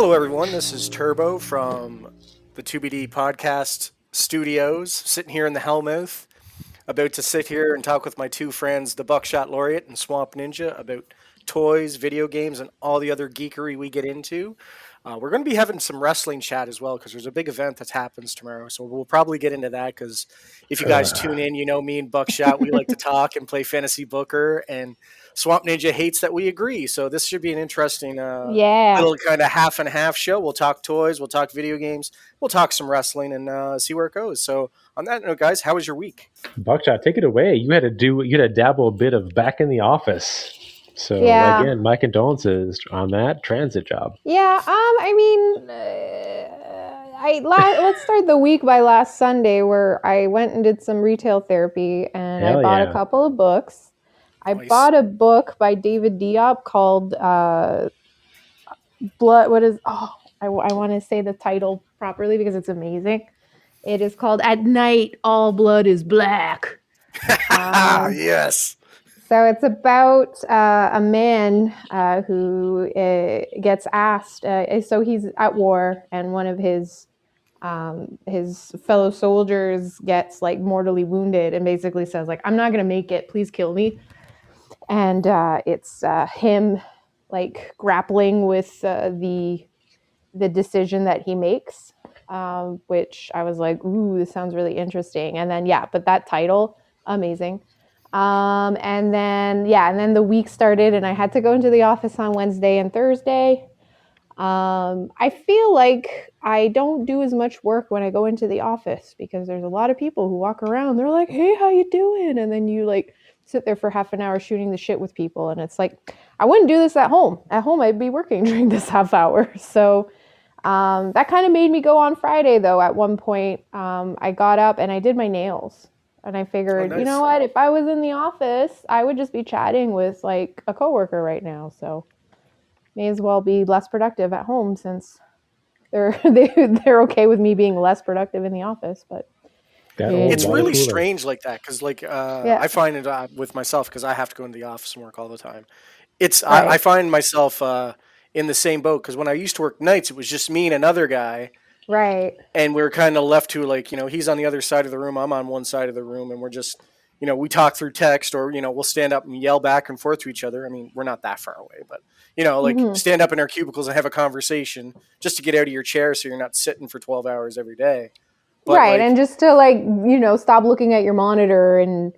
Hello, everyone. This is Turbo from the 2BD podcast studios, sitting here in the Hellmouth, about to sit here and talk with my two friends, the Buckshot Laureate and Swamp Ninja, about toys, video games, and all the other geekery we get into. Uh, we're going to be having some wrestling chat as well because there's a big event that happens tomorrow. So we'll probably get into that because if you guys tune in, you know me and Buckshot, we like to talk and play fantasy booker, and Swamp Ninja hates that we agree. So this should be an interesting, uh, Yeah. little kind of half and half show. We'll talk toys, we'll talk video games, we'll talk some wrestling, and uh, see where it goes. So on that note, guys, how was your week? Buckshot, take it away. You had to do you had to dabble a bit of back in the office. So Yeah. again, my condolences on that transit job. Yeah, um, I mean, uh, I la- let's start the week by last Sunday where I went and did some retail therapy and I bought yeah. a couple of books. I Nice. bought a book by David Diop called uh, Blood. What is? Oh, I, want to say the title properly because it's amazing. It is called At Night All Blood is Black. Um, yes. So it's about uh, a man uh, who uh, gets asked. Uh, so he's at war, and one of his um, his fellow soldiers gets like mortally wounded, and basically says like, "I'm not gonna make it. Please kill me." And uh, it's uh, him like grappling with uh, the the decision that he makes, um, which I was like, "Ooh, this sounds really interesting." And then yeah, but that title, amazing. Um, and then yeah, and then the week started, and I had to go into the office on Wednesday and Thursday. Um, I feel like I don't do as much work when I go into the office because there's a lot of people who walk around. They're like, "Hey, how you doing?" And then you like sit there for half an hour shooting the shit with people, and it's like I wouldn't do this at home. At home, I'd be working during this half hour. So um, that kind of made me go on Friday, though. At one point, um, I got up and I did my nails. And I figured, you nice. know what? If I was in the office, I would just be chatting with like a coworker right now. So may as well be less productive at home since they're they, they're okay with me being less productive in the office. But That Yeah. old It's really cooler. strange like that because, like, uh, Yeah. I find it uh, with myself because I have to go into the office and work all the time. It's Right. I, I find myself uh, in the same boat because when I used to work nights, it was just me and another guy, right, and we are kind of left to like you know he's on the other side of the room, I'm on one side of the room, and we're just you know we talk through text or you know we'll stand up and yell back and forth to each other. I mean we're not that far away, but you know like Mhm. stand up in our cubicles and have a conversation just to get out of your chair so you're not sitting for 12 hours every day. But, right, like, and just to like you know stop looking at your monitor and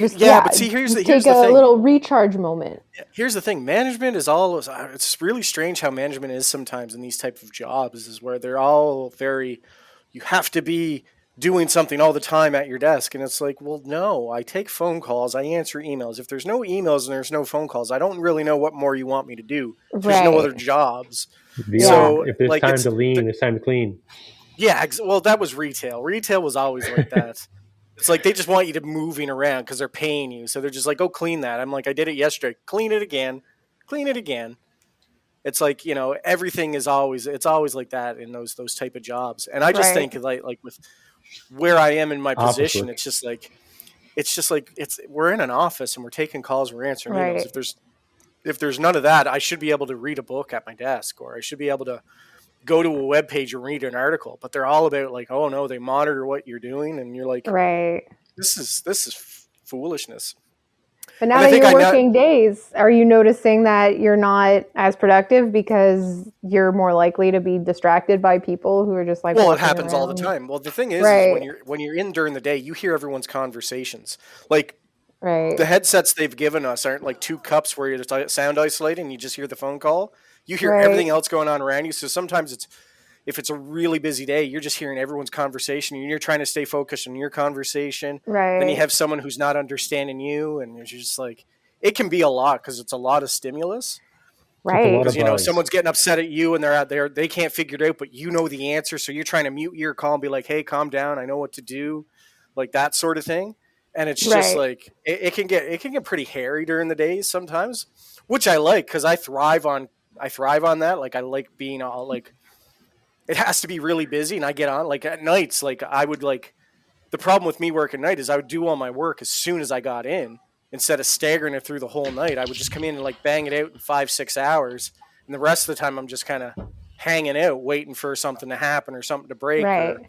just yeah, but see here's the take here's the a thing. little recharge moment. here's the thing management is all uh, it's really strange how management is sometimes in these type of jobs is where they're all very you have to be doing something all the time at your desk and it's like well no i take phone calls i answer emails if there's no emails and there's no phone calls i don't really know what more you want me to do there's no other jobs The, So, if there's like, time to lean, it's time to clean. Yeah ex- well that was retail. Retail was always like that. It's like they just want you to be moving around because they're paying you. So they're just like go clean that. I'm like i did it yesterday. Clean it again. Clean it again. It's like you know everything is always it's always like that in those those type of jobs. And i just Right. think like like with where i am in my position Opposite. it's just like it's just like it's we're in an office and we're taking calls we're answering emails. If there's if there's none of that i should be able to read a book at my desk or i should be able to go to a web page and read an article but they're all about like oh no they monitor what you're doing and you're like Right. this is this is f- foolishness. But now that you're I working days, are you noticing that you're not as productive because you're more likely to be distracted by people who are just like well it happens all the time. Well the thing is, is when you're when you're in during the day you hear everyone's conversations. Like Right. the headsets they've given us aren't like two cups where you're just uh, sound isolated and you just hear the phone call you hear Right. everything else going on around you. So sometimes it's if it's a really busy day you're just hearing everyone's conversation and you're trying to stay focused on your conversation. Right. then you have someone who's not understanding you and you're just like it can be a lot because it's a lot of stimulus. Right. because of you know someone's getting upset at you and they're out there they can't figure it out but you know the answer. So you're trying to mute your call and be like hey calm down. I know what to do. Like that sort of thing. And it's just like it, it can get it can get pretty hairy during the days sometimes which i like because i thrive on i thrive on that like i like being all like it has to be really busy and i get on like at nights like i would like the problem with me working night is i would do all my work as soon as i got in instead of staggering it through the whole night i would just come in and like bang it out in five six hours and the rest of the time i'm just kind of hanging out waiting for something to happen or something to break Right. or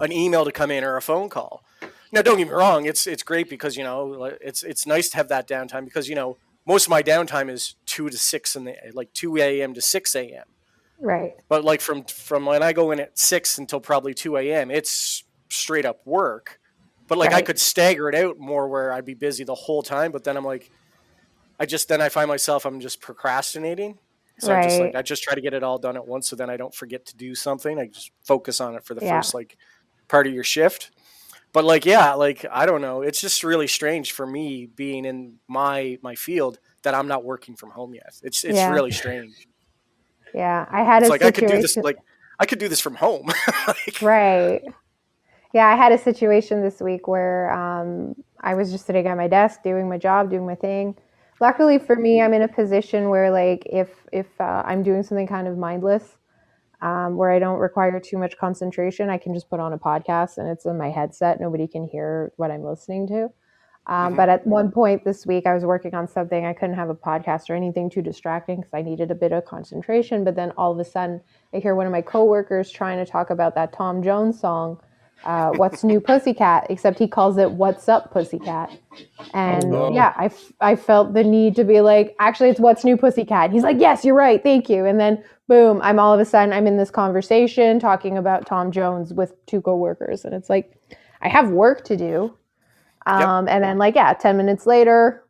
an email to come in or a phone call. Now, don't get me wrong; it's it's great because you know it's it's nice to have that downtime because you know most of my downtime is two to six in the like two a.m. to six a.m. Right. But like from from when I go in at six until probably two a.m., it's straight up work. But like I could stagger it out more where I'd be busy the whole time. But then I'm like, I just then I find myself I'm just procrastinating. So I just like I just try to get it all done at once, so then I don't forget to do something. I just focus on it for the Yeah. first like part of your shift. But like yeah, like I don't know, it's just really strange for me being in my my field that I'm not working from home yet. It's it's Yeah. really strange. Yeah. I had It's a like I could situation. do this like I could do this from home. Like, Right. Yeah, I had a situation this week where um, I was just sitting at my desk doing my job, doing my thing. Luckily for me, I'm in a position where, like, if if uh, I'm doing something kind of mindless, um, where I don't require too much concentration, I can just put on a podcast and it's in my headset. Nobody can hear what I'm listening to. Um, Mhm. But at one point this week, I was working on something. I couldn't have a podcast or anything too distracting because I needed a bit of concentration. But then all of a sudden, I hear one of my coworkers trying to talk about that Tom Jones song, uh, "What's New Pussycat," except he calls it "What's Up Pussycat." And no. yeah, I, f- I felt the need to be like, actually, it's "What's New Pussycat." He's like, "Yes, you're right, thank you." And then boom, I'm all of a sudden I'm in this conversation talking about Tom Jones with two coworkers, and it's like, I have work to do. Yep. Um, and then like yeah, ten minutes later,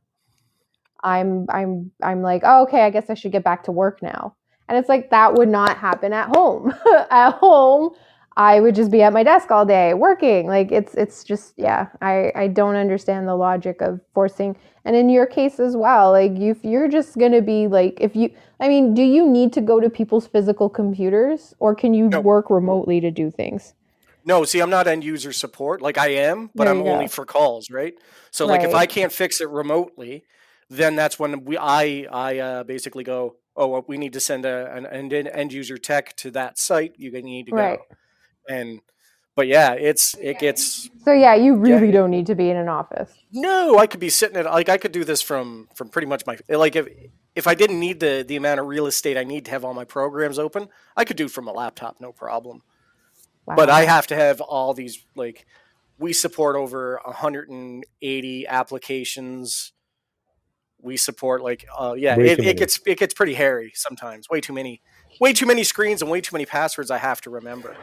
I'm I'm I'm like, oh, okay, I guess I should get back to work now. And it's like that would not happen at home. at home, I would just be at my desk all day working. Like it's it's just yeah, I I don't understand the logic of forcing. And in your case as well, like if you're just gonna be like if you, I mean, do you need to go to people's physical computers or can you No. work remotely to do things? No, see, I'm not end user support. Like I am, but I'm you only for calls, right? So like if I can't fix it remotely, then that's when we I I uh, basically go, oh, well, we need to send a an end end user tech to that site. You need to go, Right. And but yeah, it's it gets So yeah, you really Yeah. don't need to be in an office. no. I could be sitting at like I could do this from from pretty much my like if if I didn't need the the amount of real estate I need to have all my programs open, I could do it from a laptop, no problem. but I have to have all these like we support over 180 applications. We support like uh yeah, it, it gets it gets pretty hairy sometimes. Way too many way too many screens and way too many passwords I have to remember.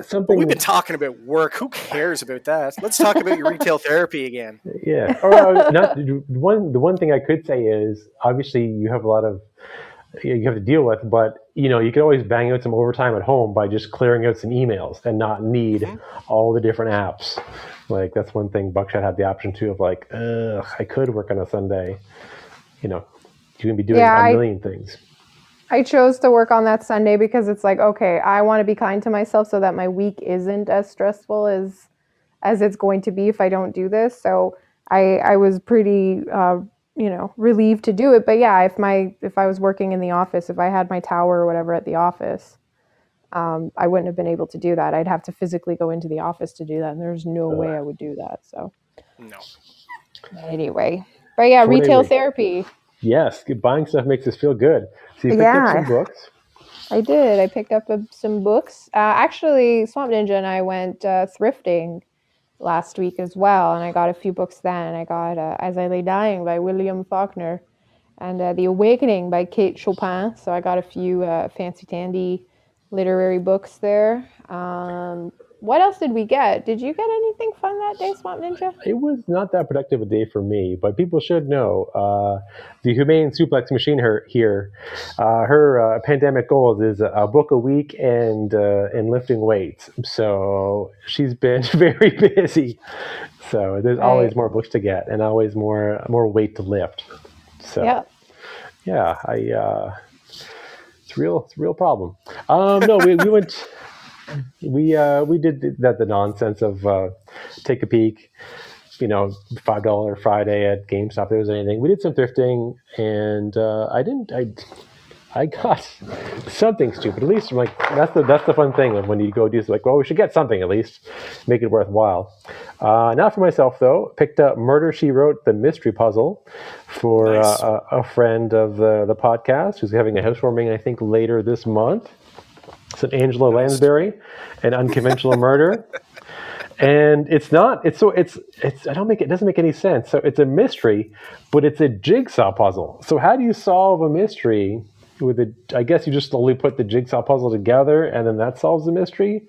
But Something. we've been talking about work. Who cares about that? Let's talk about your retail therapy again. Yeah. Or, uh, not, the one. The one thing I could say is obviously you have a lot of you have to deal with, but you know you can always bang out some overtime at home by just clearing out some emails and not need Mhm. all the different apps. Like that's one thing Buckshot had the option too of like, ugh, I could work on a Sunday. You know, you can be doing Yeah, a I- million things. I chose to work on that Sunday because it's like, okay, I want to be kind to myself so that my week isn't as stressful as as it's going to be if I don't do this. So I I was pretty uh, you know relieved to do it. But yeah, if my if I was working in the office, if I had my tower or whatever at the office, um, I wouldn't have been able to do that. I'd have to physically go into the office to do that, and there's no way I would do that. So No. anyway, but yeah, Four-day retail week. Yes, buying stuff makes us feel good. So you picked Yeah. up some books. I did. I picked up a, some books. Uh, actually, Swamp Ninja and I went uh, thrifting last week as well, and I got a few books then. I got uh, As I Lay Dying by William Faulkner and uh, The Awakening by Kate Chopin. So I got a few uh, fancy tandy literary books there. Um, what else did we get? Did you get anything fun that day, Swamp Ninja? It was not that productive a day for me, but people should know uh, the Humane Suplex Machine her, here. Uh, her uh, pandemic goals is a book a week and uh, and lifting weights. So she's been very busy. So there's always more books to get and always more more weight to lift. So Yeah. yeah, I uh, it's real it's a real problem. Um, no, we, we went we uh, we did that the nonsense of uh, take a peek, you know, five dollar Friday at GameStop. There was anything. We did some thrifting, and uh, I didn't. I I got something stupid. At least I'm like that's the that's the fun thing of when you go do something like, well, we should get something at least, make it worthwhile. Uh, not for myself though. Picked up Murder She Wrote, the mystery puzzle, for Nice. uh, a, a friend of the the podcast who's having a housewarming. I think later this month. It's an Angela Lansbury, an unconventional murder. And it's not. It's so. It's. It's. I don't make it. Doesn't make any sense. So it's a mystery, but it's a jigsaw puzzle. So how do you solve a mystery with a? I guess you just slowly put the jigsaw puzzle together, and then that solves the mystery.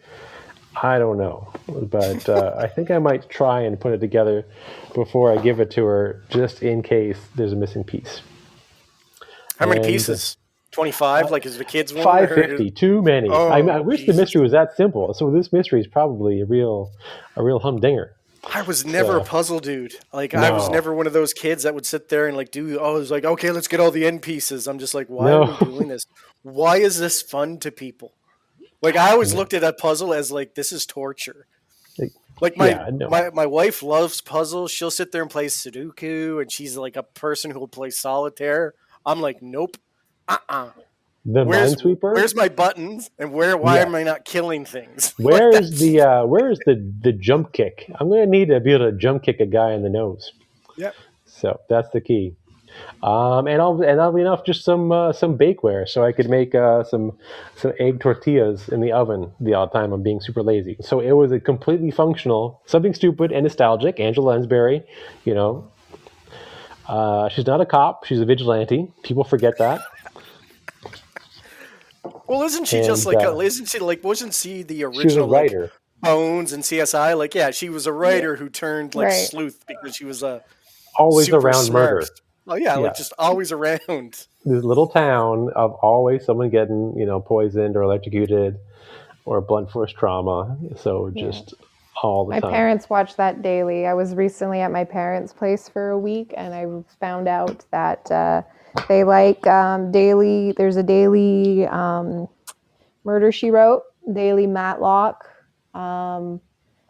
I don't know, but uh, I think I might try and put it together before I give it to her, just in case there's a missing piece. How many And- pieces? Twenty five, like is the kids one? Five or- too many. Oh, I, I wish the mystery was that simple. So this mystery is probably a real, a real humdinger. I was never a puzzle dude. Like I was never one of those kids that would sit there and like do. Oh, it's like okay, let's get all the end pieces. I'm just like, why No. are we doing this? Why is this fun to people? Like I always looked at that puzzle as like this is torture. Like, Like my yeah, no. my my wife loves puzzles. She'll sit there and play Sudoku, and she's like a person who will play solitaire. I'm like, nope. Uh uh The Where's Minesweeper. where's my buttons and where? Why Yeah. am I not killing things? Where's the uh, where's the the jump kick? I'm gonna need to be able to jump kick a guy in the nose. Yep. So that's the key. Um, and I'll and oddly enough, just some uh, some bakeware, so I could make uh, some some egg tortillas in the oven the odd time I'm being super lazy. So it was a completely functional, something stupid and nostalgic. Angela Lansbury, you know, uh, she's not a cop; she's a vigilante. People forget that. Well, isn't she just like? uh, isn't she like? Wasn't she the She was a original like, writer. Bones and CSI? Like, yeah, she was a writer who turned like Right. sleuth because she was a always super around smart. murder. Oh yeah, Yeah. like just always around. this little town of always someone getting you know poisoned or electrocuted or blunt force trauma. So just all the My time. My parents watch that daily. I was recently at my parents' place for a week, and I found out that uh, they like um, daily. There's a daily um, Murder She Wrote, daily Matlock, um,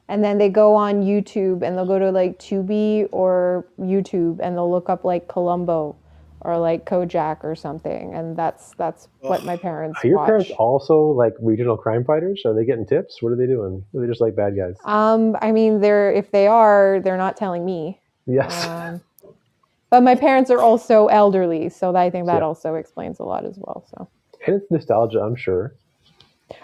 and then they go on YouTube and they'll go to like Tubi or YouTube and they'll look up like Columbo or like Kojak or something, and that's that's what my parents Are your watch. parents also like regional crime fighters? Are they getting tips? What are they doing? Are they just like bad guys? um, I mean, they're if they are, they're not telling me. Yes. Um, but my parents are also elderly, so I think that Yeah. also explains a lot as well. So, and it's nostalgia, I'm sure.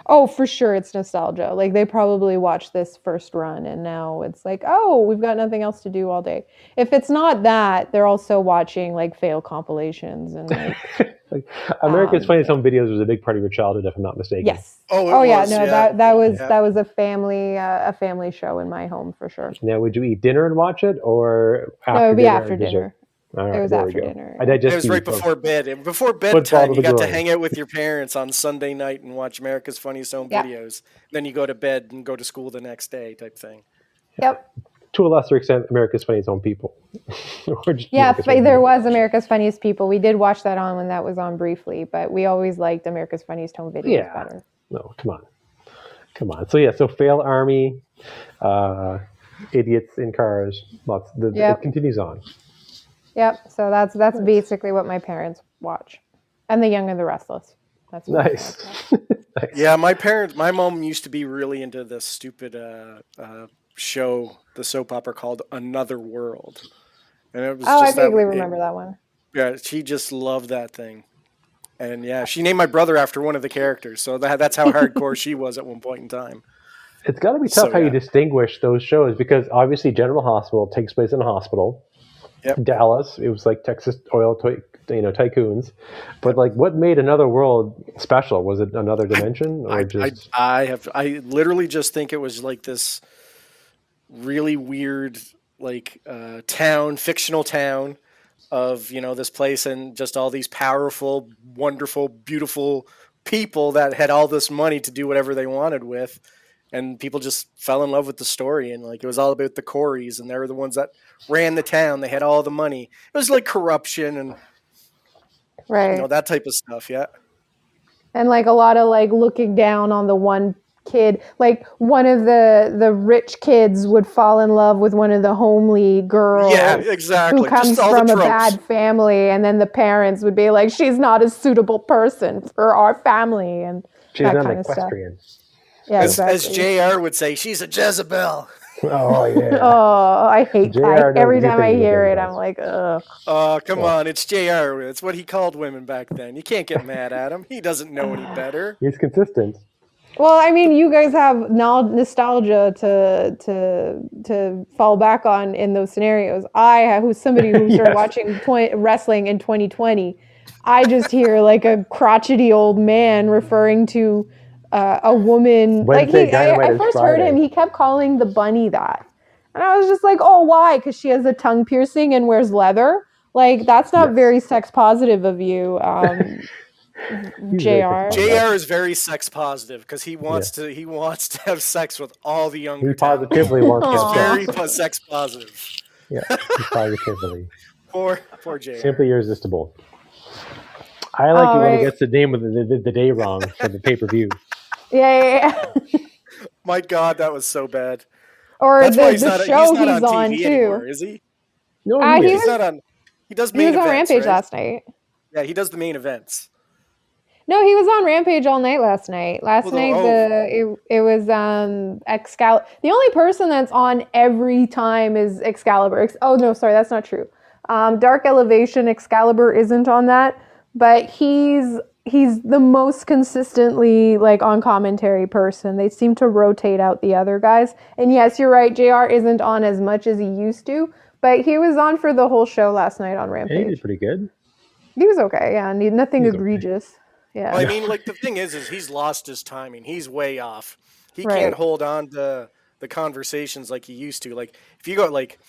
oh, for sure, it's nostalgia. Like they probably watched this first run, and now it's like, oh, we've got nothing else to do all day. If it's not that, they're also watching like fail compilations and like, Like, America's Um, Funniest Home Videos was a big part of your childhood, if I'm not mistaken. yes. Oh, it Oh yeah, was, no, yeah. that that was Yeah. that was a family uh, a family show in my home for sure. Now, would you eat dinner and watch it, or after no, it would be dinner after dinner. All right, It was after dinner, I yeah. It was right folks. before bed. And Before Football bedtime, you the got to hang out with your parents on Sunday night and watch America's Funniest Home Yeah. Videos. Then you go to bed and go to school the next day, type thing. Yep. To a lesser extent, America's Funniest Home People. Or Yeah, but there Home was America's Funniest People. We did watch that on when that was on briefly, but we always liked America's Funniest Home Videos Yeah. better. No, come on, come on. So yeah, so fail army, uh, idiots in cars. Lots. The, Yep. It continues on. Yep. So that's that's basically what my parents watch, and The Young and the Restless. That's what my Nice. Yeah, my parents, my mom used to be really into this stupid uh, uh, show, the soap opera called Another World. And it was Oh, I just that- vaguely it- remember that one. Yeah, she just loved that thing. And yeah, she named my brother after one of the characters. So that, that's how hardcore she was at one point in time. It's got to be tough So, how you distinguish those shows because obviously General Hospital takes place in a hospital. Yep. Dallas, it was like Texas oil, ty- you know, tycoons. But like, what made Another World special? Was it another dimension, or I, I, just I have I literally just think it was like this really weird like uh, town, fictional town of you know this place and just all these powerful, wonderful, beautiful people that had all this money to do whatever they wanted with. And people just fell in love with the story, and like it was all about the Corys, and they were the ones that ran the town. They had all the money. It was like corruption and Right. you know that type of stuff. Yeah. and like a lot of like looking down on the one kid like one of the the rich kids would fall in love with one of the homely girls Yeah, exactly. who comes Just all from the a bad family and then the parents would be like she's not a suitable person for our family and she's that kind an of stuff equestrian? Yeah As, as. JR would say, she's a Jezebel. Oh yeah. oh i hate JR that every time i hear it i'm like ugh Oh, come Well- on. It's JR. It's what he called women back then. You can't get mad at him. He doesn't know any better. He's consistent. Well, I mean, you guys have no- nostalgia to to to fall back on in those scenarios. I, uh, who's somebody who started Yes. watching tw- wrestling in 2020, I just hear like a crotchety old man referring to uh, a woman. Wednesday like he, I, Dynamite I is first heard him, he kept calling the bunny that, and I was just like, oh, why? Because she has a tongue piercing and wears leather. Like that's not Yes. very sex positive of you, um, Jr. Jr. is very sex positive because he wants to he wants to have sex with all the younger He talent. positively wants to Aw. have sex. Very po- sex positive. Yeah, he positively. Poor poor Jr. Simply irresistible. I like All it when right. he gets the name of the, the, the day wrong for the pay per view. Yeah, yeah, yeah. My God, that was so bad. or That's the, why he's the not, show he's not he's, on on, TV too. anymore, is he? No, Uh, he he is. He's not on. He does He main was on Rampage right? last night. Yeah, he does the main events. No, he was on Rampage all night last night. Last Well, the- night oh. the it, it was um Excalibur. The only person that's on every time is Excalibur. Ex- oh no, sorry, that's not true. Um, Dark Elevation Excalibur isn't on that, but he's he's the most consistently like on commentary person. They seem to rotate out the other guys. And yes, you're right. Jr. isn't on as much as he used to, but he was on for the whole show last night on Yeah, he Rampage. did pretty good. He was okay. Yeah, ne- nothing He's okay. egregious. Yeah. Well, I mean, like the thing is, is he's lost his timing. He's way off. He Right. can't hold on to the conversations like he used to. Like if you go like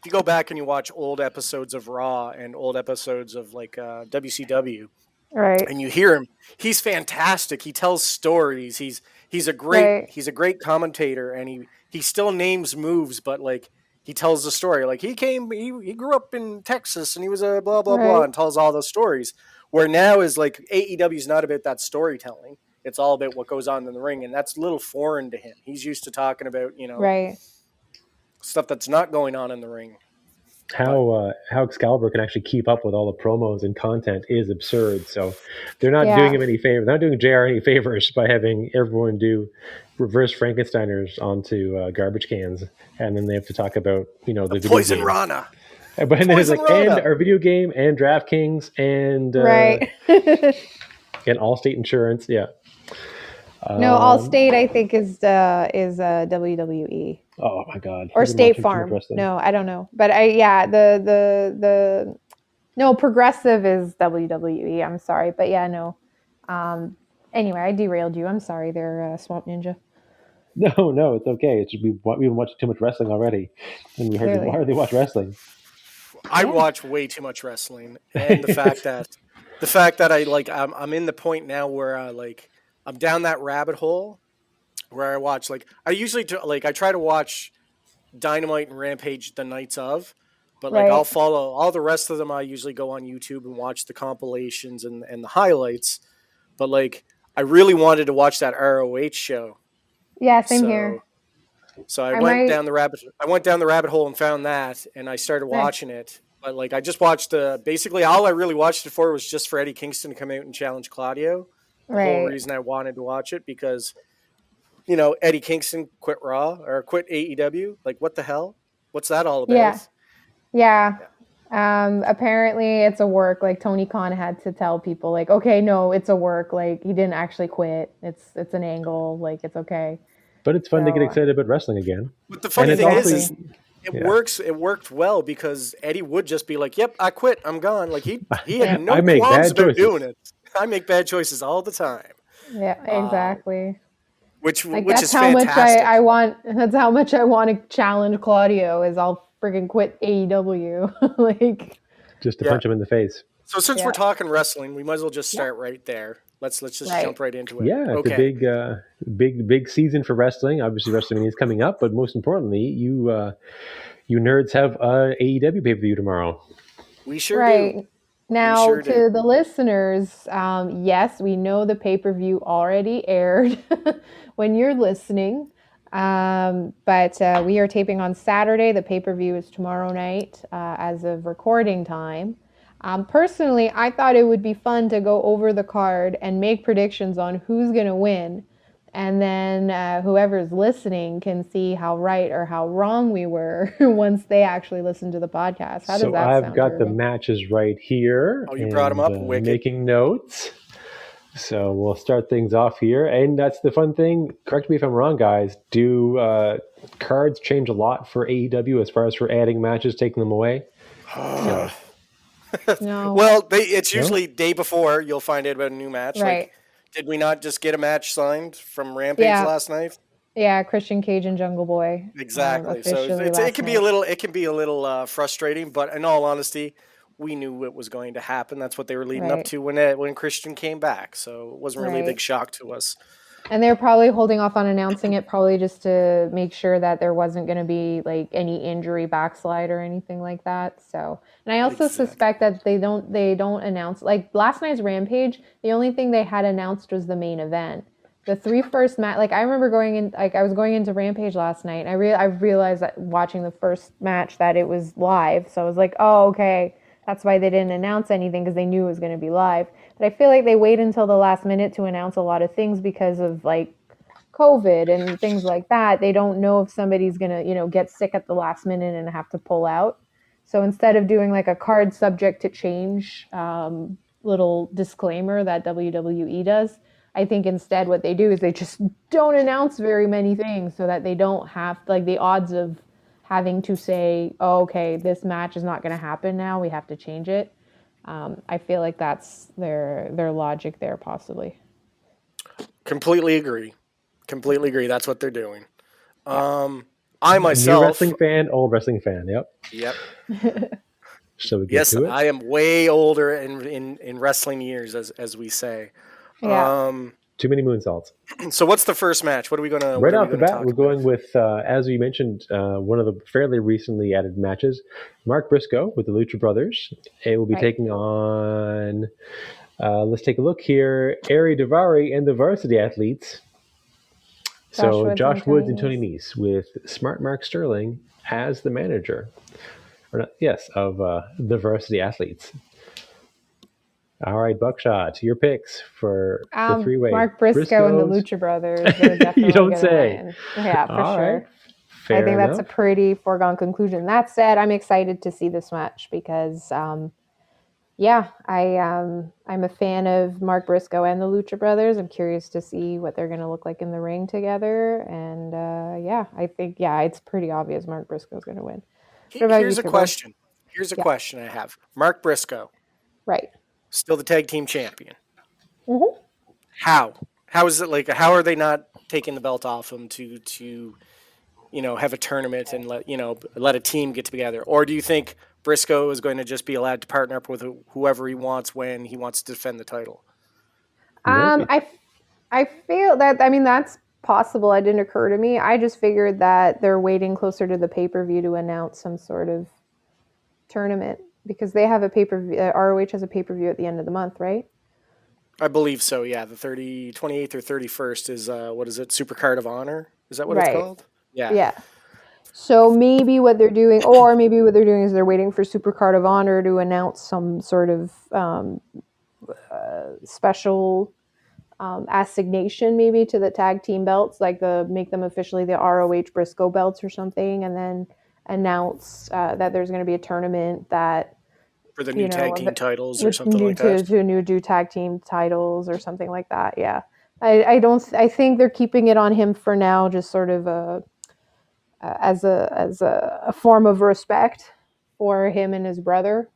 if you go back and you watch old episodes of Raw and old episodes of like uh, WCW, right. and you hear him, he's fantastic. He tells stories. He's he's a great Right. he's a great commentator, and he he still names moves, but like he tells the story. Like he came, he, he grew up in Texas, and he was a blah blah blah, and tells all those stories. Where now is like AEW is not about that storytelling. It's all about what goes on in the ring, and that's a little foreign to him. He's used to talking about you know Right. stuff that's not going on in the ring. How uh, how Excalibur can actually keep up with all the promos and content is absurd. So they're not Yeah. doing him any favors. They're not doing JR any favors by having everyone do reverse Frankensteiners onto uh, garbage cans, and then they have to talk about you know the, video Poison game. Rana. But then it's Poison like and our video game and DraftKings and uh, right. and Allstate Insurance. Yeah. no, Um, Allstate I think is uh, is uh, WWE Oh my God. or State watching too much Farm. No, I don't know, but I yeah the the the no Progressive is WWE. I'm sorry, but yeah no. Um, anyway, I derailed you. I'm sorry, there, uh, Swamp Ninja. No, no, it's okay. It's just we we've been watching too much wrestling already, and we hardly, Clearly. hardly watch wrestling. I watch way too much wrestling, and the fact that the fact that I like I'm I'm in the point now where I like I'm down that rabbit hole where I watch like I usually do, like I try to watch Dynamite and Rampage the nights of, but like Right. I'll follow all the rest of them. I usually go on YouTube and watch the compilations and and the highlights, but like I really wanted to watch that ROH show. Yeah, same so, here. So I, I went might- down the rabbit. I went down the rabbit hole and found that, and I started Nice. watching it. But like, I just watched the. Basically, all I really watched it for was just for Eddie Kingston to come out and challenge Claudio. The whole reason I wanted to watch it because, you know, Eddie Kingston quit Raw or quit AEW. Like, what the hell? What's that all about? Yeah. Yeah. Um, apparently it's a work. Like Tony Khan had to tell people, like, okay, no, it's a work. Like he didn't actually quit. It's it's an angle. Like it's okay. But it's fun to get excited about wrestling again. But the funny it's thing also- is, is it Yeah. works. It worked well because Eddie would just be like, "Yep, I quit. I'm gone." Like he he had no I make qualms bad about choices. doing it. I make bad choices all the time, Yeah, Um, exactly. Which Like which that's is how fantastic. much I, I want. That's how much I want to challenge Claudio. Is I'll friggin' quit AEW. like Just to Yeah. punch him in the face. So since Yeah. we're talking wrestling, we might as well just start right there. Let's let's just Right. jump right into it. Yeah, it's a big, uh, big, big season for wrestling. Obviously, WrestleMania is coming up, but most importantly, you, uh, you nerds have a AEW pay per view tomorrow. we sure right do. Now sure to the listeners, um, yes, we know the pay per view already aired when you're listening. Um, but uh, we are taping on Saturday. The pay per view is tomorrow night uh, as of recording time. Um, personally, I thought it would be fun to go over the card and make predictions on who's going to win. And then uh, whoever's listening can see how right or how wrong we were once they actually listen to the podcast. How does so that I've sound? got the matches right here. Oh, you brought 'em up? uh, making notes. So we'll start things off here, and that's the fun thing. Correct me if I'm wrong, guys. Do uh, cards change a lot for AEW as far as for adding matches, taking them away? So, No. Well, they, it's No? usually day before you'll find out about a new match. Right. Like, did we not just get a match signed from Rampage Yeah. last night? yeah, Christian Cage and Jungle Boy. um, Exactly. so it's, it can be night. a little it can be a little uh, frustrating, but in all honesty, we knew it was going to happen. That's what they were leading up to when it, when Christian came back. So it wasn't really a big shock to us. And they're probably holding off on announcing it, probably just to make sure that there wasn't going to be like any injury backslide or anything like that. So, and I also Exactly. suspect that they don't they don't announce like last night's Rampage. The only thing they had announced was the main event. The three first match, like I remember going in, like I was going into Rampage last night. And I real I realized that watching the first match that it was live. So I was like, oh okay, that's why they didn't announce anything because they knew it was going to be live. But I feel like they wait until the last minute to announce a lot of things because of like COVID and things like that. They don't know if somebody's going to, you know, get sick at the last minute and have to pull out. So instead of doing like a card subject to change um, little disclaimer that WWE does, I think instead what they do is they just don't announce very many things so that they don't have like the odds of having to say, oh, okay, this match is not going to happen now. We have to change it. Um, I feel like that's their their logic there, possibly. Completely agree. Completely agree. That's what they're doing. Um, I new myself, wrestling fan, old wrestling fan. Yep. yep, So we get yes, to it. I am way older in in, in wrestling years, as as we say. Yeah. Um, Too many moonsaults. so what's the first match? What are we gonna right what are off the bat, we're about? going with, uh, as we mentioned, uh, one of the fairly recently added matches, Mark Briscoe with the Lucha Brothers. It will be Right. taking on, uh, let's take a look here, Ari Daivari and the Varsity Athletes. Josh so Woods Josh and Woods and Tony Nese with Smart Mark Sterling as the manager. Or not, yes, of uh, the Varsity Athletes. All right, Buckshot, your picks for the Um, three way. Mark Briscoe and the Lucha Brothers. They're definitely don't gonna say. win. Yeah, for All sure. right, Fair I think that's a pretty foregone conclusion. That said, I'm excited to see this match because, um, yeah, I um, I'm a fan of Mark Briscoe and the Lucha Brothers. I'm curious to see what they're going to look like in the ring together, and uh, yeah, I think yeah, it's pretty obvious Mark Briscoe's going to win. He- What about Here's you, a Turbo? question. Here's a Yeah. question I have. Mark Briscoe, Right. Still the tag team champion. Mhm. How? How is it like? How are they not taking the belt off him to to, you know, have a tournament and let you know let a team get together? Or do you think Briscoe is going to just be allowed to partner up with whoever he wants when he wants to defend the title? Um, Maybe. I, f- I feel that I mean that's possible. It didn't occur to me. I just figured that they're waiting closer to the pay per view to announce some sort of tournament because they have a pay per view. Uh, ROH has a pay per view at the end of the month, right? I believe so. Yeah, the 30, 28th or thirty first is uh, what is it? Super Card of Honor? Is that what Right. it's called? Yeah. Yeah. So maybe what they're doing, or maybe what they're doing is they're waiting for Super Card of Honor to announce some sort of um, uh, special um, assignation, maybe to the tag team belts, like the make them officially the ROH Briscoe belts or something, and then announce uh, that there's going to be a tournament that For the new You know, tag team bit- titles or something new like to, that. to new do tag team titles or something like that. Yeah, I, I don't. I think they're keeping it on him for now, just sort of a uh, as a as a, a form of respect for him and his brother.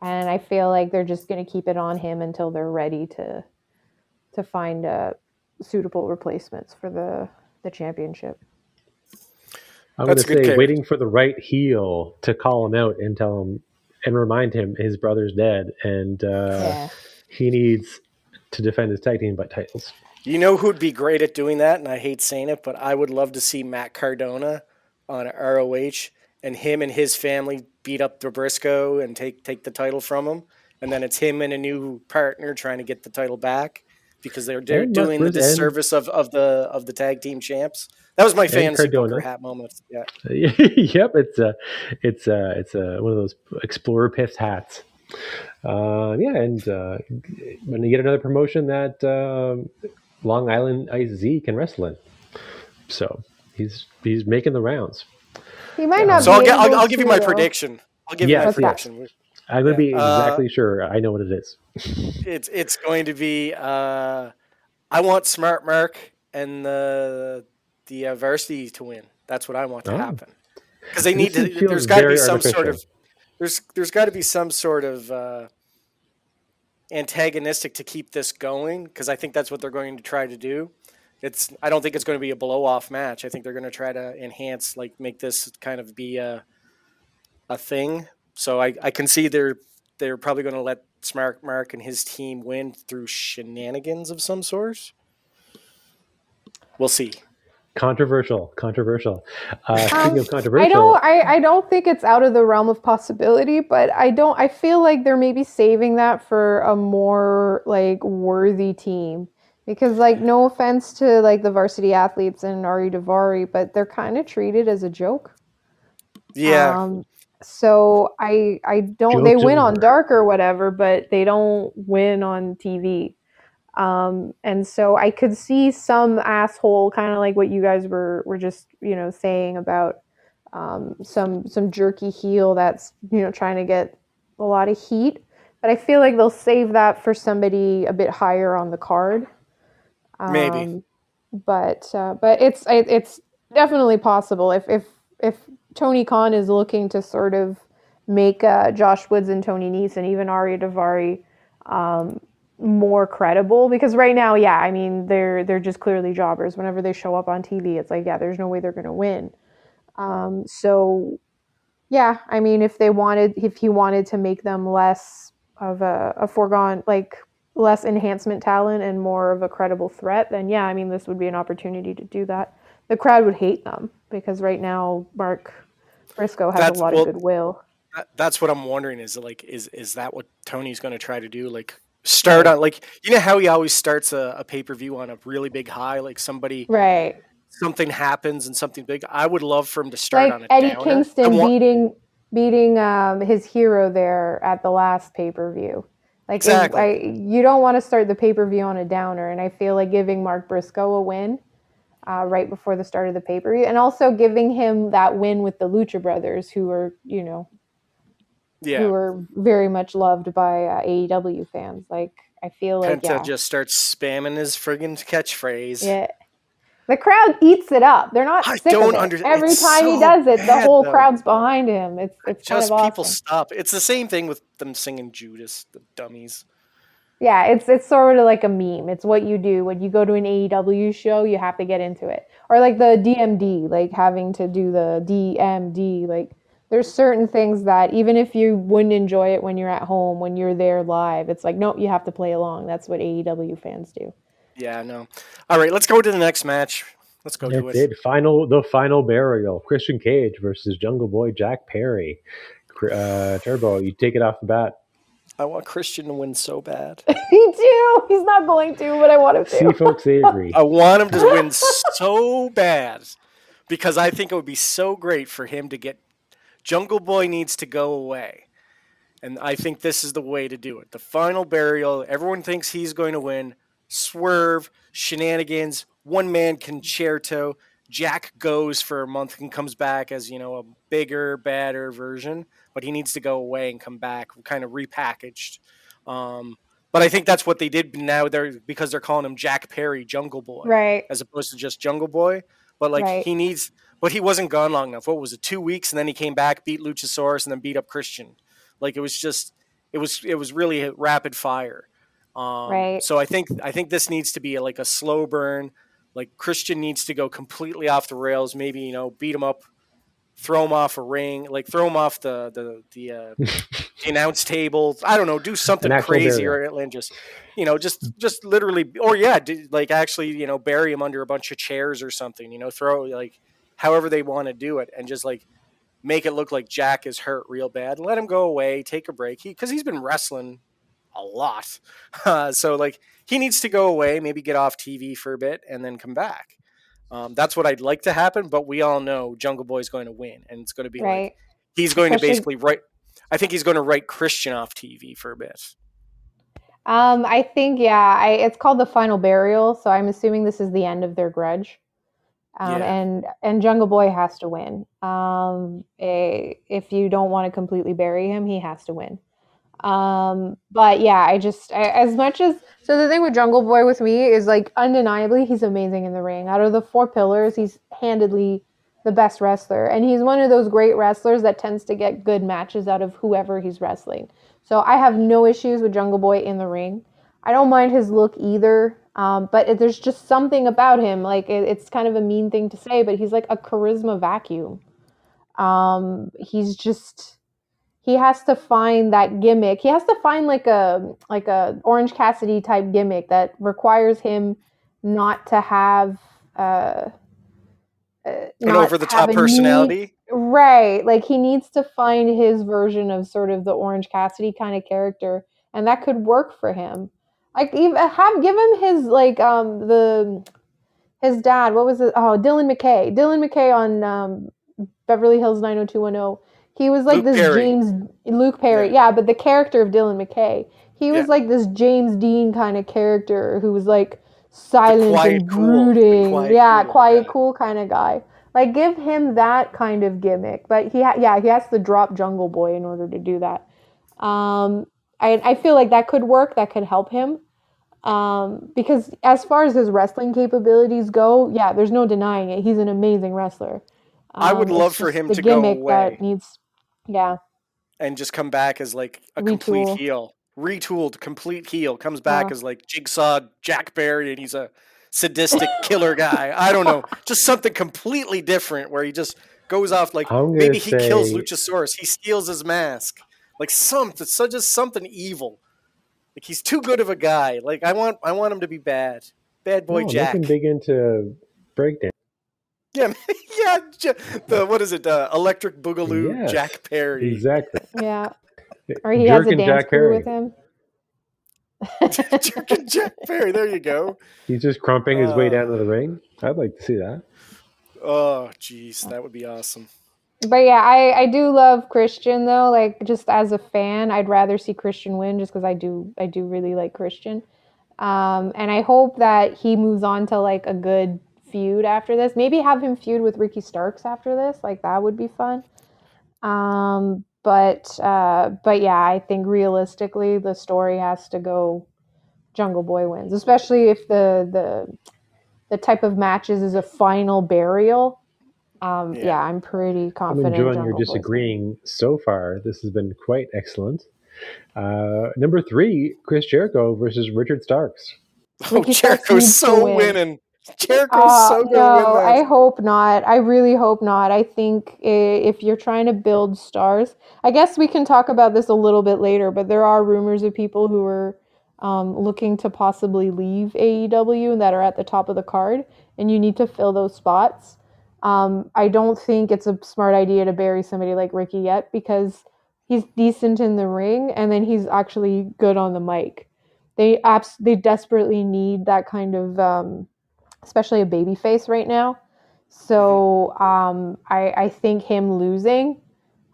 And I feel like they're just going to keep it on him until they're ready to to find uh, suitable replacements for the the championship. I'm going to say pick. waiting for the right heel to call him out and tell him and remind him his brother's dead and uh, yeah. he needs to defend his tag team by titles. You know who'd be great at doing that, and I hate saying it, but I would love to see Matt Cardona on ROH and him and his family beat up the Briscoe and take take the title from him, and then it's him and a new partner trying to get the title back because they're they're And Mark doing the Bris- and- disservice of, of the of the tag team champs. That was my fantasy Cardona. booker hat moment. Yeah, yep, it's a, it's a, it's a, one of those explorer piss hats. Uh, yeah, and uh, when you get another promotion that um Long Island Ice Z can wrestle in, so he's he's making the rounds. He might not. so be I'll get I'll, I'll give you my prediction. I'll give Yes, you my prediction. I'm going to Yeah. be Uh, exactly sure. I know what it is. It's it's going to be. Uh, I want Smart Mark and the the uh, varsity to win. That's what I want to Oh. happen because they need This to. There's got to be some sort of. There's there's got to be some sort of uh, antagonistic to keep this going because I think that's what they're going to try to do. It's I don't think it's going to be a blow off match. I think they're going to try to enhance like make this kind of be a a thing. So I, I can see they're they're probably going to let Smart Mark and his team win through shenanigans of some sort. We'll see. Controversial. Controversial. Uh, speaking Um, of controversial, I don't. I, I don't think it's out of the realm of possibility, but I don't. I feel like they're maybe saving that for a more like worthy team because, like, no offense to like the varsity athletes and Ari Daivari, but they're kind of treated as a joke. Yeah, Um, so I I don't. They win on dark or whatever, but they don't win on TV. Um, and so I could see some asshole, kind of like what you guys were were just you know saying about um, some some jerky heel that's you know trying to get a lot of heat. But I feel like they'll save that for somebody a bit higher on the card. Maybe. Um, but uh, but it's it, it's definitely possible if if if Tony Khan is looking to sort of make uh, Josh Woods and Tony Nese and even Ari Daivari um, more credible because right now, yeah, I mean they're they're just clearly jobbers. Whenever they show up on TV, it's like yeah, there's no way they're to win. Um, so yeah, I mean if they wanted if he wanted to make them less of a, a foregone like less enhancement talent and more of a credible threat, then yeah, I mean this would be an opportunity to do that. The crowd would hate them because right now Mark Briscoe has That's- a lot well, of goodwill. That- that's what I'm wondering. Is like, is is that what Tony's going to try to do? Like, start on like you know how he always starts a, a pay per view on a really big high. Like somebody Right. something happens and something big. I would love for him to start on Like a Eddie downer. Kingston want- beating beating um, his hero there at the last pay per view. Like Exactly. I, you don't want to start the pay per view on a downer, and I feel like giving Mark Briscoe a win uh, right before the start of the pay per view, and also giving him that win with the Lucha Brothers, who are you know yeah. who are very much loved by uh, AEW fans. Like I feel like Penta yeah, just starts spamming his friggin' catchphrase. yeah. The crowd eats it up. They're not I sick don't of it. under- Every it's time he does it, the whole though. crowd's behind him. It's it's kind Just of people awesome. stop. It's the same thing with them singing Judas, the dummies. Yeah, it's it's sort of like a meme. It's what you do when you go to an AEW show. You have to get into it, or like the DMD, like having to do the DMD. Like there's certain things that even if you wouldn't enjoy it when you're at home, when you're there live, it's like nope, you have to play along. That's what AEW fans do. Yeah, no. All right, let's go to the next match. Let's go to It did. Final, the final burial. Christian Cage versus Jungle Boy Jack Perry. Uh, Turbo, you take it off the bat. I want Christian to win so bad. Me too. He's not going to, but I want him to. See, folks, they agree. I want him to win so bad because I think it would be so great for him to get. Jungle Boy needs to go away. And I think this is the way to do it. The final burial, everyone thinks he's going to win. Swerve, shenanigans, one man con-chair-to. Jack goes for a month and comes back as, you know, a bigger, badder version, but he needs to go away and come back kind of repackaged. Um, but I think that's what they did now they're because they're calling him Jack Perry Jungle Boy Right. as opposed to just Jungle Boy. But like Right. he needs, but he wasn't gone long enough. What was it? Two weeks, and then he came back, beat Luchasaurus, and then beat up Christian. Like it was just, it was, it was really rapid fire. Um, Right. So I think, I think this needs to be like a slow burn. Like Christian needs to go completely off the rails. Maybe you know, beat him up, throw him off a ring, like throw him off the the the, uh, the announce table. I don't know, do something crazy or and just you know just just literally or yeah, do, like actually you know bury him under a bunch of chairs or something. You know, throw like however they want to do it and just like make it look like Jack is hurt real bad let him go away, take a break. He because he's been wrestling a lot, uh, so like he needs to go away, maybe get off TV for a bit and then come back. Um, that's what I'd like to happen, but we all know Jungle Boy is going to win, and it's going to be like he's going to basically write. I think he's going to write Christian off TV for a bit. Um, I think yeah, I, it's called the final burial, so I'm assuming this is the end of their grudge. Um, Yeah. and and Jungle Boy has to win. Um, eh, if you don't want to completely bury him, he has to win. Um, but yeah, I just I, as much as so the thing with Jungle Boy with me is like undeniably he's amazing in the ring. Out of the four pillars, he's handedly the best wrestler, and he's one of those great wrestlers that tends to get good matches out of whoever he's wrestling. So I have no issues with Jungle Boy in the ring. I don't mind his look either, um, but it, there's just something about him. Like it, it's kind of a mean thing to say, but he's like a charisma vacuum. Um, he's just he has to find that gimmick. He has to find like a like a Orange Cassidy type gimmick that requires him not to have uh, uh an over the top personality. Need, right, like he needs to find his version of sort of the Orange Cassidy kind of character, and that could work for him. Like even have give him his like um the his dad. What was it? Oh, Dylan McKay. Dylan McKay on um, Beverly Hills 90210 he was like Luke this Perry. James Luke Perry, yeah. yeah. but the character of Dylan McKay. He was yeah. like this James Dean kind of character who was like silent and brooding. Cool. yeah, cool, quiet, yeah. cool kind of guy. Like give him that kind of gimmick, but he ha- yeah he has to drop Jungle Boy in order to do that. Um, I I feel like that could work. That could help him. Um, because as far as his wrestling capabilities go, yeah, there's no denying it. He's an amazing wrestler. Um, I would um, love for him to go away. That needs yeah. And just come back as like a Retool. complete heel. Retooled, complete heel. Comes back yeah. as like Jigsaw Jack Perry, and he's a sadistic killer guy. I don't know. Just something completely different where he just goes off like maybe he say... kills Luchasaurus. He steals his mask. Like something such as something evil. Like he's too good of a guy. Like I want I want him to be bad. Bad boy no, Jack. Nothing big into breakdown. Yeah, yeah. The what is it? Uh, Electric Boogaloo, yes, Jack Perry. Exactly. Yeah. Or he has a dance Jack crew Perry. with him. Jerkin Jack Perry. There you go. He's just crumping his uh, way down to the ring. I'd like to see that. Oh, jeez, that would be awesome. But yeah, I I do love Christian though. Like just as a fan, I'd rather see Christian win just because I do I do really like Christian. Um, and I hope that he moves on to like a good feud after this. Maybe have him feud with Ricky Starks after this. Like that would be fun. Um, but uh, but yeah, I think realistically the story has to go Jungle Boy wins, especially if the the the type of matches is a final burial. Um, yeah. yeah. I'm pretty confident. I'm enjoying your disagreeing so far. This has been quite excellent. Uh, number three, Chris Jericho versus Richard Starks. Oh, Jericho's so win. winning. Jericho's uh, so good. No, I hope not. I really hope not. I think if you're trying to build stars, I guess we can talk about this a little bit later. But there are rumors of people who are um, looking to possibly leave AEW and that are at the top of the card, and you need to fill those spots. Um, I don't think it's a smart idea to bury somebody like Ricky yet because he's decent in the ring and then he's actually good on the mic. They abs- they desperately need that kind of um, especially a baby face right now. So um, I, I think him losing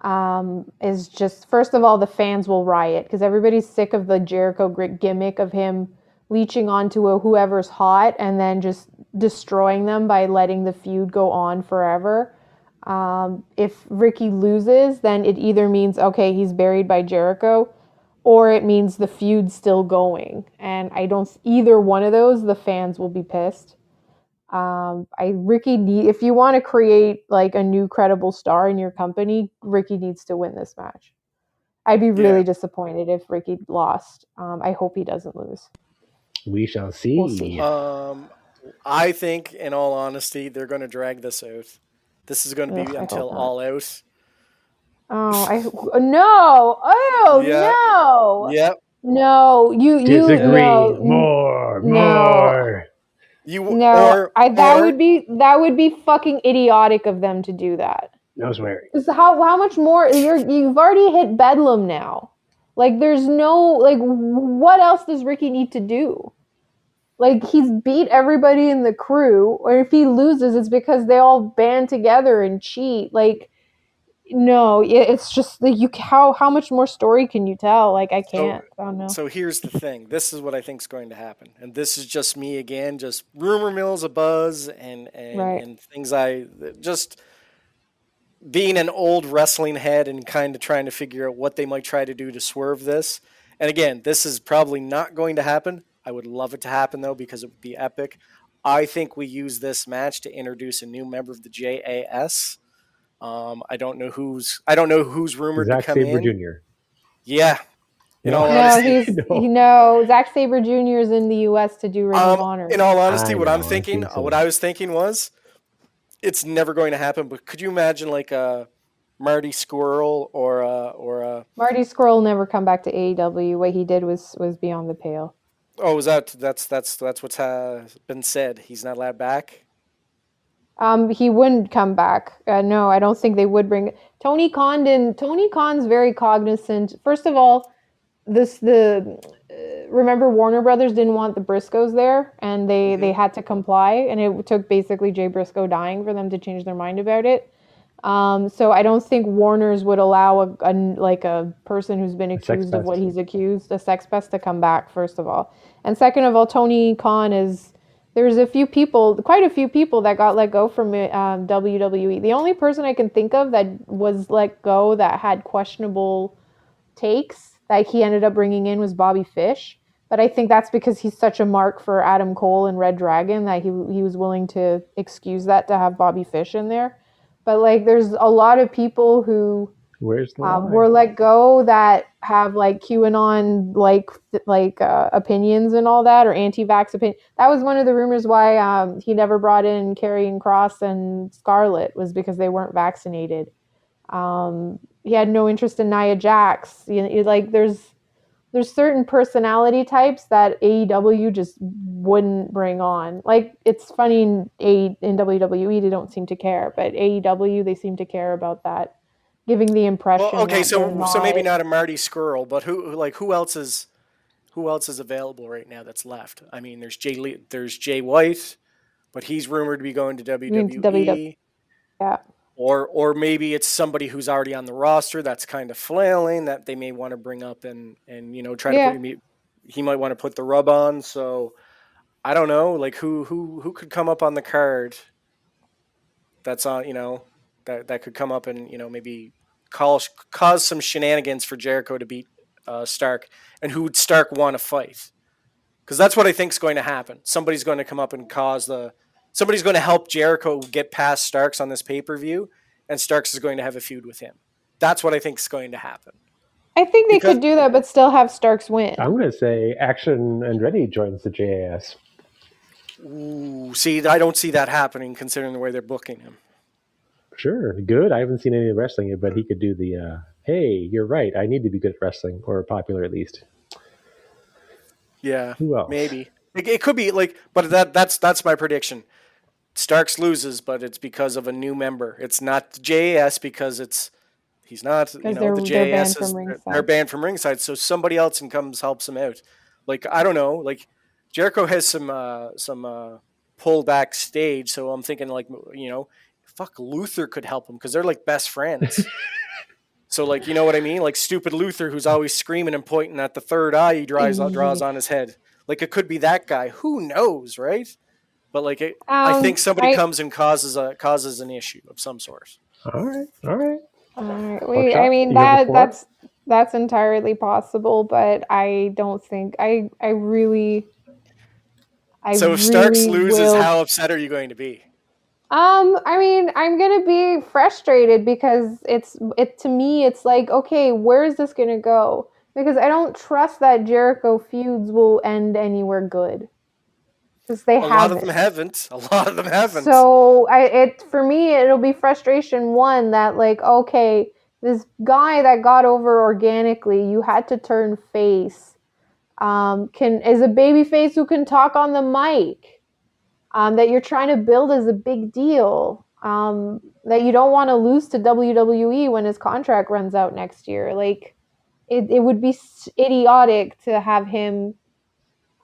um, is just first of all the fans will riot because everybody's sick of the Jericho gimmick of him leeching onto a whoever's hot and then just destroying them by letting the feud go on forever. Um, if Ricky loses, then it either means okay he's buried by Jericho, or it means the feud's still going. And I don't either one of those. The fans will be pissed. Um, I Ricky need if you want to create like a new credible star in your company, Ricky needs to win this match. I'd be really yeah. disappointed if Ricky lost. Um, I hope he doesn't lose. We shall see. We'll see. Um, I think, in all honesty, they're going to drag this out. This is going to be Ugh, until all out. Oh, I no! Oh yeah. no! Yep. No, you you disagree no, more, no. more. You no, or, I, that or, would be that would be fucking idiotic of them to do that. No swearing. How how much more you're you've already hit bedlam now. Like there's no like what else does Ricky need to do? Like he's beat everybody in the crew, or if he loses, it's because they all band together and cheat. Like no, it's just like you. How how much more story can you tell? Like I can't. So, I don't know. So here's the thing. This is what I think is going to happen, and this is just me again, just rumor mills, a buzz, and and, right. and things I just being an old wrestling head and kind of trying to figure out what they might try to do to swerve this. And again, this is probably not going to happen. I would love it to happen though because it would be epic. I think we use this match to introduce a new member of the JAS. Um, I don't know who's I don't know who's rumored Zack to come Sabre in. Jr. Yeah. In No. all No, honesty, he's No. you know Zack Sabre Jr. is in the U.S. to do Ring of Um, Honor. in all honesty, I what know, I'm thinking, think so. what I was thinking was, it's never going to happen. But could you imagine like a Marty Scurll or a, or a Marty Scurll never come back to AEW. What he did was was beyond the pale. oh, is that that's that's that's what's uh, been said? He's not allowed back. Um, he wouldn't come back. Uh, no, I don't think they would bring Tony Condon. Tony Khan's very cognizant. First of all, this the uh, remember Warner Brothers didn't want the Briscoes there, and they they had to comply, and it took basically Jay Briscoe dying for them to change their mind about it. Um, so I don't think Warner's would allow a, a like a person who's been accused of what he's accused, a sex pest, to come back. First of all, and second of all, Tony Khan is there's a few people, quite a few people that got let go from um, WWE. The only person I can think of that was let go that had questionable takes that he ended up bringing in was Bobby Fish. But I think that's because he's such a mark for Adam Cole and Red Dragon that he he was willing to excuse that to have Bobby Fish in there. But like, there's a lot of people who Where's the um, were let go that have like QAnon like like uh, opinions and all that or anti-vax opinion. That was one of the rumors why um, he never brought in Karrion Kross and Scarlett was because they weren't vaccinated. Um, he had no interest in Nia Jax. You know, like there's there's certain personality types that AEW just wouldn't bring on. Like it's funny in, A- in WWE they don't seem to care, but AEW they seem to care about that, giving the impression. Well, okay, so so maybe not a Marty Scurll, but who like who else is who else is available right now that's left? I mean, there's Jay Le- there's Jay White, but he's rumored to be going to WWE. WWE. Yeah. Or or maybe it's somebody who's already on the roster that's kind of flailing that they may want to bring up and and you know try Yeah. to put he might want to put the rub on. So I don't know, like who who who could come up on the card that's on you know that that could come up and you know maybe cause cause some shenanigans for Jericho to beat uh, Stark, and who would Stark want to fight? Because that's what I think is going to happen. Somebody's going to come up and cause the somebody's going to help Jericho get past Starks on this pay per view, and Starks is going to have a feud with him. That's what I think is going to happen. I think they Because- could do that, but still have Starks win. I'm going to say Action Andretti joins the JAS. Ooh, see, I don't see that happening considering the way they're booking him. Sure, good. I haven't seen any of the wrestling, but he could do the. Uh, hey, you're right. I need to be good at wrestling, or popular at least. Yeah, Who else? maybe it, it could be like, but that that's that's my prediction. Starks loses, but it's because of a new member. It's not the JAS because it's he's not. You Because know, they're- the they're banned JAS from is they're- ringside. they're banned from ringside, so somebody else and comes helps him out. Like I don't know, like Jericho has some uh, some uh, pull backstage, so I'm thinking like you know, fuck Luther could help him because they're like best friends. So like you know what I mean? Like stupid Luther who's always screaming and pointing at the third eye he draws draws on his head. Like it could be that guy. Who knows, right? But like it, I Um, think somebody I- comes and causes a causes an issue of some sort. All right, all right. Alright, wait, Buckshot, I mean you that that's that's entirely possible, but I don't think I I really. I so if Starks loses, will- how upset are you going to be? Um, I mean, I'm gonna be frustrated because it's it to me. It's like, okay, where is this gonna go? Because I don't trust that Jericho feuds will end anywhere good. Because they A lot haven't. of them haven't. A lot of them haven't. So I it for me it'll be frustration one that like okay this guy that got over organically you had to turn face um can is a baby face who can talk on the mic um that you're trying to build as a big deal um that you don't want to lose to WWE when his contract runs out next year like it, it would be idiotic to have him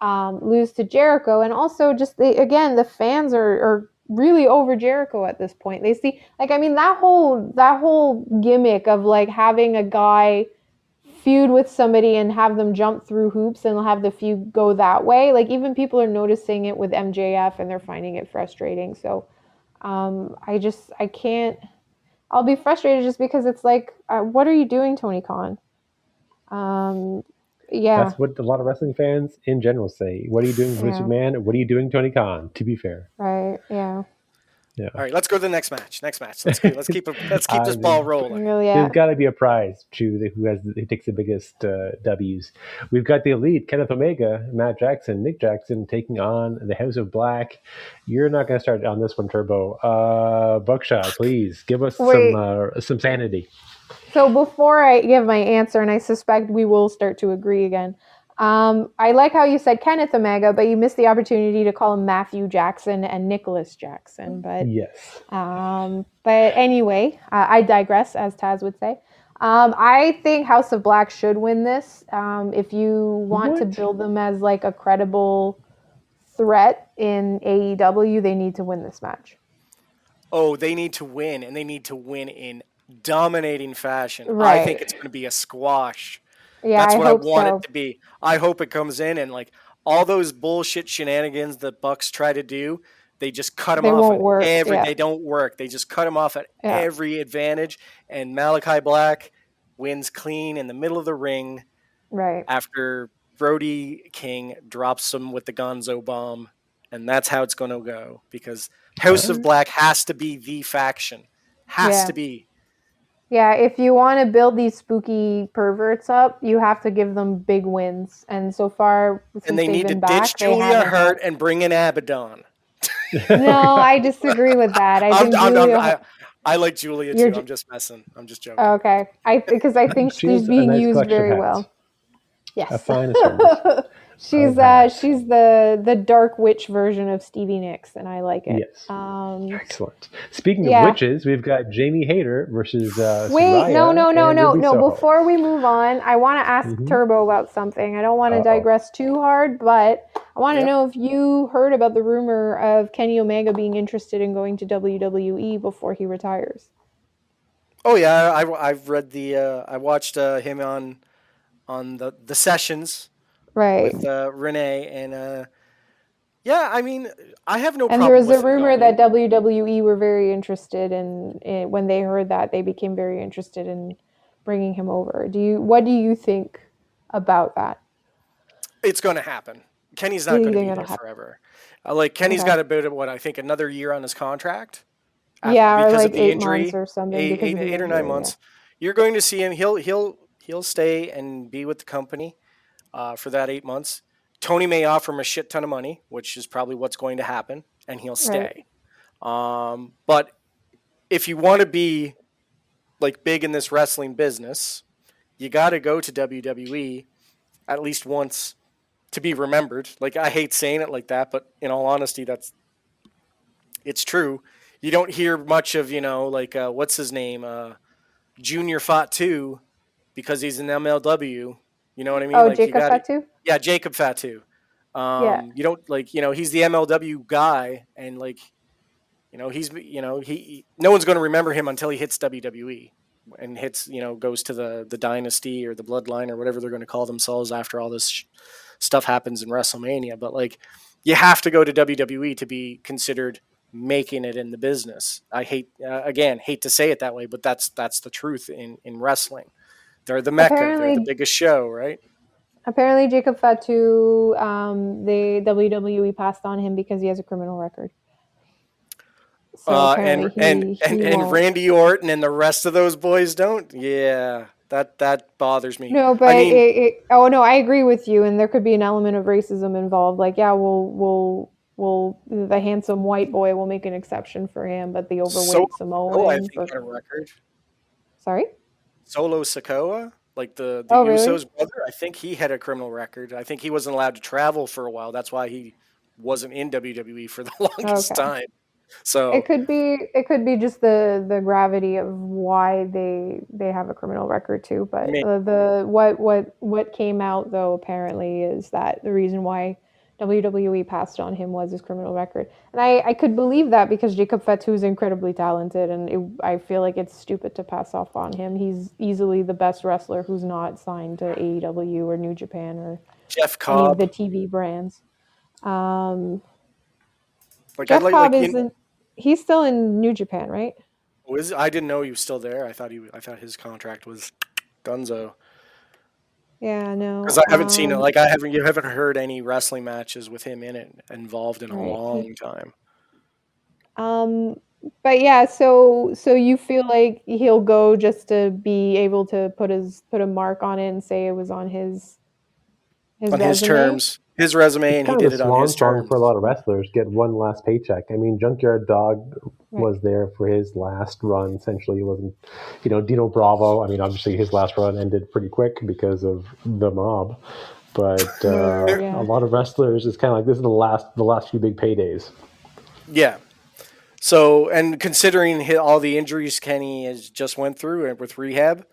um, lose to Jericho, and also just the, again the fans are, are really over Jericho at this point. They see like I mean that whole that whole gimmick of like having a guy feud with somebody and have them jump through hoops and have the feud go that way. Like even people are noticing it with MJF and they're finding it frustrating. So um, I just I can't. I'll be frustrated just because it's like, uh, what are you doing, Tony Khan? Um, yeah, That's what a lot of wrestling fans in general say. What are you doing, Vince Yeah. McMahon? What are you doing, Tony Khan? To be fair, right, yeah, yeah. All right, let's go to the next match. Next match. Let's keep, let's keep it, let's keep this ball rolling. really, yeah. There's got to be a prize to the, who has who takes the biggest uh, W's. We've got the elite Kenneth Omega, Matt Jackson, Nick Jackson taking on the House of Black. You're not going to start on this one, Turbo. Uh, Buckshot, please give us Wait. some uh, some sanity. So before I give my answer, and I suspect we will start to agree again, um, I like how you said Kenneth Omega, but you missed the opportunity to call him Matthew Jackson and Nicholas Jackson. But Yes. um, but anyway, uh, I digress, as Taz would say. Um, I think House of Black should win this. Um, if you want to build them as like a credible threat in AEW, they need to win this match. Oh, they need to win, and they need to win in dominating fashion. I think it's going to be a squash. Yeah, That's I what I want so. it to be. I hope it comes in and like all those bullshit shenanigans that Bucks try to do, they just cut them They off won't at work, every. yeah. They don't work. They just cut them off at Yeah. every advantage. And Malachi Black wins clean in the middle of the ring Right. after Brody King drops him with the Gonzo bomb, and that's how it's going to go because House of Black has to be the faction. Has Yeah. to be. Yeah, if you want to build these spooky perverts up, you have to give them big wins. And so far, since And they they've need to been back, ditch Julia haven't. Hart and bring in Abaddon. No, I disagree with that. I I'm, think I'm, Julia. I'm, I, I like Julia You're too. ju- I'm just messing. I'm just joking. okay, I because I think She she's has a being nice used very very hats. well. Yes, fine assortment. she's of uh she's the the dark witch version of Stevie Nicks, and I like it. yes. Um, Excellent. Speaking Yeah. of witches, we've got Jamie Hayter versus uh, Wait, Saraya no, no, no, no, Ruby no. Soho. Before we move on, I want to ask Mhm. Turbo about something. I don't want to digress too hard, but I want to Yep. know if you heard about the rumor of Kenny Omega being interested in going to WWE before he retires. Oh yeah, I, I've read the. Uh, I watched uh, him on on the the sessions Right. with uh, Renee, and uh, yeah, I mean, I have no And there was a rumor that WWE were very interested in, in when they heard that they became very interested in bringing him over. Do you what do you think about that? it's going to happen. Kenny's not going to be there happen? forever. Uh, like Kenny's Okay. got about what I think another year on his contract. yeah, or because like of the eight injury, months or something. eight, eight, eight or nine months. You're going to see him. He'll he'll he'll stay and be with the company uh, for that eight months. Tony may offer him a shit ton of money, which is probably what's going to happen, and he'll stay. Um, but if you want to be like big in this wrestling business, you got to go to WWE at least once to be remembered. Like I hate saying it like that, but in all honesty, that's it's true. You don't hear much of you know like uh, what's his name, uh, Junior Fatu, because he's an MLW. You know what I mean? Oh, like, you Jacob gotta- Fatu? yeah, Jacob Fatu. Um, Yeah. You don't like, you know, he's the MLW guy, and like, you know, he's, you know, he, he- no one's going to remember him until he hits WWE and hits, you know, goes to the the dynasty or the bloodline or whatever they're going to call themselves after all this sh- stuff happens in WrestleMania. But like, you have to go to WWE to be considered making it in the business. I hate, uh, again, hate to say it that way, but that's that's the truth in in wrestling. They're the mecca. they're the biggest show, right? Apparently, Jacob Fatu, um, the WWE passed on him because he has a criminal record. So uh, and he- and and, he and won't. Randy Orton and the rest of those boys don't. Yeah, that that bothers me. No, but I mean, it, it, oh no, I agree with you, and there could be an element of racism involved. Like, yeah, we'll we'll we'll the handsome white boy will make an exception for him, but the overweight So- Samoan. oh, I think got a record. sorry. Solo Sikoa, like the the Oh, really? Usos brother, I think he had a criminal record. I think he wasn't allowed to travel for a while. That's why he wasn't in WWE for the longest Okay. time. So It could be it could be just the the gravity of why they they have a criminal record too. But the, the what what what came out though apparently is that the reason why WWE passed on him was his criminal record, and I I could believe that because Jacob Fatu is incredibly talented, and it, I feel like it's stupid to pass off on him. He's easily the best wrestler who's not signed to AEW or New Japan or Jeff any of Cobb, the TV brands. Um, like Jeff like, Cobb like is in, he's still in New Japan, right? Was I didn't know he was still there. I thought he I thought his contract was Dunzo. Yeah, no. Because I haven't seen it. um, Like I haven't you haven't heard any wrestling matches with him in it involved in a Right. long time. Um, but yeah, so so you feel like he'll go just to be able to put his put a mark on it and say it was on his his on his terms, his resume, and he kind did of it a on swan his song terms. for a lot of wrestlers. Get one last paycheck. I mean, Junkyard Dog Right. was there for his last run. Essentially, he wasn't. You know, Dino Bravo. I mean, obviously, his last run ended pretty quick because of the mob. But uh, Yeah. a lot of wrestlers, it's kind of like this is the last, the last few big paydays. Yeah. So, and considering hi all the injuries Kenny has just went through and with rehab,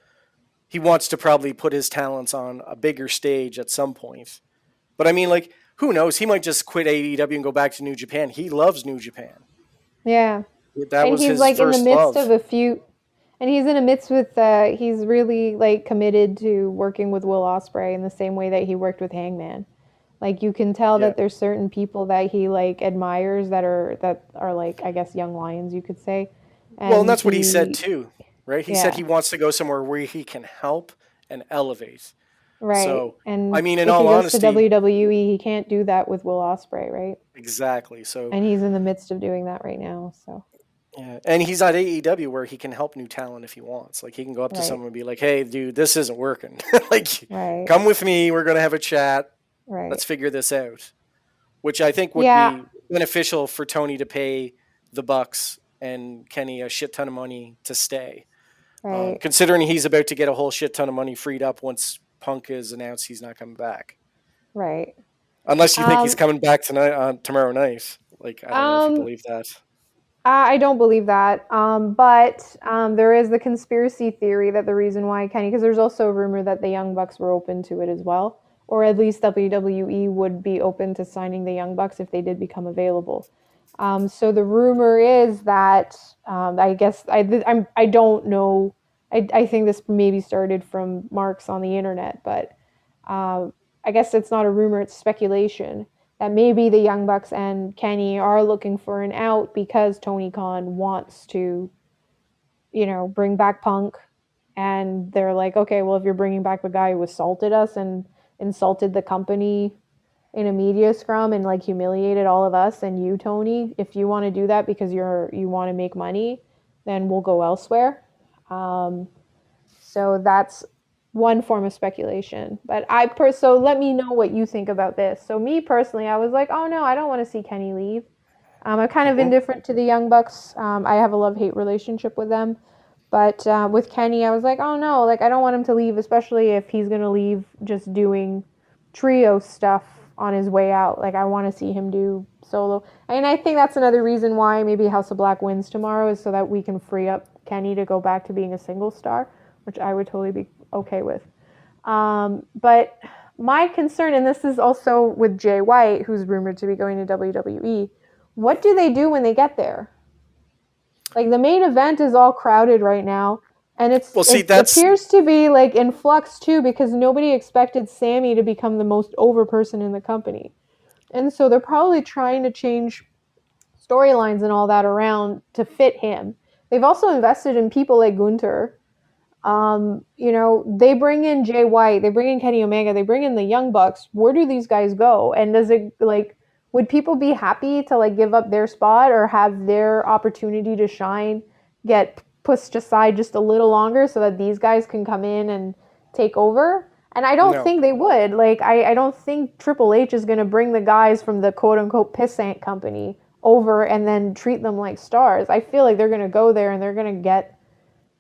he wants to probably put his talents on a bigger stage at some point. But I mean, like, who knows? He might just quit AEW and go back to New Japan. He loves New Japan. Yeah. That and was he's his like in the midst love. of a few and he's in the midst with uh he's really like committed to working with Will Ospreay in the same way that he worked with Hangman. Like you can tell Yeah. that there's certain people that he like admires that are that are like I guess young lions you could say. well, and that's what he he- said too, right? He said he wants to go somewhere where he can help and elevate. Right. So, and I mean, in if all he goes honesty- to WWE, he can't do that with Will Ospreay, right? Exactly. So, And he's in the midst of doing that right now. So Yeah, and he's at AEW where he can help new talent if he wants. Like he can go up to Right. someone and be like, "Hey, dude, this isn't working. like, right, come with me. We're gonna have a chat. right, Let's figure this out." Which I think would Yeah. be beneficial for Tony to pay the Bucks and Kenny a shit ton of money to stay, Um, right. considering he's about to get a whole shit ton of money freed up once Punk is announced he's not coming back. right. Unless you think he's Um, coming back tonight on tomorrow night. Like I don't know if Um, you believe that. I I don't believe that. Um, but um, there is the conspiracy theory that the reason why Kenny, because there's also a rumor that the Young Bucks were open to it as well, or at least WWE would be open to signing the Young Bucks if they did become available. Um, so the rumor is that um, I guess I I'm I don't know. I, I think this maybe started from marks on the internet, but um, I guess it's not a rumor; it's speculation that maybe the Young Bucks and Kenny are looking for an out because Tony Khan wants to, you know, bring back Punk. And they're like, okay, well, if you're bringing back the guy who assaulted us and insulted the company in a media scrum and like humiliated all of us and you, Tony, if you want to do that because you're you want to make money, then we'll go elsewhere. Um, so that's one form of speculation. But I per so let me know what you think about this. So me personally, I was like, oh no, I don't want to see Kenny leave. Um, I'm kind of indifferent to the Young Bucks. Um, I have a love hate relationship with them. But uh, with Kenny, I was like, oh no, like I don't want him to leave, especially if he's gonna leave just doing trio stuff on his way out. Like I want to see him do solo. And I think that's another reason why maybe House of Black wins tomorrow is so that we can free up Kenny to go back to being a single star, which I would totally be okay with. Um, but my concern, and this is also with Jay White, who's rumored to be going to WWE, what do they do when they get there? Like the main event is all crowded right now, and it's Well, see, it that's- appears to be like in flux too because nobody expected Sammy to become the most over person in the company, and so they're probably trying to change storylines and all that around to fit him. They've also invested in people like Gunther. Um, you know, they bring in Jay White, they bring in Kenny Omega, they bring in the Young Bucks. Where do these guys go? And does it like would people be happy to like give up their spot or have their opportunity to shine get pushed aside just a little longer so that these guys can come in and take over? And I don't No. think they would. Like I, I don't think Triple H is gonna bring the guys from the quote unquote pissant company over and then treat them like stars. I feel like they're gonna go there and they're gonna get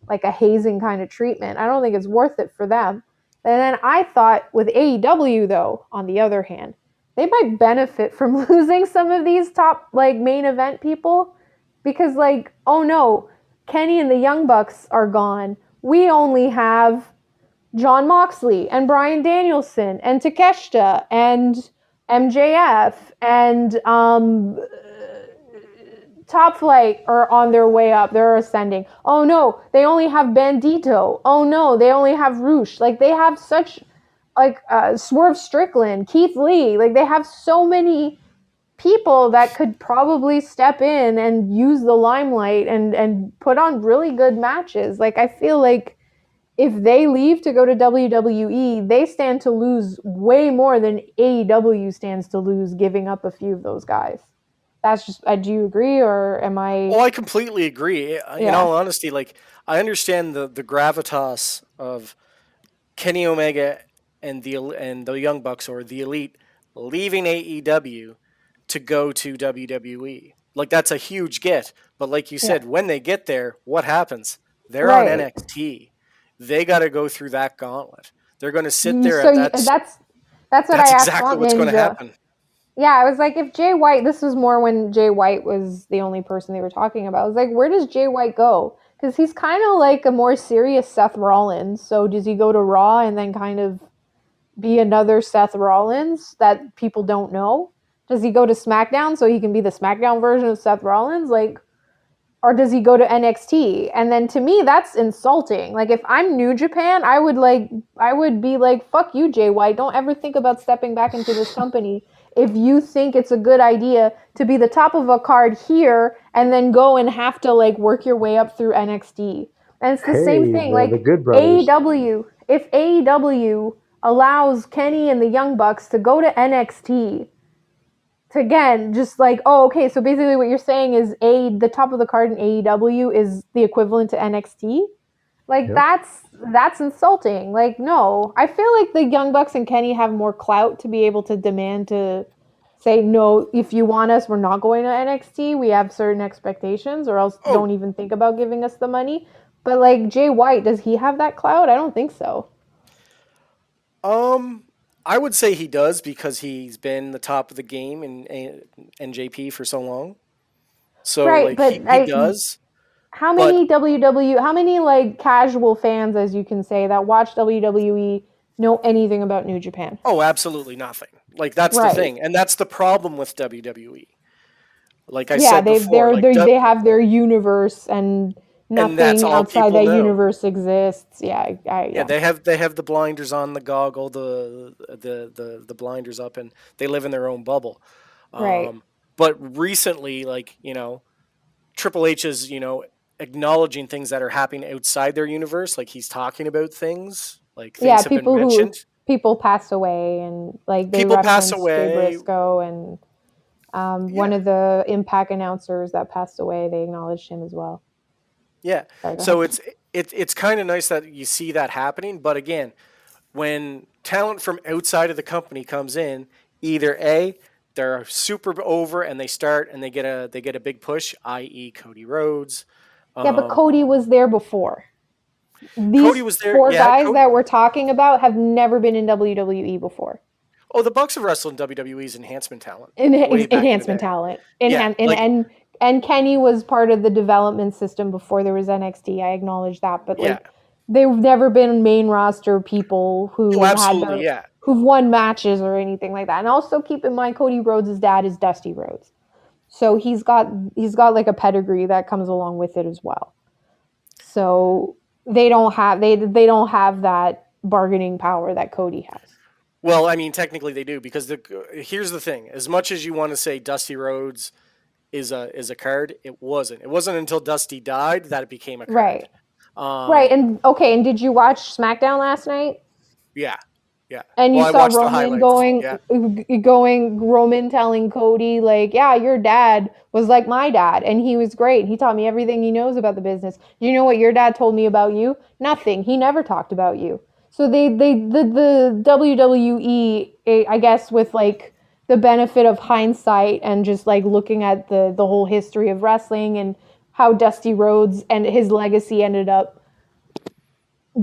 like a hazing kind of treatment. I don't think it's worth it for them. And then I thought with AEW though, on the other hand, they might benefit from losing some of these top like main event people because like oh no, Kenny and the Young Bucks are gone. We only have Jon Moxley and Bryan Danielson and Takeshita and MJF and um Top Flight are on their way up. They're ascending. Oh no, they only have Bandito. Oh no, they only have Rush. Like they have such like uh, Swerve Strickland, Keith Lee. Like they have so many people that could probably step in and use the limelight and and put on really good matches. Like I feel like if they leave to go to WWE, they stand to lose way more than AEW stands to lose giving up a few of those guys. That's just uh, do you agree or am I Well, I completely agree. In Yeah. all honesty, like I understand the the gravitas of Kenny Omega and the and the Young Bucks or the Elite leaving AEW to go to WWE. Like that's a huge get. But like you said, when they get there, what happens? They're Right. on NXT. They got to go through that gauntlet. They're going to sit there so at that. that's that's what that's I exactly what's going to happen. Yeah, I was like, if Jay White, this was more when Jay White was the only person they were talking about. I was like, where does Jay White go? Because he's kind of like a more serious Seth Rollins. So does he go to Raw and then kind of be another Seth Rollins that people don't know? Does he go to SmackDown so he can be the SmackDown version of Seth Rollins? Like, or does he go to NXT? And then to me, that's insulting. Like, if I'm New Japan, I would like, I would be like, fuck you, Jay White. Don't ever think about stepping back into this company if you think it's a good idea to be the top of a card here and then go and have to like work your way up through NXT. And it's the Hey, same thing. Like the Good Brothers. AEW, if AEW allows Kenny and the Young Bucks to go to NXT, to again just like oh okay, so basically what you're saying is a the top of the card in AEW is the equivalent to NXT. Like Yep. that's that's insulting. Like no, I feel like the Young Bucks and Kenny have more clout to be able to demand to say no. If you want us, we're not going to NXT. We have certain expectations, or else Oh. don't even think about giving us the money. But like Jay White, does he have that clout? I don't think so. Um, I would say he does because he's been the top of the game in, NJP for so long. So Right, like but he, he I- does. How many WW? How many like casual fans, as you can say, that watch WWE know anything about New Japan? Oh, absolutely nothing. Like that's Right. the thing, and that's the problem with WWE. Like I yeah, said they before, like, W- they have their universe and nothing all outside that know. universe exists. Yeah, I, I, yeah. yeah, they have they have the blinders on, the goggle, the the the, the blinders up, and they live in their own bubble. Um, Right. But recently, like you know, Triple H is you know acknowledging things that are happening outside their universe. Like he's talking about things, like things Yeah, have people been who- people pass away and like they People pass away. Briscoe and um, one of the Impact announcers that passed away. They acknowledged him as well. Yeah. Sorry, So it's it, it's kind of nice that you see that happening, but again, when talent from outside of the company comes in, either a they're super over and they start and they get a they get a big push, i.e. Cody Rhodes. Yeah, but Um, Cody was there before. These Cody was there- four yeah, guys Cody- that we're talking about have never been in WWE before. Oh, the Bucks have wrestled in WWE's enhancement talent. En- in enhancement talent. Yeah, and, like- and and Kenny was part of the development system before there was NXT. I acknowledge that, but like Yeah. they've never been main roster people who Oh, had absolutely, their, yeah. who've won matches or anything like that. And also keep in mind Cody Rhodes' dad is Dusty Rhodes. So he's got he's got like a pedigree that comes along with it as well. So they don't have they they don't have that bargaining power that Cody has. Well, I mean, technically they do because the here's the thing: as much as you want to say Dusty Rhodes is a is a card, it wasn't. It wasn't until Dusty died that it became a card. Right. Um, right. And okay, and did you watch SmackDown last night? Yeah. Yeah. And you Well, saw Roman going, yeah. Uh, going, Roman telling Cody, like, yeah, your dad was like my dad, and he was great. He taught me everything he knows about the business. Do you know what your dad told me about you? Nothing. He never talked about you. So they, they, the, the WWE, I guess, with like the benefit of hindsight and just like looking at the the whole history of wrestling and how Dusty Rhodes and his legacy ended up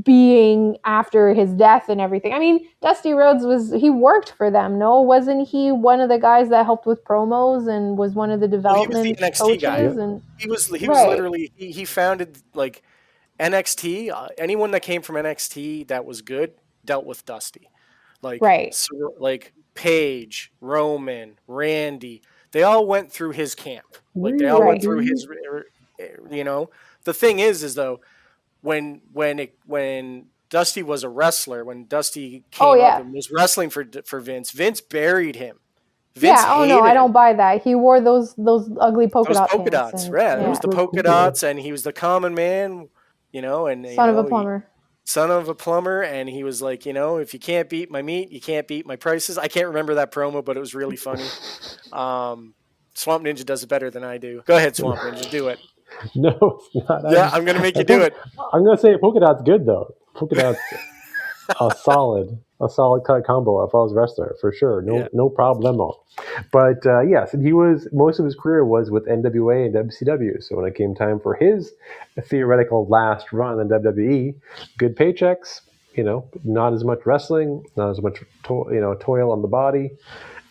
being after his death and everything. I mean, Dusty Rhodes was he worked for them, no? Wasn't he one of the guys that helped with promos and was one of the Well, he was the development NXT coaches guy. and He was he was Right. literally he, he founded like NXT. Uh, anyone that came from NXT that was good dealt with Dusty. Like Right. so, like Paige, Roman, Randy. They all went through his camp. Like they all Right. went through his. You know, the thing is, is though, when when it when Dusty was a wrestler, when Dusty came Oh, yeah. up and was wrestling for for Vince, Vince buried him Vince yeah. Oh no, hated I don't buy that. He wore those those ugly polka Those dot polka pants dots, and- yeah, it was the polka dots, and he was the common man, you know, and you son of know, a he- plumber. son of a plumber, and he was like, you know, if you can't beat my meat, you can't beat my prices. I can't remember that promo, but it was really funny. Um, Swamp Ninja does it better than I do. Go ahead, Swamp Ninja, do it. No, it's not. Yeah, I'm gonna make you do it. I'm gonna say polka dot's good though. Polka dot's a solid, a solid cut combo if I was a wrestler for sure. No, Yeah. no problemo. But uh, yes, and he was most of his career was with NWA and WCW. So when it came time for his theoretical last run in WWE, good paychecks. You know, not as much wrestling, not as much to- you know toil on the body,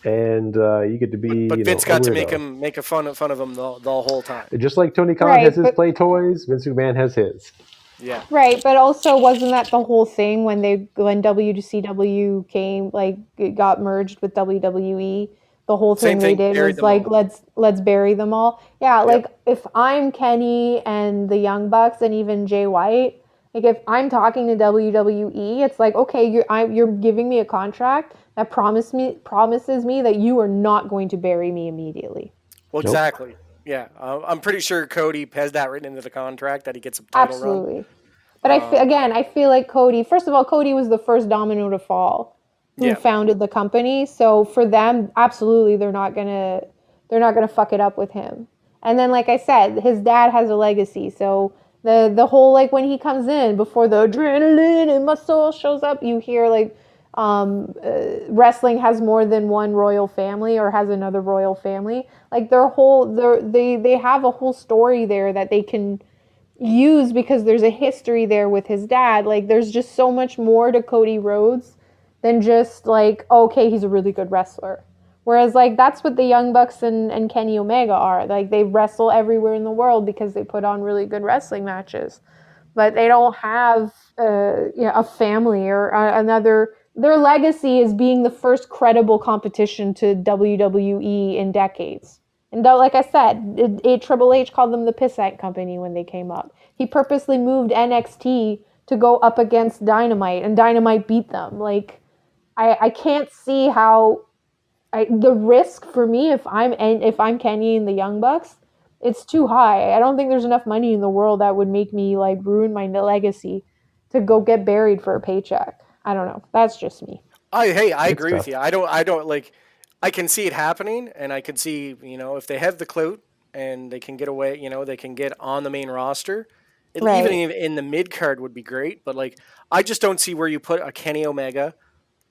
and uh, you get to be. But you Vince know, a got to make him make a fun fun of him the, the whole time. Just like Tony Khan Right, has his but- play toys, Vince McMahon has his. Yeah, Right, but also wasn't that the whole thing when they when WCW came like it got merged with WWE? The whole thing, thing, they did was like all. let's let's bury them all. Yeah, like if I'm Kenny and the Young Bucks and even Jay White, like if I'm talking to WWE, it's like okay, you're I, you're giving me a contract that promise me promises me that you are not going to bury me immediately. well, Nope. exactly. Yeah, uh, I'm pretty sure Cody has that written into the contract that he gets a title run. Absolutely. But I fe- again, I feel like Cody. First of all, Cody was the first domino to fall, who Yeah. founded the company. So for them, absolutely, they're not gonna they're not gonna fuck it up with him. And then, like I said, his dad has a legacy. So the the whole like when he comes in before the adrenaline and muscle shows up, you hear like um, uh, wrestling has more than one royal family or has another royal family. Like their whole they they have a whole story there that they can use because there's a history there with his dad. Like there's just so much more to Cody Rhodes than just like okay, he's a really good wrestler. Whereas like that's what the Young Bucks and, and Kenny Omega are. Like they wrestle everywhere in the world because they put on really good wrestling matches. But they don't have uh, you know, a family or uh, another. Their legacy is being the first credible competition to WWE in decades. And though, like I said, it, Triple H called them the Pissant Company when they came up. He purposely moved NXT to go up against Dynamite, and Dynamite beat them. Like, I, I can't see how I, the risk for me if I'm if I'm Kenny and the Young Bucks, it's too high. I don't think there's enough money in the world that would make me like ruin my legacy to go get buried for a paycheck. I don't know. That's just me. I hey, I Good agree stuff. with you. I don't I don't like I can see it happening and I can see, you know, if they have the clout and they can get away, you know, they can get on the main roster. It, Right. Even in- in the mid card would be great, but like I just don't see where you put a Kenny Omega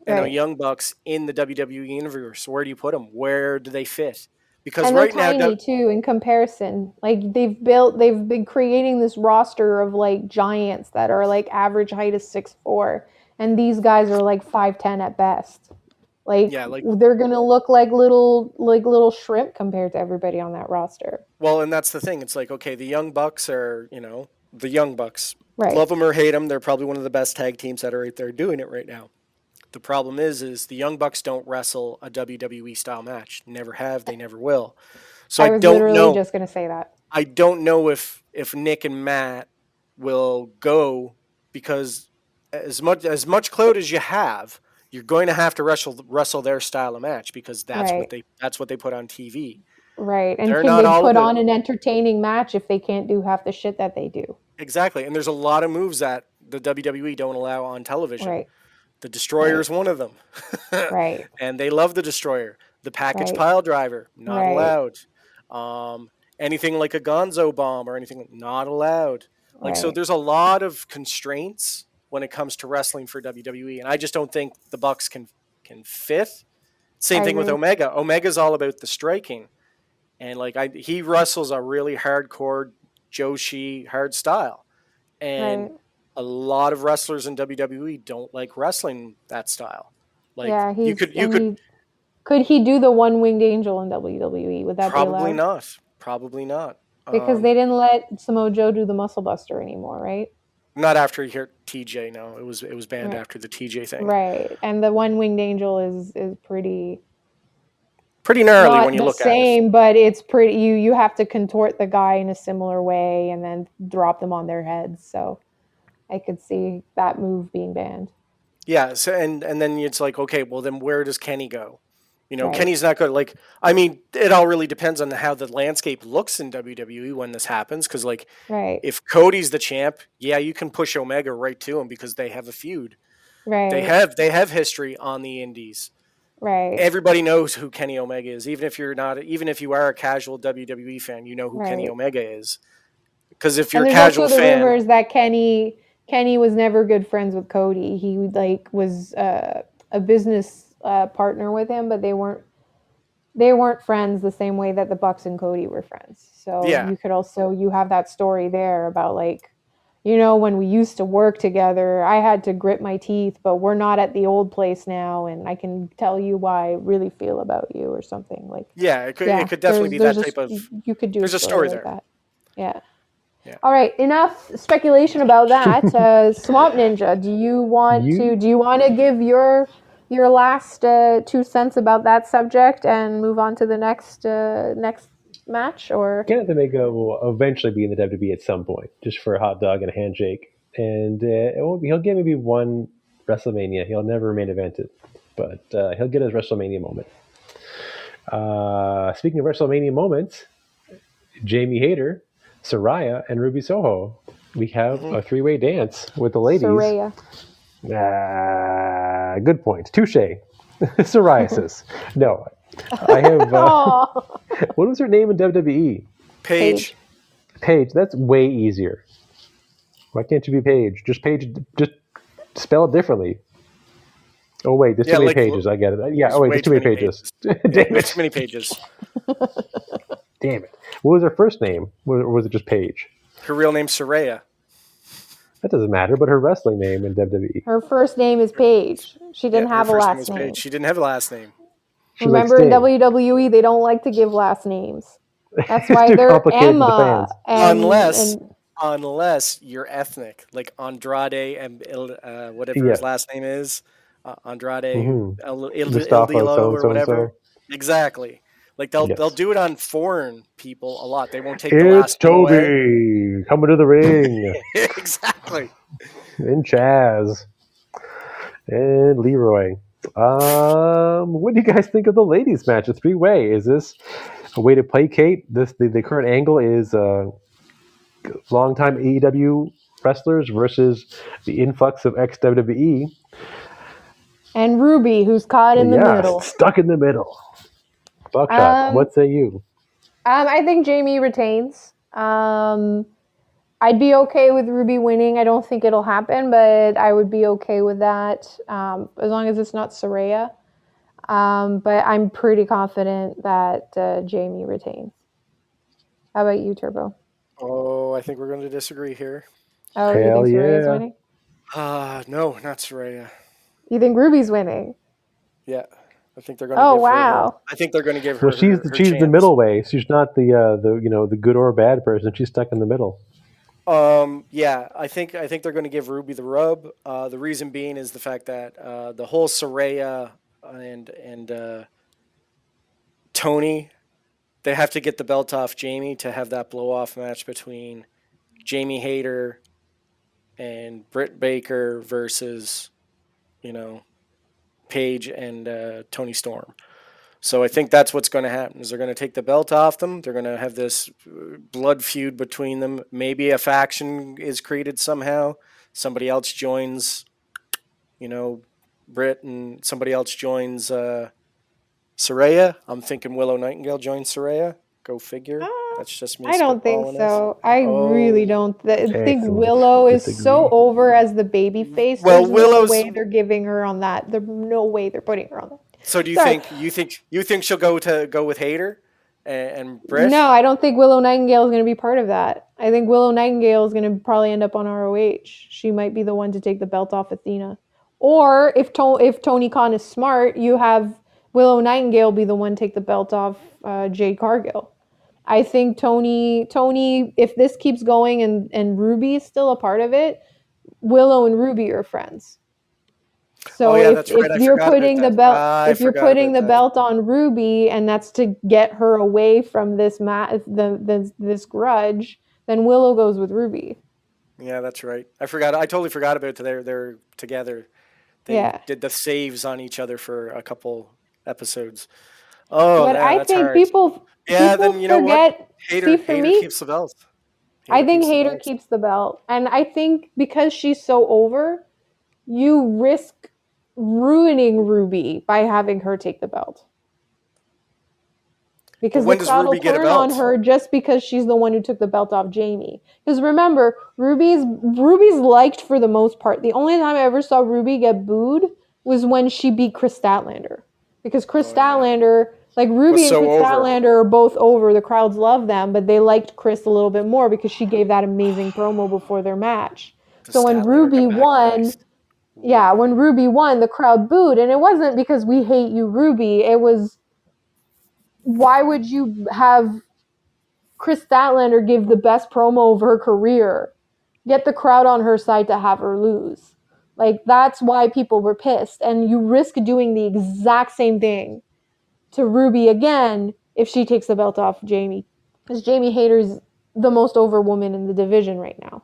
and a Young Bucks in the WWE universe. Where do you put them? Where do they fit? Because and right they're now, tiny too in comparison. Like they've built, they've been creating this roster of like giants that are like average height is six four, and these guys are like five ten at best. Like, Yeah, like- they're gonna look like little like little shrimp compared to everybody on that roster. well, and that's the thing. It's like okay, the Young Bucks are, you know, the Young Bucks. Right. Love them or hate them, they're probably one of the best tag teams that are right there doing it right now. The problem is, is the Young Bucks don't wrestle a WWE style match. Never have. They never will. So I I, don't literally know. just gonna say that. I don't know if if Nick and Matt will go because as much as much clout as you have, you're going to have to wrestle wrestle their style of match because that's Right. what they that's what they put on TV. Right. And They're can they put on an entertaining match if they can't do half the shit that they do? Exactly. And there's a lot of moves that the WWE don't allow on television. Right. The Destroyer is one of them. Right. and they love the destroyer. The package Right. pile driver, not allowed. Um, anything like a Gonzo bomb or anything, not allowed. Like so, there's a lot of constraints when it comes to wrestling for WWE, and I just don't think the Bucks can can fit. Same I thing with. Omega. Omega's all about the striking, and like I, he wrestles a really hardcore Joshi hard style, and Right. a lot of wrestlers in WWE don't like wrestling that style. Like yeah, you could you could he- could he do the one winged angel in WWE? Would that be Probably allowed? not. Probably not. Because Um, they didn't let Samoa Joe do the muscle buster anymore, right? Not after he hurt TJ. No, it was it was banned Right. after the TJ thing. Right. And the one winged angel is is pretty Pretty gnarly not when you the look at same, but it's pretty you you have to contort the guy in a similar way and then drop them on their heads. So I could see that move being banned. it. Yeah. So and and then it's like, okay, well then where does Kenny go? You know, Right. Kenny's not good. like. I mean, it all really depends on how the landscape looks in WWE when this happens. Because like, Right. if Cody's the champ, yeah, you can push Omega right to him because they have a feud. Right. They have they have history on the Indies. right. Everybody knows who Kenny Omega is, even if you're not, even if you are a casual WWE fan, you know who Kenny Omega is. Because if you're and a casual also the fan, rumors that Kenny Kenny was never good friends with Cody. He like was uh, a business uh, partner with him, but they weren't they weren't friends the same way that the Bucks and Cody were friends. So Yeah. you could also you have that story there about like you know when we used to work together, I had to grit my teeth, but we're not at the old place now, and I can tell you why I really feel about you or something like. yeah, it could Yeah, it could definitely be there's- that there's type of. You could do there's a a story, story like there. that. Yeah. Yeah. All right. Enough speculation about that. uh, Swamp Ninja, do you want You- to? Do you want to give your your last uh, two cents about that subject and move on to the next uh, next match? Or Kenneth Omega will eventually be in the WWE at some point, just for a hot dog and a handshake. And uh, it won't be, he'll get maybe one WrestleMania. He'll never main evented, but uh, he'll get his WrestleMania moment. Uh, speaking of WrestleMania moments, Jamie Hayter, Saraya, and Ruby Soho. We have a three-way dance with the ladies. Saraya? Ah, good point. Touche. Psoriasis. no, I have. Uh, what was her name in WWE? Page. Paige. That's way easier. Why can't you be Paige? Just Paige. Just spell it differently. Oh wait, there's Yeah, too many like, pages. I get it. Yeah. Oh wait, there's too many too many pages. Yeah, Damn it! too many pages. Damn it! What was her first name? Or was it just Paige? Her real name's Saraya. That doesn't matter. But her wrestling name in WWE. her first name is Paige. She didn't Yeah, her have a first last was name. Paige. She didn't have a last name. She's like Remember in WWE, they don't like to give last names. That's why they're complicated for the Emma. And, Unless- and- Unless you're ethnic, like Andrade and uh, whatever Yeah. his last name is, uh, Andrade Mhm. Il- Il- Mustafa, Ildilo so or and so and whatever. Exactly. Like they'll Yes. they'll do it on foreign people a lot. They won't take the last It's name away. Toby coming to the ring. exactly. and Chaz and Leroy. Um, what do you guys think of the ladies' match? A three way. Is this a way to placate? This the, the current angle is uh, longtime AEW wrestlers versus the influx of ex WWE. and Ruby, who's caught in the yeah, middle. stuck in the middle. Buckshot. Um, what say you? Um, I think Jamie retains. Um, I'd be okay with Ruby winning. I don't think it'll happen, but I would be okay with that um, as long as it's not Saraya. Um, but I'm pretty confident that uh, Jamie retains. How about you, Turbo? Oh, I think we're going to disagree here. Oh, Hell you think Saraya's yeah. winning? Uh no, not Saraya. You think Ruby's winning? Yeah, I think they're going to. Oh, give Her, wow. I think they're going to give her. Well, she's her, her she's the middle way. She's not the uh, the you know the good or bad person. She's stuck in the middle. Um, yeah, I think I think they're going to give Ruby the rub. Uh, the reason being is the fact that uh, the whole Saraya and and uh, Toni, they have to get the belt off Jamie to have that blow off match between Jamie Hayter and Britt Baker versus, you know, Paige and uh, Toni Storm. So I think that's what's going to happen. Is they're going to take the belt off them. They're going to have this uh, blood feud between them. Maybe a faction is created somehow. Somebody else joins, you know, Britt, and somebody else joins uh, Saraya. I'm thinking Willow Nightingale joins Saraya. Go figure. That's just me. I don't think spitballing this. so. I Oh. really don't. Th- I think Excellent. Willow is so over as the baby face. Well, There's Willow's- no way they're giving her on that. There's no way they're putting her on that. So do you Sorry. think you think you think she'll go to go with Hayter and, and Britt? No, I don't think Willow Nightingale is going to be part of that. I think Willow Nightingale is going to probably end up on ROH. She might be the one to take the belt off Athena. Or if to- if Tony Khan is smart, you have Willow Nightingale be the one to take the belt off uh, Jade Cargill. I think Tony Tony if this keeps going and and Ruby is still a part of it, Willow and Ruby are friends. So Oh, yeah, if, right. If you're putting the belt if you're putting the that. belt on Ruby and that's to get her away from this ma- the, the this grudge, then Willow goes with Ruby. Yeah, that's right. I forgot. I totally forgot about they're they're together. They Yeah. did the saves on each other for a couple episodes. Oh, but that- I think hard. people Yeah, people then you know what? Hayter, see, for Hayter me- keeps the belt. I think keeps Hayter belt. keeps the belt, and I think because she's so over, you risk ruining Ruby by having her take the belt. Because when the crowd will turn on her just because she's the one who took the belt off Jamie. Because remember, Ruby's Ruby's liked for the most part. The only time I ever saw Ruby get booed was when she beat Kris Statlander. Because Kris Oh, yeah. Statlander, like Ruby so and Kris over. Statlander are both over. The crowds love them, but they liked Kris a little bit more because she gave that amazing promo before their match. The So when Ruby won. Yeah, when Ruby won, the crowd booed, and it wasn't because we hate you, Ruby. It was why would you have Kris Statlander give the best promo of her career, get the crowd on her side to have her lose? Like that's why people were pissed, and you risk doing the exact same thing to Ruby again if she takes the belt off Jamie, because Jamie Hayter's the most over woman in the division right now.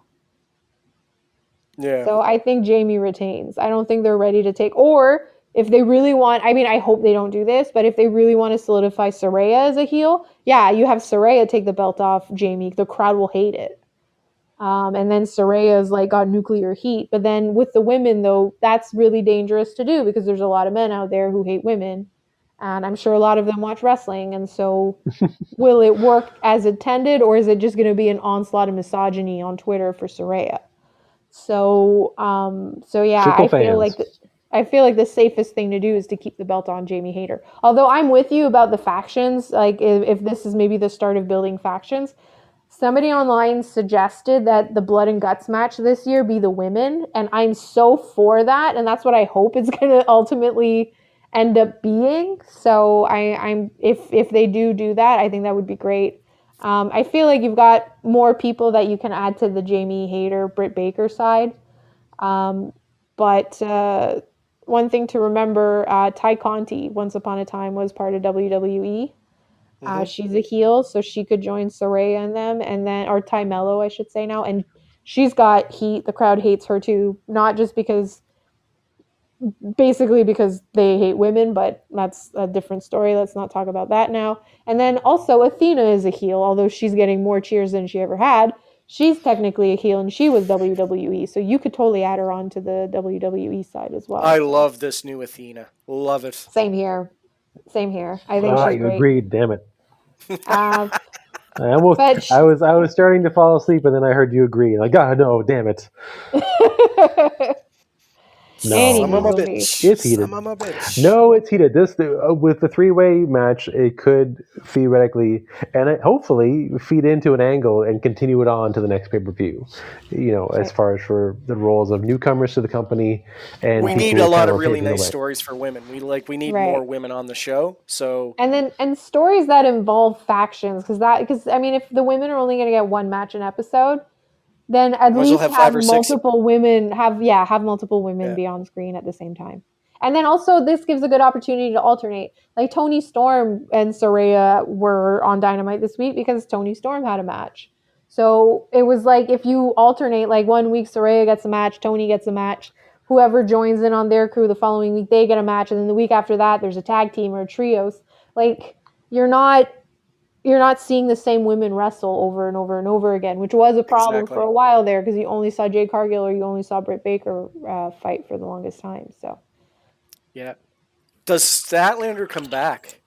Yeah. So I think Jamie retains. I don't think they're ready to take, or if they really want, I mean, I hope they don't do this, but if they really want to solidify Saraya as a heel, yeah, you have Saraya take the belt off Jamie. The crowd will hate it. Um, and then Saraya's like got nuclear heat. But then with the women, though, that's really dangerous to do because there's a lot of men out there who hate women. And I'm sure a lot of them watch wrestling. And so will it work as intended, or is it just going to be an onslaught of misogyny on Twitter for Saraya? So, um, so yeah, Fickle I feel like the, I feel like the safest thing to do is to keep the belt on Jamie Hayter. Although I'm with you about the factions, like if, if this is maybe the start of building factions. Somebody online suggested that the blood and guts match this year be the women, and I'm so for that, and that's what I hope it's going to ultimately end up being. So I, I'm if if they do do that, I think that would be great. Um, I feel like you've got more people that you can add to the Jamie Hayter, Britt Baker side. Um, but uh, one thing to remember, uh, Tay Conti, once upon a time, was part of WWE. Uh, Mhm. she's a heel, so she could join Saraya and them, and then or Tay Melo, I should say now, and she's got heat. The crowd hates her too, not just because, basically because they hate women, but that's a different story. Let's not talk about that now. And then also Athena is a heel, although she's getting more cheers than she ever had. She's technically a heel, and she was WWE, so you could totally add her on to the WWE side as well. I love this new Athena. Love it. Same here. Same here. I think Ah, she's you great. agreed. Damn it. Uh, I almost. But sh- I was. I was starting to fall asleep, and then I heard you agree. Like, God, no, damn it. No. Anywho. Some of my movie. bitch. It's heated. Some of my bitch. No, it's heated. This uh, with the three-way match, it could theoretically and it, hopefully feed into an angle and continue it on to the next pay-per-view. You know, as far as for the roles of newcomers to the company and we need a lot kinda of really nice way. stories for women. We like we need Right. more women on the show. So and then and stories that involve factions because that because I mean if the women are only going to get one match an episode, then at Might well least have have, multiple women have yeah have multiple women Yeah. be on screen at the same time. And then also this gives a good opportunity to alternate. Like Toni Storm and Saraya were on Dynamite this week because Toni Storm had a match. So it was like if you alternate, like one week Saraya gets a match, Toni gets a match, whoever joins in on their crew the following week they get a match, and then the week after that there's a tag team or a trios. Like you're not you're not seeing the same women wrestle over and over and over again, which was a problem Exactly. for a while there because you only saw Jay Cargill or you only saw Britt Baker uh, fight for the longest time. So. yeah. Does Statlander come back?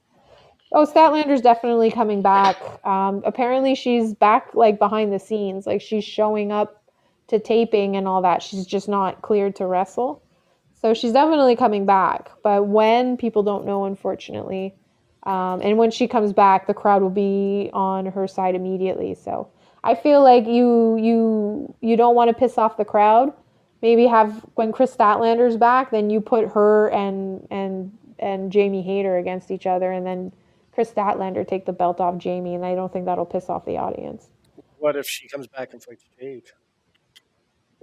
Oh, Statlander's definitely coming back. Um, apparently, she's back like behind the scenes, like she's showing up to taping and all that. She's just not cleared to wrestle, so she's definitely coming back. But when people don't know, unfortunately, um, and when she comes back, the crowd will be on her side immediately. So I feel like you you you don't want to piss off the crowd. Maybe have when Kris Statlander's back, then you put her and and and Jamie Hayter against each other, and then Kris Statlander take the belt off Jamie, and I don't think that'll piss off the audience. What if she comes back and fights Jade?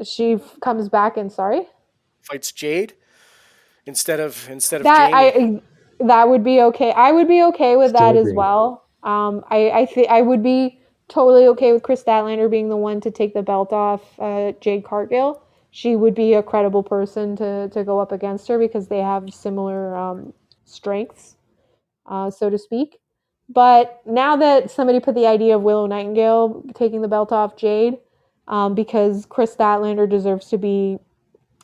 She f- comes back and sorry Fights Jade instead of instead of that Jamie. That would be okay. I would be okay with Still that as well. Um, I I think I would be totally okay with Kris Statlander being the one to take the belt off uh, Jade Cargill. She would be a credible person to to go up against her because they have similar um, strengths. uh, so to speak. But now that somebody put the idea of Willow Nightingale taking the belt off Jade, um, because Kris Statlander deserves to be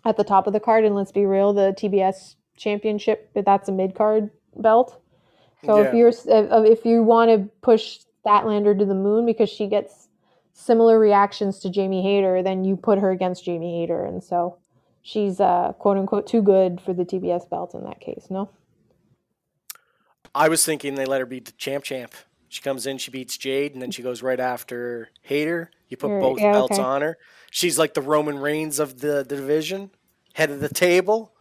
at the top of the card, and let's be real, the TBS championship but that's a mid card belt. So if you're if, you want to push Statlander to the moon because she gets similar reactions to Jamie Hayter, then you put her against Jamie Hayter, and so she's uh, quote unquote too good for the TBS belt in that case. No. I was thinking they let her beat the champ champ. She comes in, she beats Jade, and then she goes right after Hayter. You put both yeah, belts okay. on her. She's like the Roman Reigns of the, the division, head of the table.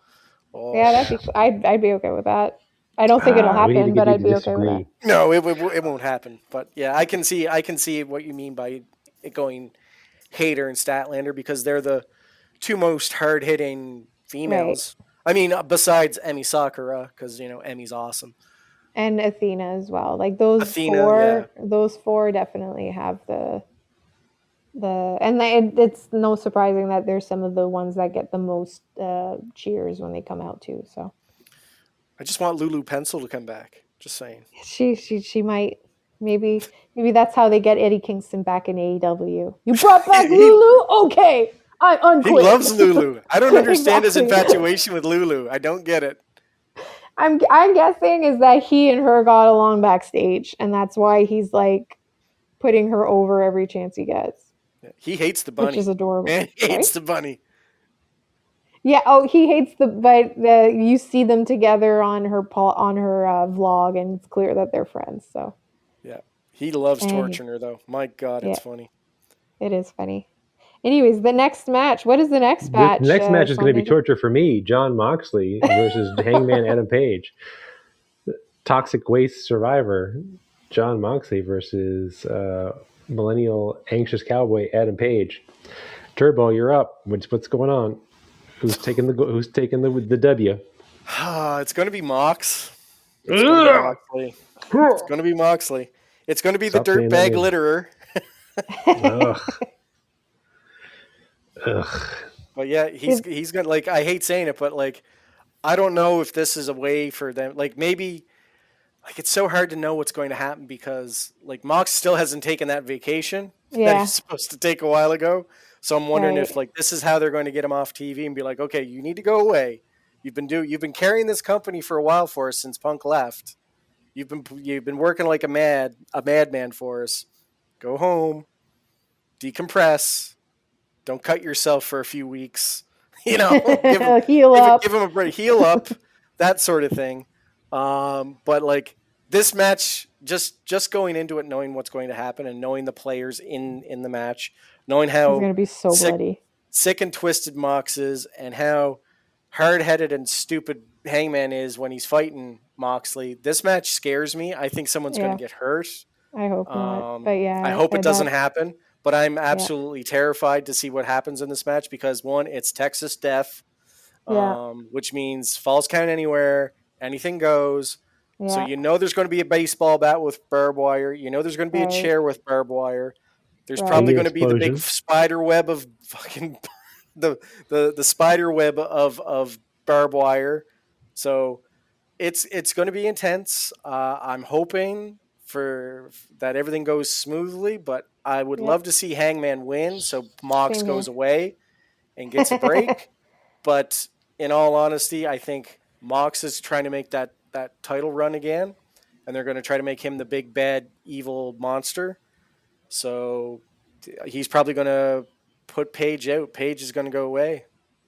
Oh, Yeah, that'd be. I'd I'd be okay with that. I don't think it'll Ah, we need to happen, get but I'd to be okay with that. no, it, it, it won't happen. But yeah, I can see I can see what you mean by it going Hayter and Statlander because they're the two most hard hitting females. Right. I mean, uh, besides Emi Sakura, because you know Emi's awesome. And Athena as well. Like those Athena, four, those four definitely have the the and it, it's no surprising that there's some of the ones that get the most uh, cheers when they come out too. So I just want Lulu Pencil to come back. Just saying. she she she might maybe maybe that's how they get Eddie Kingston back in AEW. You brought back He- Lulu, okay. I He loves Lulu. I don't understand his infatuation with Lulu. I don't get it. I'm I'm guessing is that he and her got along backstage, and that's why he's like putting her over every chance he gets, He hates the bunny. which bunny. is adorable. Man, he hates Sorry? the bunny. Yeah. Oh, he hates the but the you see them together on her on her uh, vlog, and it's clear that they're friends. So Yeah, He loves And- torturing her though. My God, it's Yeah. funny. it is funny. Anyways, the next match. What is the next match? The next uh, match is going to be torture for me. Jon Moxley versus Hangman Adam Page. Toxic Waste Survivor. Jon Moxley versus uh, Millennial Anxious Cowboy Adam Page. Turbo, you're up. What's what's going on? Who's taking the Who's taking the the W? Uh, it's going to be Mox. It's going to be Moxley. It's going to be Moxley. It's going to be the dirtbag litterer. Ugh. Ugh. But yeah, he's he's gonna like. I hate saying it, but like, I don't know if this is a way for them. Like maybe, like it's so hard to know what's going to happen because like Mox still hasn't taken that vacation that he's supposed to take a while ago. So I'm wondering if like this is how they're going to get him off TV and be like, okay, you need to go away. You've been do you've been carrying this company for a while for us since Punk left. You've been you've been working like a mad a madman for us. Go home, decompress. Don't cut yourself for a few weeks. You know, give him, Heal give, up. give him a break, heal up, that sort of thing. Um, but like this match, just just going into it, knowing what's going to happen, and knowing the players in in the match, knowing how gonna be so sick- bloody. sick and twisted Mox is, and how hard headed and stupid Hangman is when he's fighting Moxley. This match scares me. I think someone's going to get hurt. I hope not. Um, But yeah, I hope it that- doesn't happen, but I'm absolutely terrified to see what happens in this match because one, it's Texas Death, Yeah. um, which means falls count anywhere, anything goes. Yeah. So you know there's going to be a baseball bat with barbed wire. You know there's going to be Right. a chair with barbed wire. There's Right. probably Any going to be the big spider web of fucking the the the spider web of of barbed wire. So it's it's going to be intense. Uh, I'm hoping for that everything goes smoothly, but I would Yep. love to see Hangman win so Mox Same goes here. away and gets a break. but in all honesty, I think Mox is trying to make that that title run again, and they're going to try to make him the big bad evil monster. So he's probably going to put Page out. Page is going to go away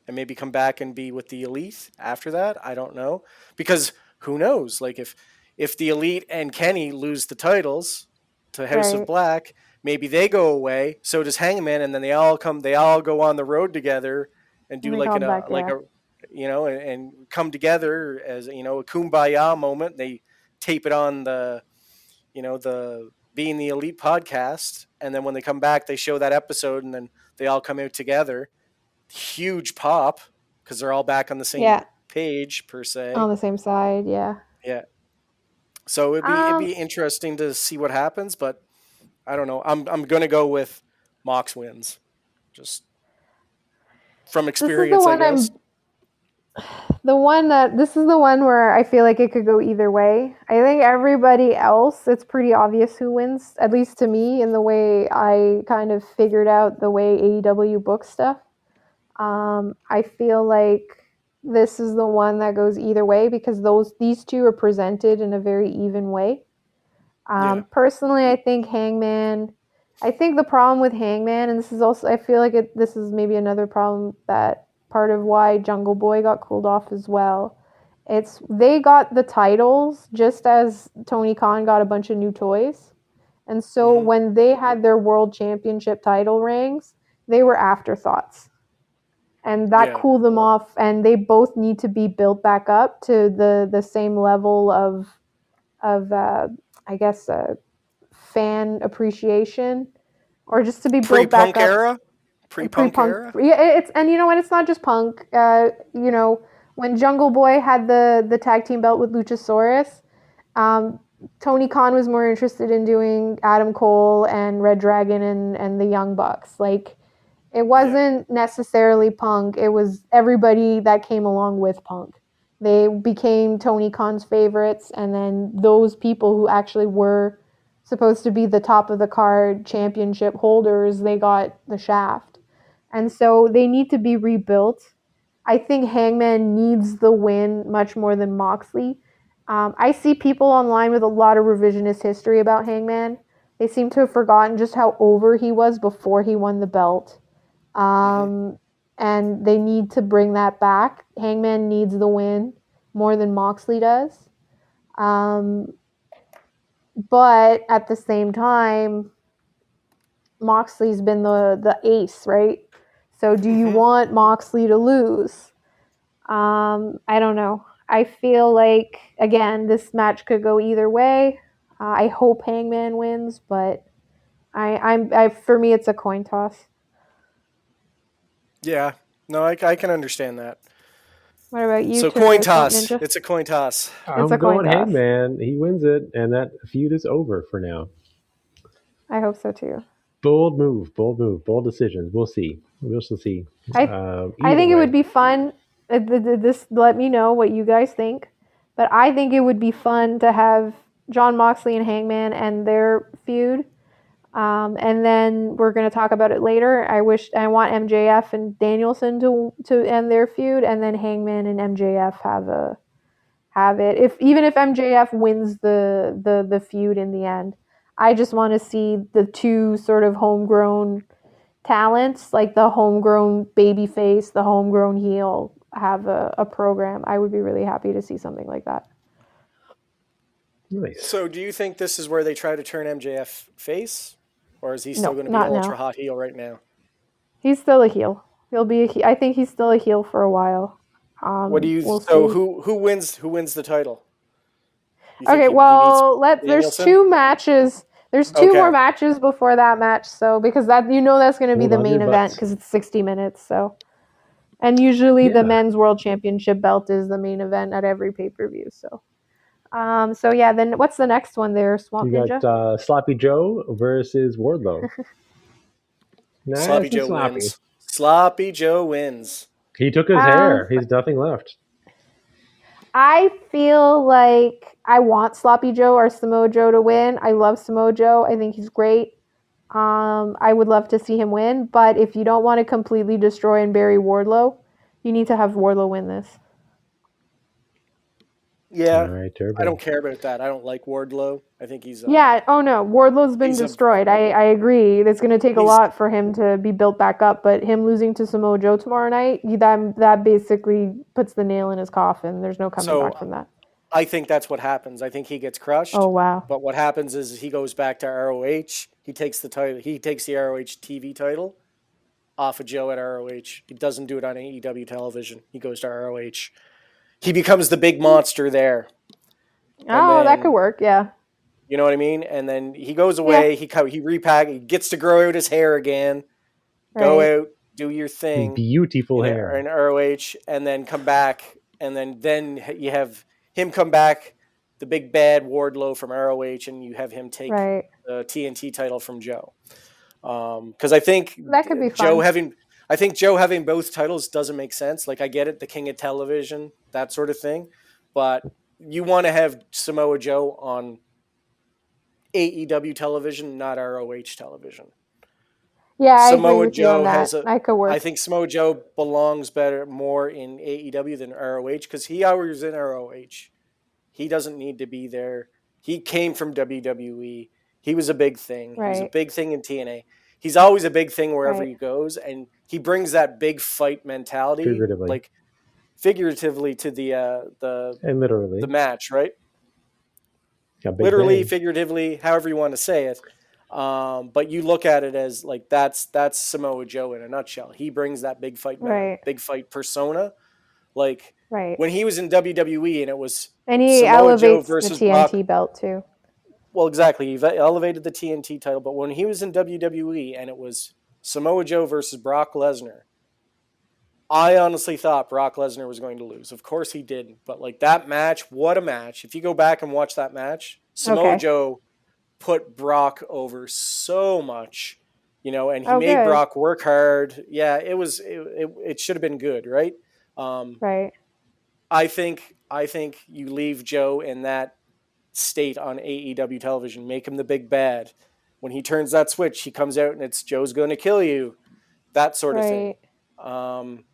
and maybe come back and be with the elite after that. I don't know because who knows? Like if if the elite and Kenny lose the titles to House of Black, maybe they go away. So does Hangman, and then they all come. They all go on the road together and do And like an, uh, back, like a you know and, and come together as you know a kumbaya moment. They tape it on the you know the being the elite podcast and then when they come back they show that episode and then they all come out together huge pop because they're all back on the same Yeah. page per se on the same side. Yeah. Yeah. So it'd be Um, it'd be interesting to see what happens but i don't know i'm, I'm gonna go with mox wins just from This is the experience i guess. I'm. The one that this is the one where I feel like it could go either way. I think everybody else, it's pretty obvious who wins, at least to me, in the way I kind of figured out the way AEW books stuff. Um, I feel like this is the one that goes either way because those these two are presented in a very even way. Um, Yeah. Personally, I think Hangman. I think the problem with Hangman, and this is also, I feel like it, this is maybe another problem that part of why Jungle Boy got cooled off as well. It's they got the titles just as Tony Khan got a bunch of new toys. And so Mhm. when they had their world championship title rings, they were afterthoughts. And that Yeah. cooled them off and they both need to be built back up to the the same level of of uh, I guess uh, fan appreciation or just to be built Pre-punk back up era, pre-punk, pre-punk. era. Yeah, it's and you know what? It's not just punk. Uh, you know, when Jungle Boy had the the tag team belt with Luchasaurus, um, Tony Khan was more interested in doing Adam Cole and Red Dragon and and the Young Bucks. Like, it wasn't necessarily punk. It was everybody that came along with punk. They became Tony Khan's favorites, and then those people who actually were supposed to be the top of the card championship holders, they got the shaft. And so they need to be rebuilt. I think Hangman needs the win much more than Moxley. Um, I see people online with a lot of revisionist history about Hangman. They seem to have forgotten just how over he was before he won the belt. Um, and they need to bring that back. Hangman needs the win more than Moxley does. Um, but at the same time, Moxley's been the the ace, right? So do you Mhm. want Moxley to lose? Um, I don't know. I feel like again, this match could go either way. Uh, I hope Hangman wins, but I, I'm I, for me it's a coin toss. Yeah, no, I, I can understand that. What about you? so coin toss. Ninja? It's a coin toss. I'm a coin going toss. Hangman. He wins it, and that feud is over for now. I hope so too. Bold move, bold move, bold decisions. We'll see. We'll still see. I- Um, I think it would be fun. uh, th- th- This let me know what you guys think, but I think it would be fun to have Jon Moxley and Hangman and their feud, um, and then we're going to talk about it later. I wish I want MJF and Danielson to to end their feud, and then Hangman and MJF have a have it. If even if MJF wins the the the feud in the end, I just want to see the two sort of homegrown talents, like the homegrown baby face, the homegrown heel, have a, a program. I would be really happy to see something like that. nice. So, do you think this is where they try to turn MJF face, or is he still No, going to be not now. ultra hot heel right now? He's still a heel. He'll be. A he- I think he's still a heel for a while. Um, What do you? we'll so see. who who wins? Who wins the title? You Okay, he- he well, let there's Danielson? two matches. There's two Okay. more matches before that match, so because that you know that's going to be Hold the main event because it's 60 minutes. So, and usually the men's world championship belt is the main event at every pay per view. So, um, so yeah. Then what's the next one there, Swamp You Ninja? got uh, Sloppy Joe versus Wardlow. nice Sloppy Joe sloppy. wins. Sloppy Joe wins. He took his Um, hair. He's nothing left. I feel like I want Sloppy Joe or Samoa Joe to win. I love Samoa Joe. I think he's great. Um, I would love to see him win, but if you don't want to completely destroy and bury Wardlow, you need to have Wardlow win this. Yeah, All right, Turbo. I don't care about that. I don't like Wardlow. I think he's. Uh, Yeah, oh no, Wardlow's been destroyed. I, I agree. It's going to take a lot for him to be built back up, but him losing to Samoa Joe tomorrow night, that, that basically puts the nail in his coffin. There's no coming So, back from that. I think that's what happens. I think he gets crushed. Oh, wow. But what happens is he goes back to ROH. He takes the title. He takes the ROH TV title off of Joe at ROH. He doesn't do it on AEW television. He goes to ROH. He becomes the big monster there. Oh, that could work. Yeah. You know what I mean? And then he goes away. He co- he repack. He gets to grow out his hair again. Go out, do your thing. Beautiful in, hair. in ROH, and then come back, and then then you have him come back, the big bad Wardlow from ROH, and you have him take Right. the TNT title from Joe. Um, because I think That could be Joe fun. having I think Joe having both titles doesn't make sense. Like I get it, the king of television, that sort of thing, but you want to have Samoa Joe on AEW television, not ROH television. Yeah, I Samoa agree with you on Joe that. has a- I could work. I think Samoa Joe belongs better more in AEW than ROH because he always in ROH. He doesn't need to be there. He came from WWE. He was a big thing. He was a big thing in TNA. He's always a big thing wherever Right. he goes, and he brings that big fight mentality, Figuratively. like figuratively to the uh, the And literally. the match, right? Yeah, literally, name. figuratively, however you want to say it. Um, but you look at it as like that's that's Samoa Joe in a nutshell. He brings that big fight, Right. big fight persona. Like right. when he was in WWE, and it was And he Samoa Joe elevates the versus TNT belt too. well, exactly. He elevated the TNT title, but when he was in WWE, and it was Samoa Joe versus Brock Lesnar, I honestly thought Brock Lesnar was going to lose. Of course he didn't, but like that match, what a match! If you go back and watch that match, Samoa Okay. Joe put Brock over so much, you know, and he Oh, made good. Brock work hard. Yeah, it was it, it, it should have been good, right? Um, Right. I think I think you leave Joe in that state on AEW television, make him the big bad. When he turns that switch, he comes out and it's Joe's going to kill you, that sort of thing. Um,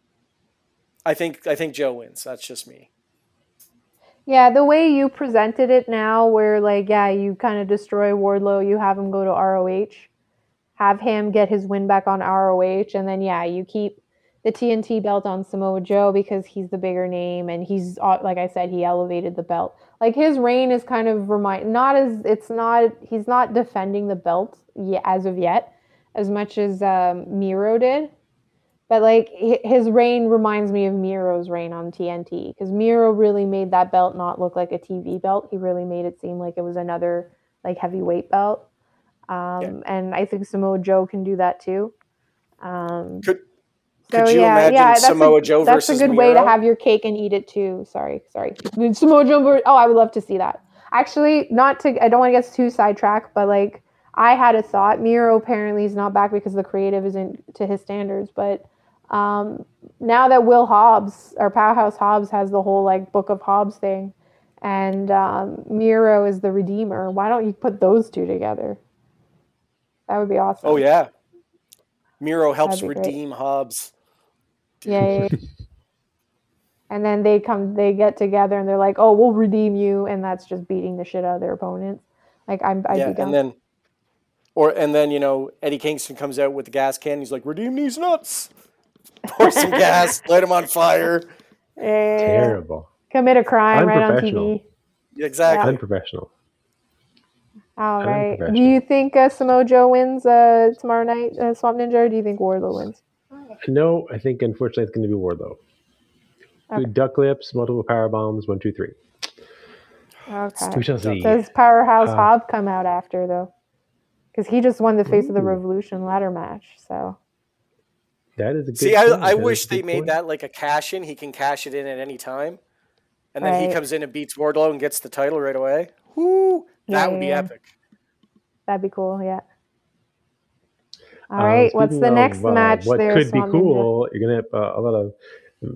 I think I think Joe wins. That's just me. Yeah, the way you presented it now, where like, yeah, you kind of destroy Wardlow, you have him go to ROH, have him get his win back on ROH, and then yeah, you keep the TNT belt on Samoa Joe because he's the bigger name and he's uh, like I said, he elevated the belt. Like his reign is kind of remind not as it's not he's not defending the belt as of yet as much as um, Miro did. But like his reign reminds me of Miro's reign on TNT because Miro really made that belt not look like a TV belt. He really made it seem like it was another like heavyweight belt. Um, And I think Samoa Joe can do that too. Um, Could so could you yeah, imagine yeah, that's Samoa a, Joe that's versus a good way to have your cake and eat it too. Sorry, sorry. Samoa Joe. Oh, I would love to see that. Actually, not to. I don't want to get too sidetracked, but like I had a thought. Miro apparently is not back because the creative isn't to his standards. But um, now that Will Hobbs or Powerhouse Hobbs has the whole like Book of Hobbs thing, and um, Miro is the Redeemer, why don't you put those two together? That would be awesome. Oh yeah, Miro helps That'd great. redeem Hobbs. Yeah. and then they come, they get together, and they're like, "Oh, we'll redeem you," and that's just beating the shit out of their opponents. Like I'm, I'd yeah, and then or and then you know Eddie Kingston comes out with the gas can. He's like, "Redeem these nuts." Pour some gas, light them on fire. Yeah, Terrible. commit a crime right on Unprofessional. TV. Exactly. Unprofessional. All right. Do you think uh, Samoa Joe wins uh, tomorrow night, uh, Swamp Ninja, or do you think Wardlow wins? No, I think unfortunately it's going to be Wardlow. Okay. Duck lips, multiple power bombs, one, two, three. Okay. We shall see. Does Powerhouse Uh, Hobb come out after though? Because he just won the Face of the Revolution ladder match. So That is a good. See, I, point. I That is wish they good made point. that like a cash in. He can cash it in at any time. And then he comes in and beats Wardlow and gets the title right away. Whoo! That Yeah, would be yeah. epic. that'd be cool. Yeah. All Uh, right. What's the speaking next of, uh, match What there, could be Swamp Ninja? cool? You're gonna have uh, a lot of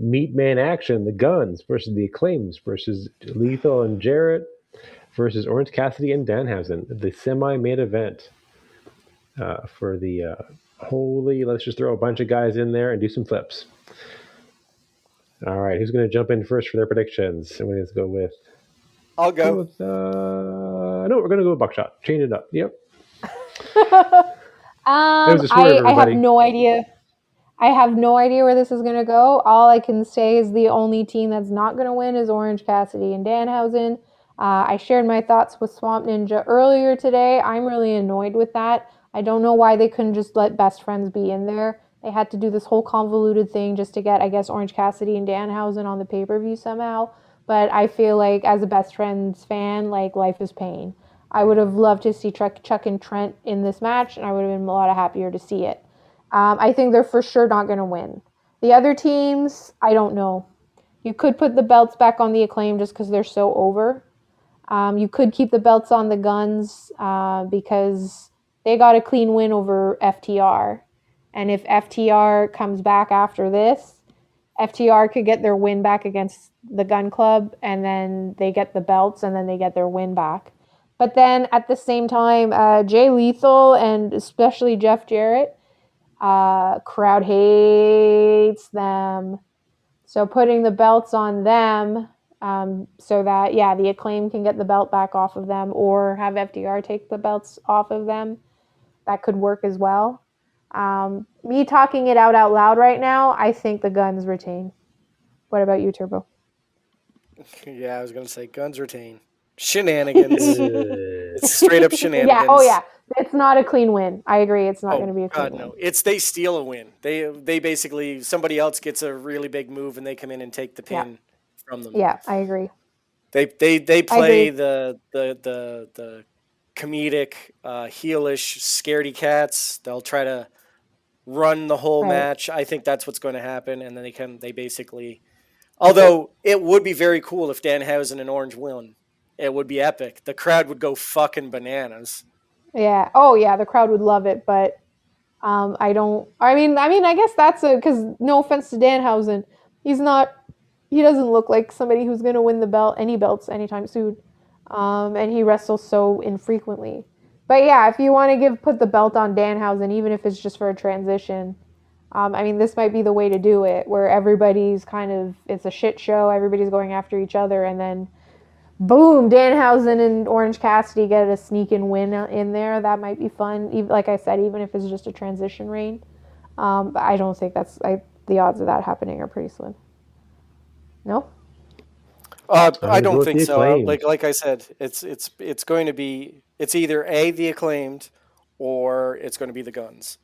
meat man action. The Guns versus the Acclaims versus Lethal and Jarrett versus Orange Cassidy and Danhausen. The semi-main event uh, for the uh, holy. Let's just throw a bunch of guys in there and do some flips. All right, who's going to jump in first for their predictions? I'm going to go with. I'll Go go. with uh, no, we're going to go with Buckshot. Change it up. Yep. Um, was a swerve, I, I have no idea. I have no idea where this is going to go. All I can say is the only team that's not going to win is Orange Cassidy and Danhausen. Uh, I shared my thoughts with Swamp Ninja earlier today. I'm really annoyed with that. I don't know why they couldn't just let best friends be in there. They had to do this whole convoluted thing just to get, I guess, Orange Cassidy and Danhausen on the pay per view somehow. But I feel like, as a best friends fan, like life is pain. I would have loved to see Chuck, and Trent in this match, and I would have been a lot happier to see it. Um, I think they're for sure not going to win. The other teams, I don't know. You could put the belts back on the acclaim just because they're so over. Um, you could keep the belts on the guns uh, because they got a clean win over FTR. And if FTR comes back after this, FTR could get their win back against the Gun Club, and then they get the belts, and then they get their win back. But then at the same time, uh, Jay Lethal and especially Jeff Jarrett, uh, crowd hates them. So putting the belts on them um, so that, yeah, the acclaim can get the belt back off of them or have FTR take the belts off of them. That could work as well. Um, me talking it out out loud right now, I think the guns retain. What about you, Turbo? Yeah, I was gonna say guns retain. Shenanigans. it's straight up shenanigans. Yeah. Oh yeah. It's not a clean win. I agree. It's not Oh, going to be a clean God, win. no. It's they steal a win. They they basically somebody else gets a really big move and they come in and take the Yeah. pin from them. Yeah, I agree. They they they play the the the the comedic uh, heelish scaredy cats. They'll try to run the whole Right. match. I think that's what's going to happen, and then they can they basically. Although it would be very cool if Danhausen and Orange win, it would be epic. The crowd would go fucking bananas. Yeah. Oh yeah, the crowd would love it, but um, I don't. I mean, I mean, I guess that's a because no offense to Danhausen, he's not. He doesn't look like somebody who's going to win the belt, any belts, anytime soon. Um, and he wrestles so infrequently. But yeah, if you want to give put the belt on Danhausen, even if it's just for a transition, um, I mean, this might be the way to do it, where everybody's kind of it's a shit show, everybody's going after each other, and then boom, Danhausen and Orange Cassidy get a sneak and win in there. That might be fun. Even like I said, even if it's just a transition reign. Um, I don't think that's I, the odds of that happening are pretty slim. No. Uh, I'm I gonna go don't think so. Acclaimed. Like like I said, it's it's it's going to be it's either a the acclaimed or it's going to be the guns.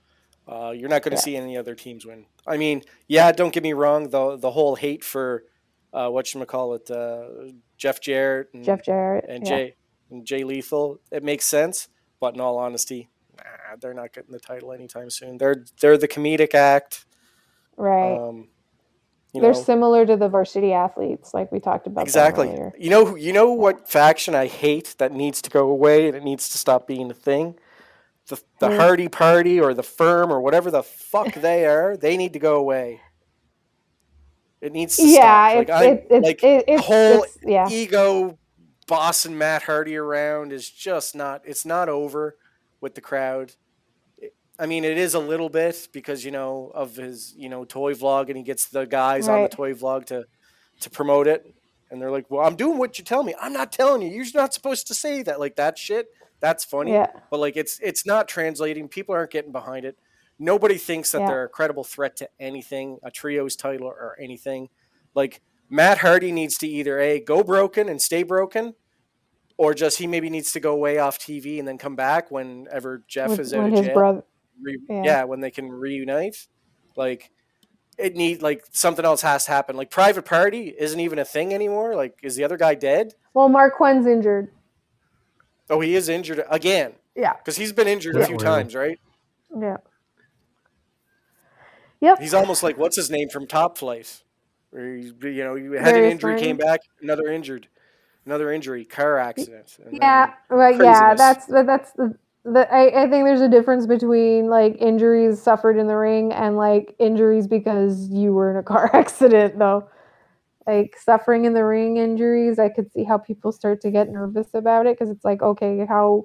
Uh, you're not going to Yeah. see any other teams win. I mean, yeah, don't get me wrong. The the whole hate for uh, what you call it, uh, Jeff Jarrett and, Jeff Jarrett. and yeah. Jay and Jay Lethal, it makes sense. But in all honesty, nah, they're not getting the title anytime soon. They're they're the comedic act. Right. Um, you They're know, similar to the varsity athletes, like we talked about Exactly. You know, you know what faction I hate that needs to go away and it needs to stop being a thing. The the Hmm. Hardy Party or the Firm or whatever the fuck they are, they need to go away. It needs to Yeah, stop. it's it, it's like it, it's, whole it's yeah. ego bossing Matt Hardy around is just not. It's not over with the crowd. I mean, it is a little bit because you know of his you know toy vlog, and he gets the guys on the toy vlog to to promote it, and they're like, "Well, I'm doing what you tell me. I'm not telling you. You're not supposed to say that. Like that shit. That's funny, Yeah. but like it's it's not translating. People aren't getting behind it. Nobody thinks that Yeah. they're a credible threat to anything, a trios title or anything. Like Matt Hardy needs to either a go broken and stay broken, or just he maybe needs to go way off TV and then come back whenever Jeff When, is out when of his jail. brother, Re- yeah. yeah. when they can reunite. Like it need like something else has to happen. Like Private Party isn't even a thing anymore. Like is the other guy dead? well, Marq Quen's injured. Oh, he is injured again Yeah. because he's been injured a few Wow. times, right? Yeah. Yep. He's almost like what's his name from Top Flight, where he, you know you had an Darius injury, came back, another injured, another injury, car accident. Yeah, but yeah, that's that's the, the I, I think there's a difference between like injuries suffered in the ring and like injuries because you were in a car accident though. Like suffering in the ring injuries, I could see how people start to get nervous about it because it's like, okay, how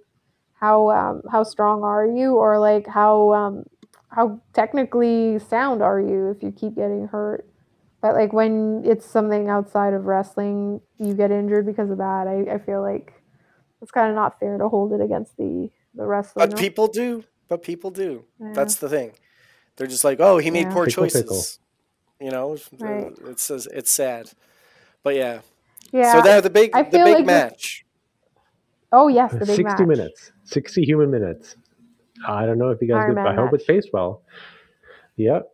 how um how strong are you or like how um how technically sound are you if you keep getting hurt? But like when it's something outside of wrestling, you get injured because of that. I, I feel like it's kind of not fair to hold it against the the wrestler. But no? people do. But people do. Yeah. That's the thing. They're just like, oh, he made Yeah. poor Pickle, choices. pickle. You know, Right. it's says it's sad. But yeah. yeah. So now the big I the big like this- match. oh yes, the big 60 match. minutes, 60 human minutes. I don't know if you guys Iron get, Man I hope match. it's paced well. Yep.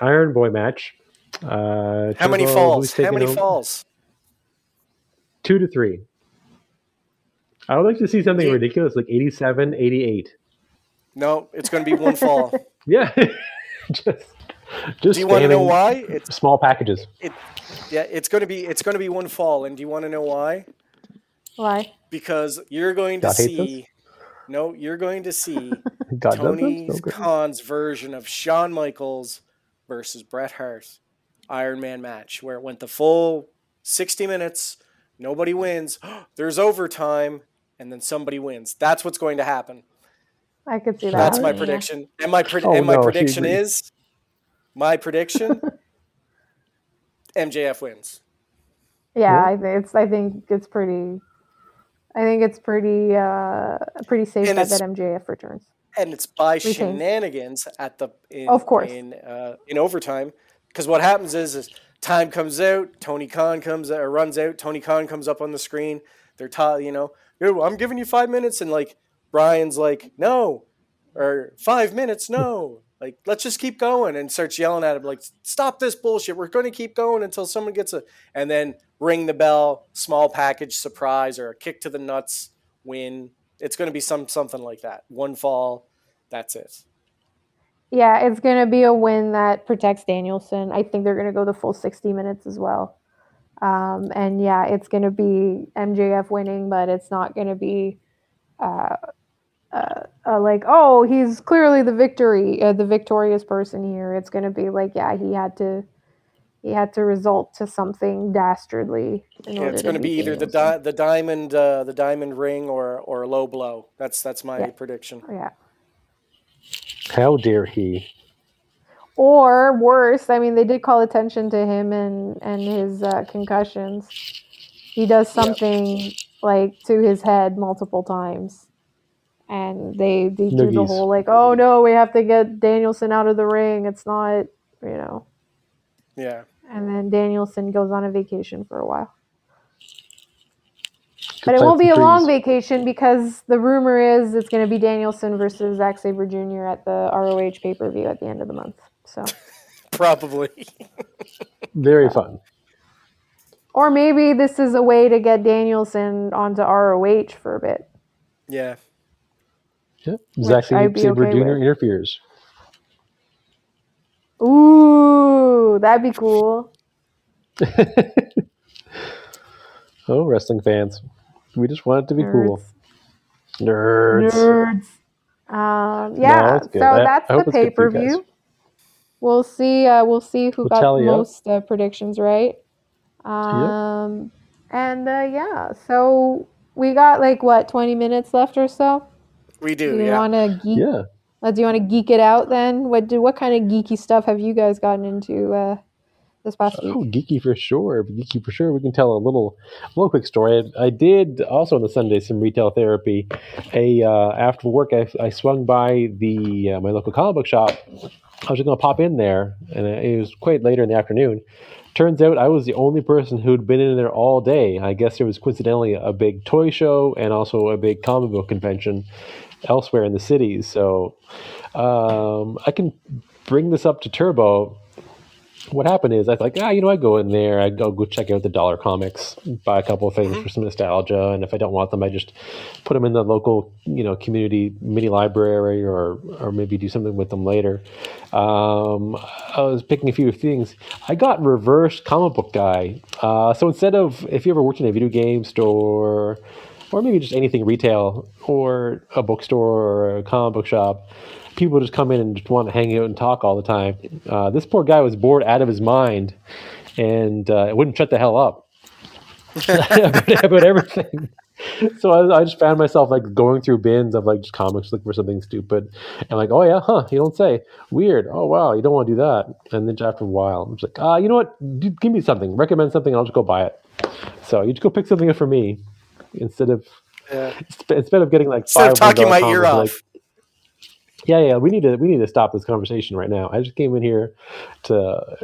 Iron Boy match. Uh, How many falls? How many over? falls? Two to three. I would like to see something Do ridiculous like 87, 88. No, it's going to be one fall. Yeah. just just do you want to know why? It's Small packages. it, yeah, it's going to be it's going to be one fall. And do you want to know why? Why? Because you're going to God see no, you're going to see God Tony doesn't? Khan's version of Shawn Michaels versus Bret Hart Iron Man match, where it went the full 60 minutes, nobody wins, there's overtime, and then somebody wins. That's what's going to happen. I could see that. That's my yeah. prediction. And my pred- Oh, and my no, prediction is my prediction MJF wins. Yeah, I think it's. I think it's pretty. I think it's pretty. uh Pretty safe And bet it's- that MJF returns. and it's by Retains. shenanigans at the in, Of course. in uh, in overtime because what happens is is time comes out Tony Khan comes or runs out Tony Khan comes up on the screen they're taught you know "Yo, I'm giving you five minutes and like Bryan's like no or five minutes no. Like let's just keep going and starts yelling at him like stop this bullshit. We're going to keep going until someone gets a and then ring the bell small package surprise or a kick to the nuts win. It's going to be some something like that. One fall that's it. Yeah, it's gonna be a win that protects Danielson. I think they're gonna go the full sixty minutes as well. Um, and yeah, it's gonna be MJF winning, but it's not gonna be uh, uh, uh, like, oh, he's clearly the victory, uh, the victorious person here. It's gonna be like, yeah, he had to, he had to result to something dastardly. In Yeah, it's going to be beat either the di- the diamond uh, the diamond ring or or a low blow. That's that's my Yeah. prediction. yeah. How dare he? Or worse, I mean, they did call attention to him and and his uh, concussions. He does Yeah. something like to his head multiple times, and they they do the whole like, oh no, we have to get Danielson out of the ring. It's not, you know. Yeah, And then Danielson goes on a vacation for a while. But it won't be a long vacation because the rumor is it's going to be Danielson versus Zack Sabre Jr. at the ROH pay per view at the end of the month. So. probably. Very fun. Or maybe this is a way to get Danielson onto ROH for a bit. yeah, Yep. Zack I'd Sabre okay Jr. interferes. Ooh, that'd be cool. Oh, wrestling fans. We just want it to be cool. Nerds. Nerds. Um, yeah, that's so good. That's I the pay for per you guys. view. We'll see. Uh, we'll see who We'll got tally up. most uh, predictions right. Um, and uh, yeah, so we got like what twenty minutes left or so. we Do do. you Yeah, want to geek? Yeah. Uh, do you want to geek it out then? What do what kind of geeky stuff have you guys gotten into uh, this past week? Oh, geeky for sure. Geeky for sure. We can tell a little, little quick story. I, I did also on the Sunday some retail therapy. A uh, after work, I, I swung by the uh, my local comic book shop. I was just going to pop in there, and it was quite later in the afternoon. Turns out I was the only person who'd been in there all day. I guess there was coincidentally a big toy show and also a big comic book convention elsewhere in the city. So um, I can bring this up to Turbo what happened is I was like, ah, you know, I go in there, I go go check out the dollar comics, buy a couple of things for some nostalgia, and if I don't want them, I just put them in the local, you know, community mini library, or or maybe do something with them later. Um, I was picking a few things. I got reverse comic book guy. Uh, so instead of if you ever worked in a video game store, or maybe just anything retail, or a bookstore or a comic book shop people just come in and just want to hang out and talk all the time. Uh, this poor guy was bored out of his mind, and uh, it wouldn't shut the hell up about, about everything. So I, I just found myself like going through bins of like just comics looking for something stupid, and like, oh yeah, huh? You don't say. Weird. Oh wow, you don't want to do that. And then after a while, I'm just like, ah, you know what? Do, give me something. Recommend something. I'll just go buy it. So you just go pick something up for me instead of yeah. instead of getting like Instead of talking my ear off. like, yeah, yeah, we need to we need to stop this conversation right now. I just came in here to uh,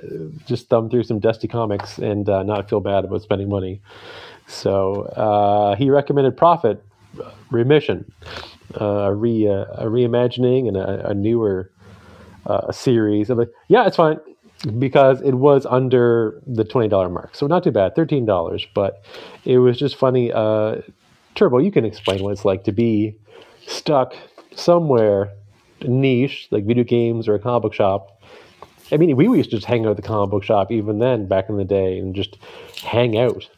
just thumb through some dusty comics and uh, not feel bad about spending money. So uh, he recommended Prophet Remission, uh, a re uh, a reimagining and a, a newer uh, series. I'm like, yeah, it's fine because it was under the twenty dollar mark, so not too bad, thirteen dollars. But it was just funny. Uh, Turbo, you can explain what it's like to be stuck somewhere niche like video games or a comic book shop. I mean, we used to just hang out at the comic book shop even then back in the day and just hang out,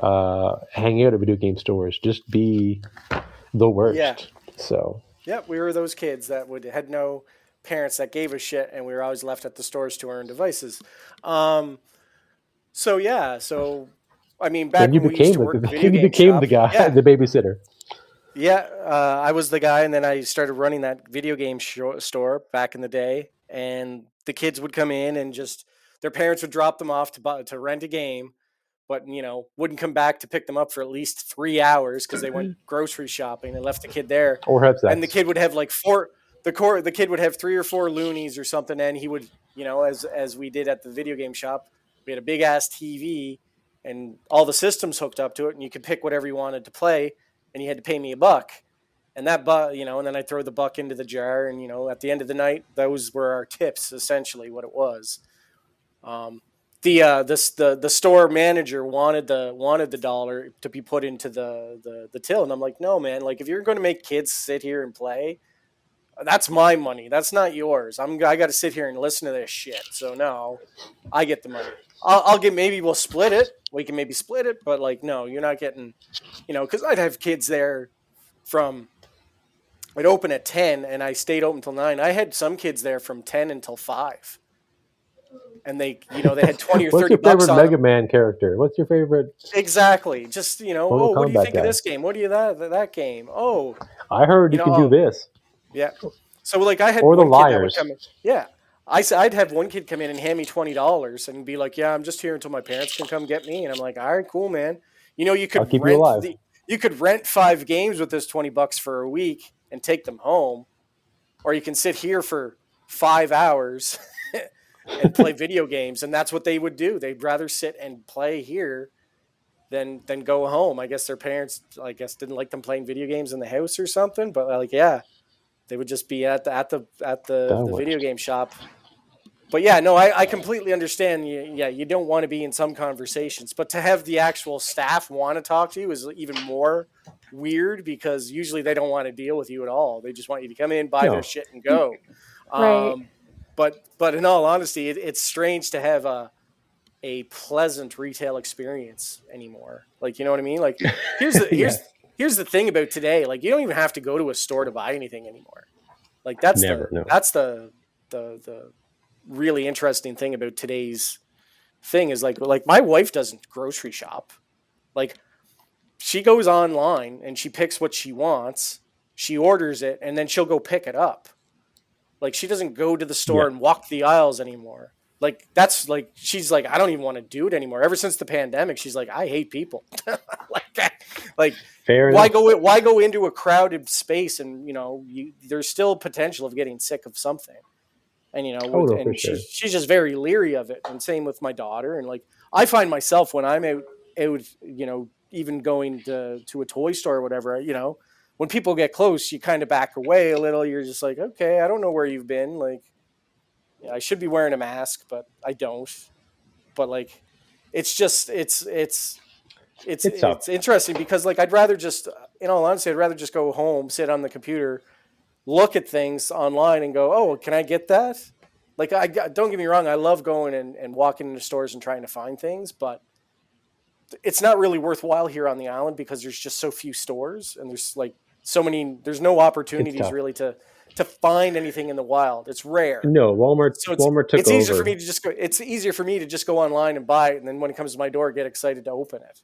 uh, hang out at video game stores, just be the worst. Yeah. So Yeah, we were those kids that would had no parents that gave a shit, and we were always left at the stores to our own devices. Um, so yeah, so I mean, back then you when we used became the, you became the guy, Yeah, the babysitter. Yeah, uh, I was the guy, and then I started running that video game sho- store back in the day, and the kids would come in and just their parents would drop them off to buy, to rent a game, but you know wouldn't come back to pick them up for at least three hours because they went grocery shopping and left the kid there, Or have sex. and the kid would have like four. The core, the kid would have three or four loonies or something, and he would, you know, as as we did at the video game shop, we had a big ass TV and all the systems hooked up to it, and you could pick whatever you wanted to play, and you had to pay me a buck, and that buck, you know, and then I throw the buck into the jar, and you know, at the end of the night, those were our tips, essentially what it was. Um, the uh, this the the store manager wanted the wanted the dollar to be put into the the the till, and I'm like, no, man, like if you're going to make kids sit here and play, that's my money. That's not yours. I'm I got to sit here and listen to this shit. So no, I get the money. I'll, I'll get maybe we'll split it. We can maybe split it, but like no, you're not getting, you know, because I'd have kids there from. I'd open at ten, and I stayed open till nine. I had some kids there from ten until five, and they, you know, they had twenty or 30 What's your bucks favorite Mega them. Man character? What's your favorite? Exactly. Just you know, oh, what do you think guy. of this game? What do you that that game? Oh, I heard you, You can do oh. this. Yeah. So like I had Or the one that would liars. Yeah. I I'd have one kid come in and hand me twenty dollars and be like, "Yeah, I'm just here until my parents can come get me." And I'm like, "All right, cool, man. You know, you could you rent alive." the, you could rent five games with this twenty bucks for a week and take them home, or you can sit here for five hours and play video games." And that's what they would do. They'd rather sit and play here than than go home. I guess their parents, I guess, didn't like them playing video games in the house or something. But like, yeah, they would just be at the at the at the, the video game shop. But yeah, no, I, I completely understand. You, yeah, you don't want to be in some conversations, but to have the actual staff want to talk to you is even more weird because usually they don't want to deal with you at all. They just want you to come in, buy No. their shit, and go. Right. Um, but but in all honesty, it, it's strange to have a a pleasant retail experience anymore. Like you know what I mean? Like here's the here's here's the thing about today. Like you don't even have to go to a store to buy anything anymore. Like that's Never, the no. that's the the the really interesting thing about today's thing is like like my wife doesn't grocery shop. Like she goes online and she picks what she wants, she orders it, and then she'll go pick it up. Like she doesn't go to the store Yeah. and walk the aisles anymore. Like that's like she's like I don't even want to do it anymore. Ever since the pandemic, she's like I hate people. like that. Like Fair why enough. go why go into a crowded space and you know you, there's still potential of getting sick of something and you know Oh, with- and sure. she's, she's just very leery of it and same with my daughter and like i find myself when i'm out out you know even going to, to a toy store or whatever you know when people get close you kind of back away a little you're just like okay i don't know where you've been like i should be wearing a mask but i don't. But like it's just it's it's it's It's it's, interesting because like I'd rather just in all honesty I'd rather just go home sit on the computer look at things online and go oh can I get that? Like I don't get me wrong I love going and, and walking into stores and trying to find things but it's not really worthwhile here on the island because there's just so few stores and there's like so many there's no opportunities really to to find anything in the wild it's rare No, Walmart. so it's, Walmart took it's easier over. for me to just go. It's easier for me to just go online and buy it, and then when it comes to my door, get excited to open it.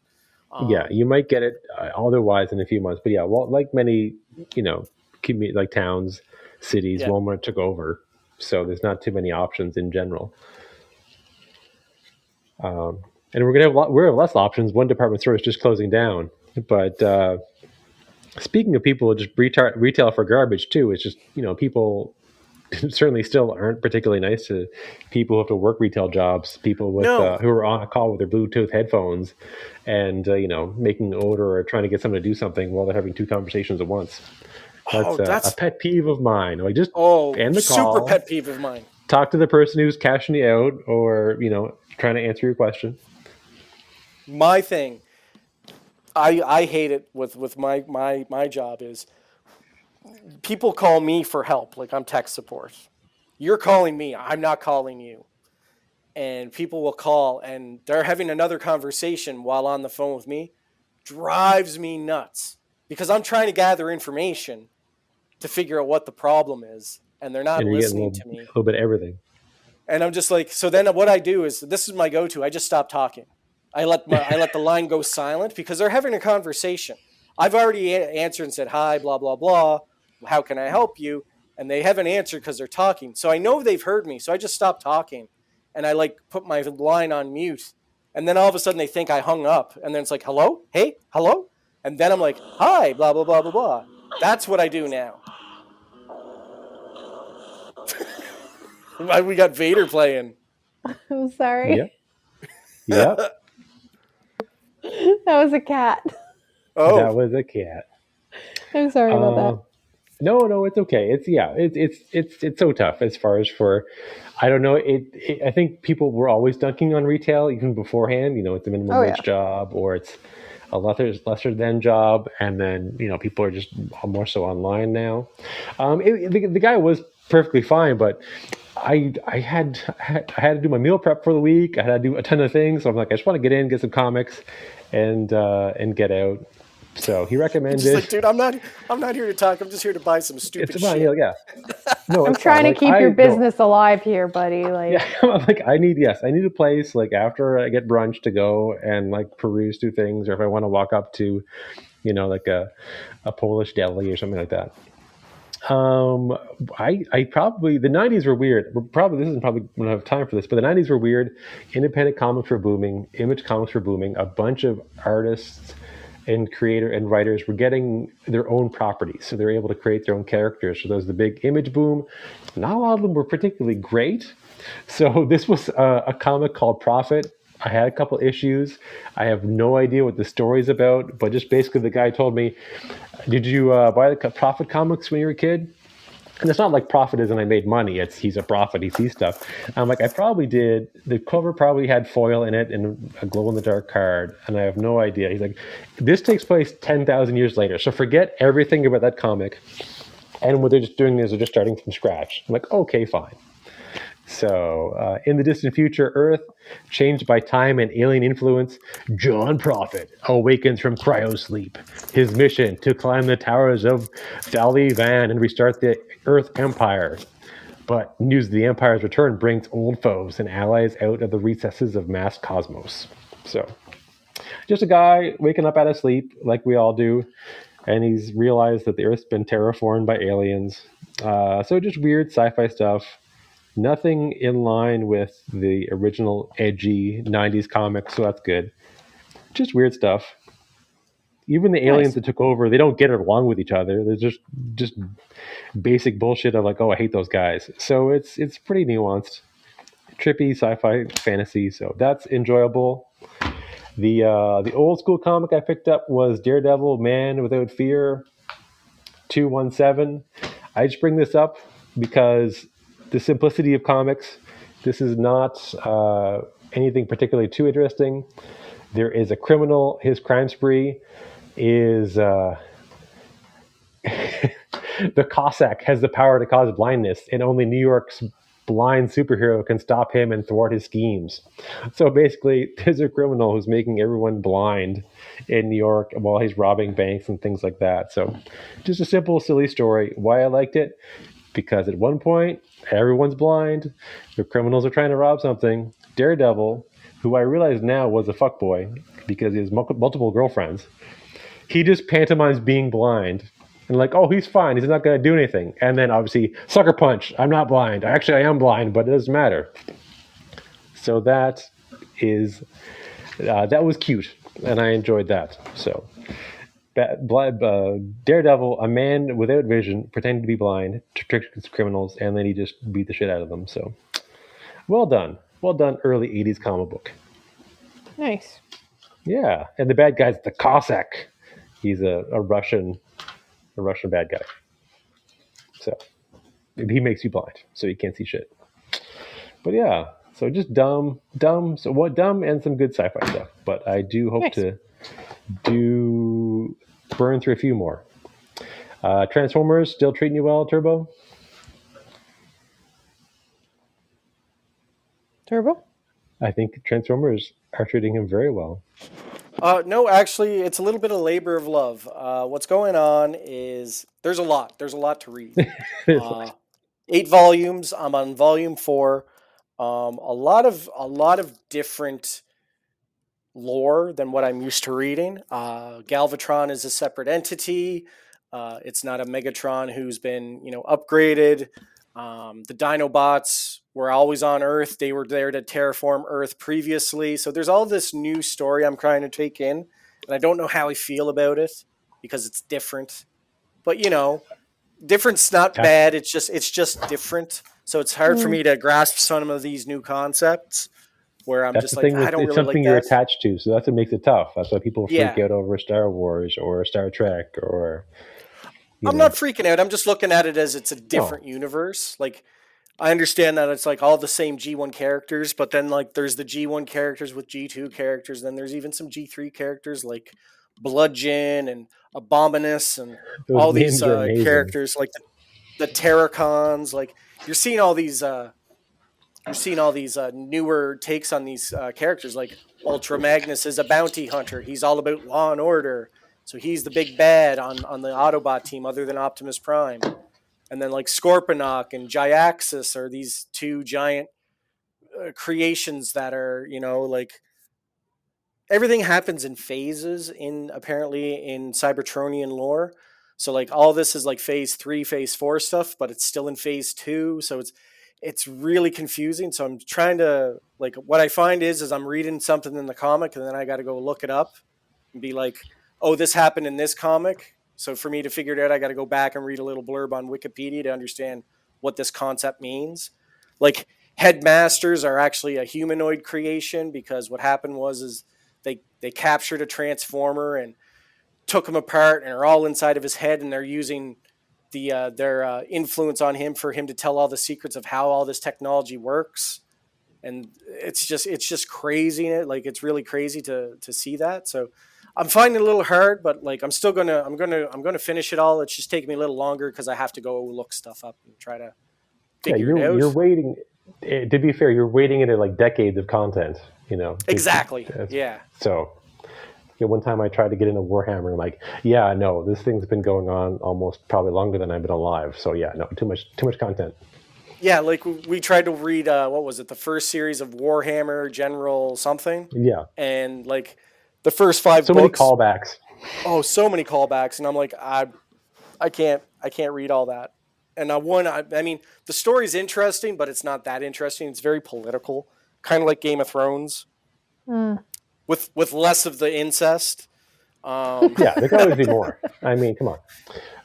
Um, yeah, you might get it uh, otherwise in a few months, but yeah, well, like many, you know, commu- like towns, cities, Yeah. Walmart took over, so there's not too many options in general. Um, and we're gonna have a lot, we're gonna have less options. One department store is just closing down, but uh, speaking of people who just retail retail for garbage too, it's just you know people certainly still aren't particularly nice to people who have to work retail jobs, people with No. uh, who are on a call with their Bluetooth headphones, and uh, you know making an order or trying to get someone to do something while they're having two conversations at once. That's, Oh, uh, that's- a pet peeve of mine. Like just Oh, And the super call. pet peeve of mine. talk to the person who's cashing you out, or you know trying to answer your question. My thing, I I hate it with with my my my job is people call me for help, like I'm tech support. You're calling me. I'm not calling you. And people will call and they're having another conversation while on the phone with me. Drives me nuts because I'm trying to gather information to figure out what the problem is, and they're not And you're getting a listening little, to me. a little bit everything. And I'm just like, so then what I do is this is my go-to. I just stop talking. I let my, I let the line go silent because they're having a conversation. I've already a- answered and said hi, blah blah blah. How can I help you? And they haven't answered because they're talking. So I know they've heard me. So I just stop talking, and I like put my line on mute. And then all of a sudden they think I hung up, and then it's like, hello, hey, hello, and then I'm like, hi, blah blah blah blah blah. That's what I do now. We got Vader playing? I'm sorry. Yep. Yep. That was a cat. Oh, That was a cat. I'm sorry about Uh, that. No, no, it's okay. It's yeah, it's it's it's it's so tough as far as for, I don't know. It, it I think people were always dunking on retail even beforehand. You know, it's a minimum Oh, wage yeah. job or it's a lesser lesser than job, and then you know people are just more so online now. Um, it, the, the guy was perfectly fine, but I I had I had I had to do my meal prep for the week. I had to do a ton of things, so I'm like, I just want to get in, get some comics, and uh, and get out. So he recommended. just like, dude, I'm not, I'm not here to talk. I'm just here to buy some stupid it's fine, shit. yeah, yeah. No, I'm trying fine. to Like, keep I- your no, business alive here, buddy. Like, yeah, I'm like I need yes, I need a place like after I get brunch to go and like peruse through things, or if I want to walk up to, you know, like a a Polish deli or something like that. Um, I I probably the '90s were weird. We're probably this isn't probably don't have time for this, but the '90s were weird. Independent comics were booming. Image comics were booming. A bunch of artists and creator and writers were getting their own properties, so they're able to create their own characters. So there was the big image boom. Not a lot of them were particularly great. So this was a, a comic called Prophet. I had a couple issues. I have no idea what the story's about, but just basically the guy told me, "Did you uh, buy the Prophet comics when you were a kid?" And it's not like Prophet is and I made money. It's he's a prophet. He sees stuff. I'm like, I probably did. The cover probably had foil in it and a glow in the dark card, and I have no idea. He's like, this takes place ten thousand years later, so forget everything about that comic. And what they're just doing is they're just starting from scratch. I'm like, okay, fine. So, uh, in the distant future, Earth, changed by time and alien influence, John Prophet awakens from cryosleep. His mission to climb the towers of Valley Van and restart the Earth Empire. But news of the Empire's return brings old foes and allies out of the recesses of mass cosmos. So, just a guy waking up out of sleep, like we all do, and he's realized that the Earth's been terraformed by aliens. Uh, so, just weird sci fi stuff nothing in line with the original edgy 90s comics so that's good. Just weird stuff. Even the aliens Nice. that took over they don't get along with each other. There's just just basic bullshit of like oh i hate those guys. So it's it's pretty nuanced. Trippy sci-fi fantasy so that's enjoyable. The uh the old school comic i picked up was daredevil man without fear 217 i just bring this up because the simplicity of comics. This is not uh, anything particularly too interesting. There is a criminal. His crime spree is uh, the Cossack has the power to cause blindness, and only New York's blind superhero can stop him and thwart his schemes. So basically, there's a criminal who's making everyone blind in New York while he's robbing banks and things like that. So, just a simple, silly story. Why I liked it because at one point everyone's blind the criminals are trying to rob something. Daredevil who i realize now was a fuckboy because he has multiple girlfriends he just pantomimes being blind and like oh he's fine he's not going to do anything. And then obviously sucker punch i'm not blind. Actually i am blind but it doesn't matter. So that is uh, that was cute and i enjoyed that so uh, Daredevil, a man without vision, pretending to be blind, to trick his criminals, and then he just beat the shit out of them. So, well done, well done, early '80s comic book. nice. Yeah, and the bad guy's the Cossack. He's a, a Russian, a Russian bad guy. So he makes you blind, so you can't see shit. But yeah, so just dumb, dumb. So what dumb and some good sci-fi stuff. But I do hope Nice. to do burn through a few more. Uh, Transformers still treating you well, Turbo? Turbo? I think Transformers are treating him very well. Uh, no, actually, it's a little bit of labor of love. Uh, what's going on is there's a lot. There's a lot to read. Uh, eight volumes. I'm on volume four. Um, a lot of a lot of different lore than what I'm used to reading. Uh, Galvatron is a separate entity. Uh, it's not a Megatron who's been you know upgraded. Um, the Dinobots were always on Earth. They were there to terraform Earth previously. So there's all this new story I'm trying to take in, and I don't know how I feel about it because it's different. But you know, different's not Yeah. bad. It's just it's just different. So it's hard for Mm. me to grasp some of these new concepts where I'm That's just the like thing. I With, don't it's really something like you're that. attached to, so that's what makes it tough. That's why people freak Yeah. out over Star Wars or Star Trek or. I'm know. not freaking out. I'm just looking at it as it's a different universe. Like I understand that it's like all the same G1 characters, but then like there's the G1 characters with G2 characters, then there's even some G3 characters like Bludgeon and Abominus and Those all these uh, characters like the, the Terrorcons. Like you're seeing all these uh you're seeing all these uh, newer takes on these uh, characters. Like Ultra Magnus is a bounty hunter. He's all about law and order. So he's the big bad on, on the Autobot team, other than Optimus Prime. And then like Scorponok and Jyaxis are these two giant uh, creations that are, you know, like everything happens in phases in apparently in Cybertronian lore. So like all this is like phase three, phase four stuff, but it's still in phase two. So it's it's really confusing. So I'm trying to like what I find is is I'm reading something in the comic and then I got to go look it up and be like, oh, this happened in this comic. So for me to figure it out, I got to go back and read a little blurb on Wikipedia to understand what this concept means. Like headmasters are actually a humanoid creation because what happened was is they they captured a transformer and took him apart and are all inside of his head and they're using the uh, their uh, influence on him for him to tell all the secrets of how all this technology works and it's just it's just crazy like it's really crazy to to see that so i'm finding it a little hard but like i'm still gonna i'm gonna i'm gonna finish it all it's just taking me a little longer because i have to go look stuff up and try to Yeah, figure it you're out you're waiting. eh, To be fair, you're waiting into like decades of content. You know. Exactly yeah So, yeah, one time I tried to get into Warhammer. I'm like, yeah, no, this thing's been going on almost probably longer than I've been alive. So yeah, no, too much, too much content. yeah like we we tried to read uh what was it the first series of warhammer general something Yeah, and like the first five so many callbacks. oh so many callbacks and i'm like i i can't i can't read all that and i one I, I mean the story's interesting but it's not that interesting it's very political kind of like game of thrones Mm. With with less of the incest um Yeah, there can always be more. I mean, come on.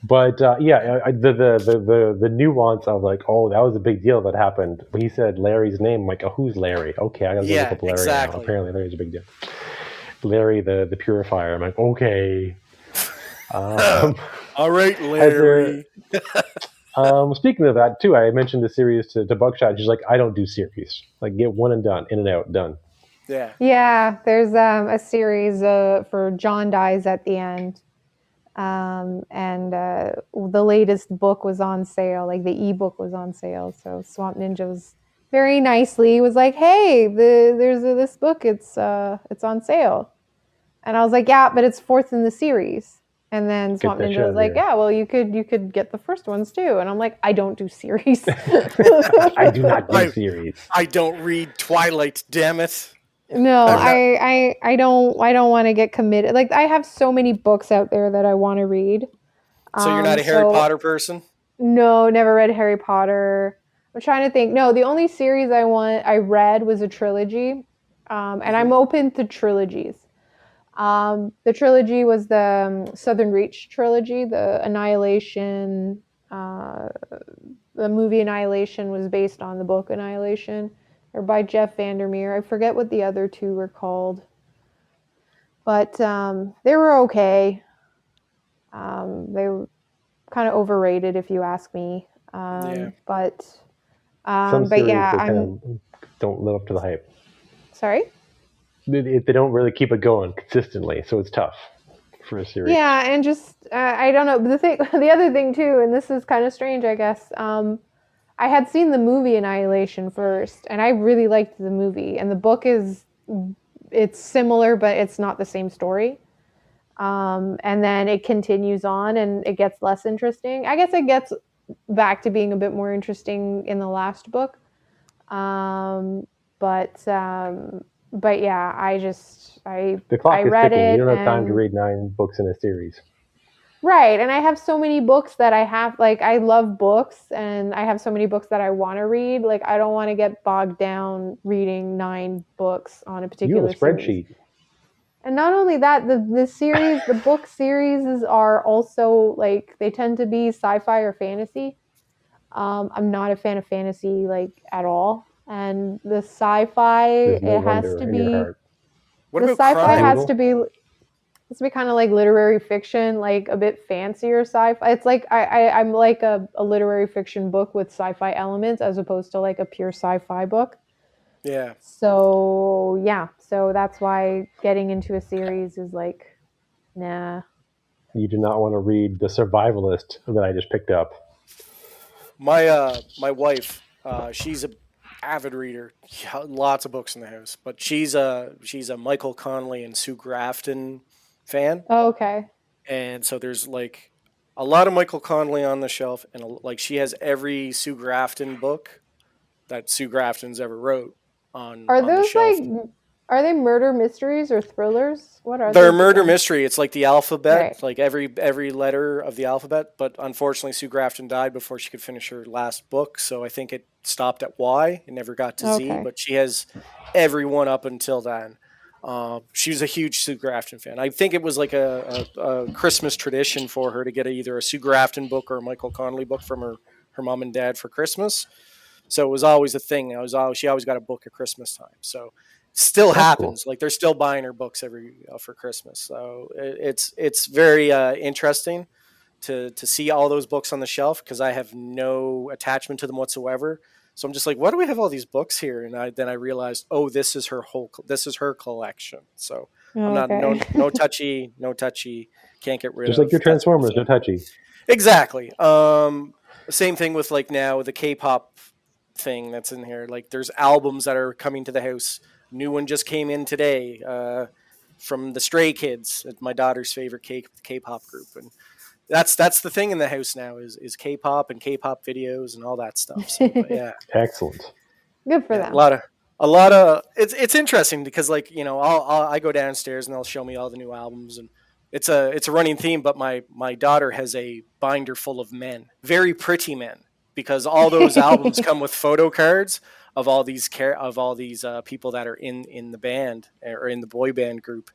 But uh, yeah, I, the, the the the the nuance of like, oh, that was a big deal that happened. When he said Larry's name, I'm like, oh, who's Larry? Okay, I gotta go Yeah, look up Larry exactly. now. Apparently, Larry's a big deal. Larry, the the purifier. I'm like, okay. Um, all right there- um, speaking of that, too, I mentioned the series to, to Buckshot. She's like, I don't do series. Like, get one and done, in and out, done. Yeah Yeah, there's um, a series uh, for John dies at the end, um, and uh, the latest book was on sale. Like the ebook was on sale, so Swamp Ninja was very nicely was like, "Hey, the, there's a, this book. It's uh, it's on sale," and I was like, "Yeah, but it's fourth in the series." And then Swamp Ninja was of like, here. "Yeah, well, you could you could get the first ones too." And I'm like, "I don't do series." I do not do I- series. i don't read twilight damn it No, not- I, I I don't I don't want to get committed. Like I have so many books out there that I want to read. so you're not Um, a harry so- potter person No, never read Harry Potter. I'm trying to think. No, the only series I want I read was a trilogy, um, and I'm open to trilogies. Um, the trilogy was the um, Southern Reach trilogy. The Annihilation, uh, the movie Annihilation was based on the book Annihilation, or by Jeff Vandermeer. I forget what the other two were called, but um, they were okay. Um, they were kind of overrated, if you ask me. Um, Yeah. But um, but yeah, I'm kind of don't live up to the hype. sorry. They, they they don't really keep it going consistently, so it's tough for a series. Yeah, and just uh, I don't know. The thing, the other thing too, and this is kind of strange, I guess. Um, I had seen the movie Annihilation first, and I really liked the movie, and the book is it's similar, but it's not the same story. Um, and then it continues on, and it gets less interesting. I guess it gets back to being a bit more interesting in the last book. Um, but um, but yeah, I just I The clock I is read ticking. it. You don't have time to read nine books in a series. Right. And I have so many books that I have, like, I love books and I have so many books that I want to read. Like, I don't want to get bogged down reading nine books on a You particular have a series. spreadsheet. And not only that, the, the series, the book series are also like, they tend to be sci fi or fantasy. Um, I'm not a fan of fantasy, like, at all. And the sci fi, no it has to be. What the sci-fi has to be has to be kind of like literary fiction, like a bit fancier sci-fi. It's like I, I I'm like a, a literary fiction book with sci-fi elements as opposed to like a pure sci-fi book. Yeah. So yeah, so that's why getting into a series is like, nah. You do not want to read The Survivalist that I just picked up. My uh, my wife, uh, she's a avid reader, lots of books in the house. But she's a she's a Michael Connelly and Sue Grafton fan, Oh, okay. and so there's like a lot of Michael Connelly on the shelf, and a, like she has every Sue Grafton book that Sue Grafton's ever wrote on. Are on those like are they murder mysteries or thrillers? What are they? They're those murder mystery. It's like the alphabet, Right. like every every letter of the alphabet. But unfortunately, Sue Grafton died before she could finish her last book, so I think it stopped at Y. It never got to Z. But she has everyone up until then. Uh, she was a huge Sue Grafton fan. I think it was like a, a, a Christmas tradition for her to get either a Sue Grafton book or a Michael Connelly book from her her mom and dad for Christmas. So it was always a thing. I was always she always got a book at Christmas time. So still That's cool. happens. Like they're still buying her books every uh, for Christmas. So it, it's it's very uh, interesting to to see all those books on the shelf because I have no attachment to them whatsoever. So I'm just like, why do we have all these books here? And I then I realized, oh, this is her whole this is her collection. So I'm not no Okay. no touchy, no touchy. Can't get rid of it. Just like your that- Transformers, no touchy. Exactly. Um, same thing with like now the K-pop thing that's in here. Like there's albums that are coming to the house. New one just came in today uh, from the Stray Kids, my daughter's favorite K K-pop group, and that's that's the thing in the house now is is K-pop and K-pop videos and all that stuff. So yeah, Excellent. Good for yeah, them. a lot of a lot of it's it's interesting because like you know I'll, I'll I go downstairs and they'll show me all the new albums and it's a it's a running theme. But my my daughter has a binder full of men, very pretty men, because all those albums come with photo cards of all these care of all these uh, people that are in in the band or in the boy band group.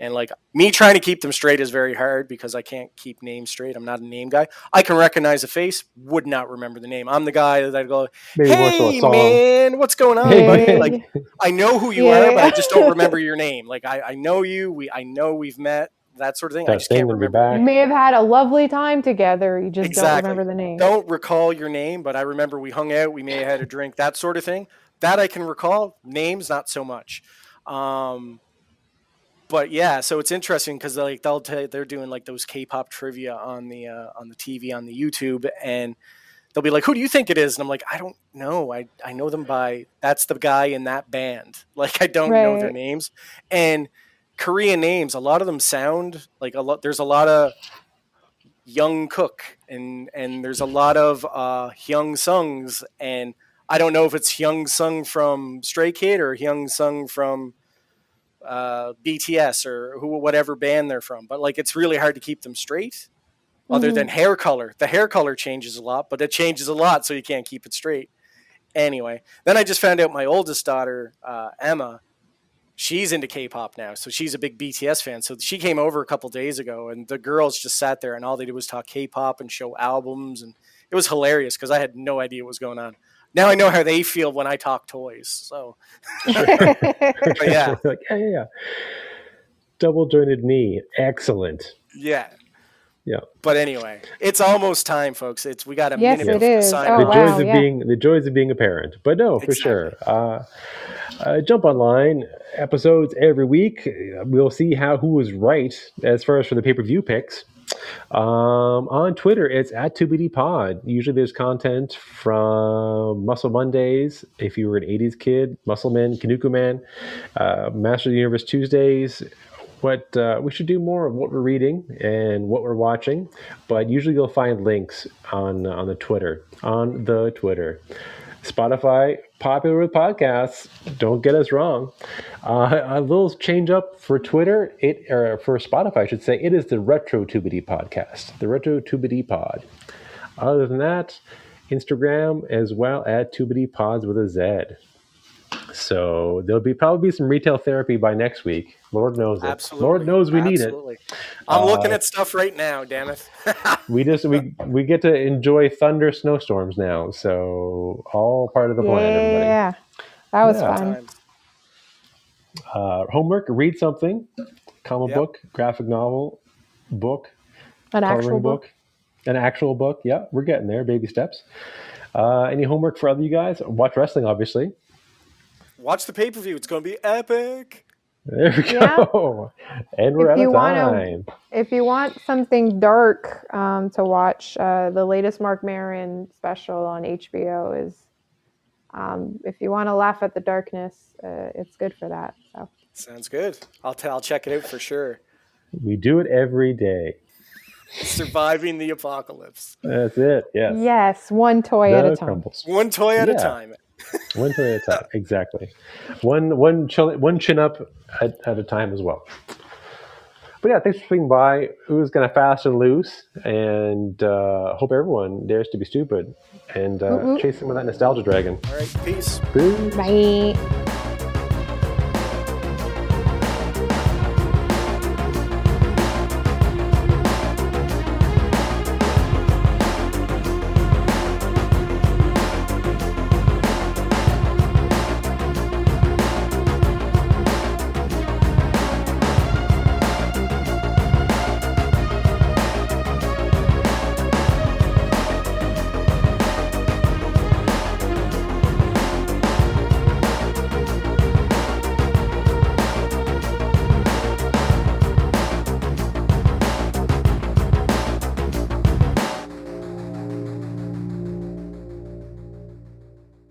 And like me trying to keep them straight is very hard because I can't keep names straight. I'm not a name guy. I can recognize a face, would not remember the name. I'm the guy that go, Maybe once in a hey man, what's going on, Hey. Like I know who you Yeah, are, but I just don't remember your name. Like I, I know you, we I know we've met, that sort of thing. I just thing can't you're remember. You may have had a lovely time together. You just Exactly. don't remember the name. Don't recall your name, but I remember we hung out, we may have had a drink, that sort of thing. That I can recall. Names, not so much. Um, but yeah, so it's interesting because like they'll tell they're doing like those K-pop trivia on the uh, on the TV on the YouTube, and they'll be like, "Who do you think it is?" And I'm like, "I don't know. I I know them by that's the guy in that band. Like I don't know their names." And Korean names, a lot of them sound like a lot. There's a lot of Young Cook and and there's a lot of uh, Hyung Sungs and I don't know if it's Hyung Sung from Stray Kid or Hyung Sung from uh, BTS or who whatever band they're from, but like it's really hard to keep them straight. Other Mhm. than hair color, the hair color changes a lot, but it changes a lot, so you can't keep it straight. Anyway, then I just found out my oldest daughter uh, Emma she's into K-pop now, so she's a big BTS fan. So she came over a couple days ago, and the girls just sat there, and all they did was talk K-pop and show albums, and it was hilarious because I had no idea what was going on. Now I know how they feel when I talk toys. So but yeah, like, yeah, yeah, yeah. Double jointed knee. Excellent. yeah, Yeah. But anyway, it's almost time, folks. It's we got a Yes, minute it to is. sign Oh, the wow. joys of yeah. being the joys of being a parent. But no, for Exactly. sure. Uh, uh, jump online episodes every week. Uh, We'll see how who was right as far as for the pay per view picks. Um, on Twitter, it's at 2BD Pod. Usually there's content from Muscle Mondays, if you were an 80s kid, Muscle Man, Kinnikuman, uh, Master of the Universe Tuesdays. What uh, we should do more of what we're reading and what we're watching, but usually you'll find links on on the Twitter on the Twitter. Spotify popular with podcasts. Don't get us wrong. Uh, a little change up for Twitter, it or for Spotify, I should say. It is the Retro Tubity podcast, the Retro Tubity Pod. Other than that, Instagram as well at Tubity Pods with a Z. So there'll be probably be some retail therapy by next week. Lord knows it. Absolutely. Lord knows we Absolutely. need it. I'm looking Uh, at stuff right now, damn it. We just we we get to enjoy thunder snowstorms now. So all part of the plan, everybody. Yeah, that was Yeah. fun. Uh, homework: read something, comic Yep. book, graphic novel, book, An coloring actual book. an actual book. Yeah, we're getting there, baby steps. Uh, any homework for other you guys? Watch wrestling, obviously. Watch the pay per view. It's going to be epic. There we Yeah. go. And we're If out you of wanna- time. If you want something dark um, to watch, uh, the latest Marc Maron special on HBO is. Um, if you want to laugh at the darkness, uh, it's good for that. So Sounds good. I'll, t- I'll check it out for sure. We do it every day. Surviving the apocalypse. That's it. Yes. yes, one toy at a time. crumbles. One toy at a time. One toy at a time. Exactly. One one chill, one chin up at, at a time as well. But yeah, thanks for swinging by. It was kind of fast and loose, and uh, hope everyone dares to be stupid and uh, Woot woot. chase some of that nostalgia dragon. All right. Peace. Peace. Bye.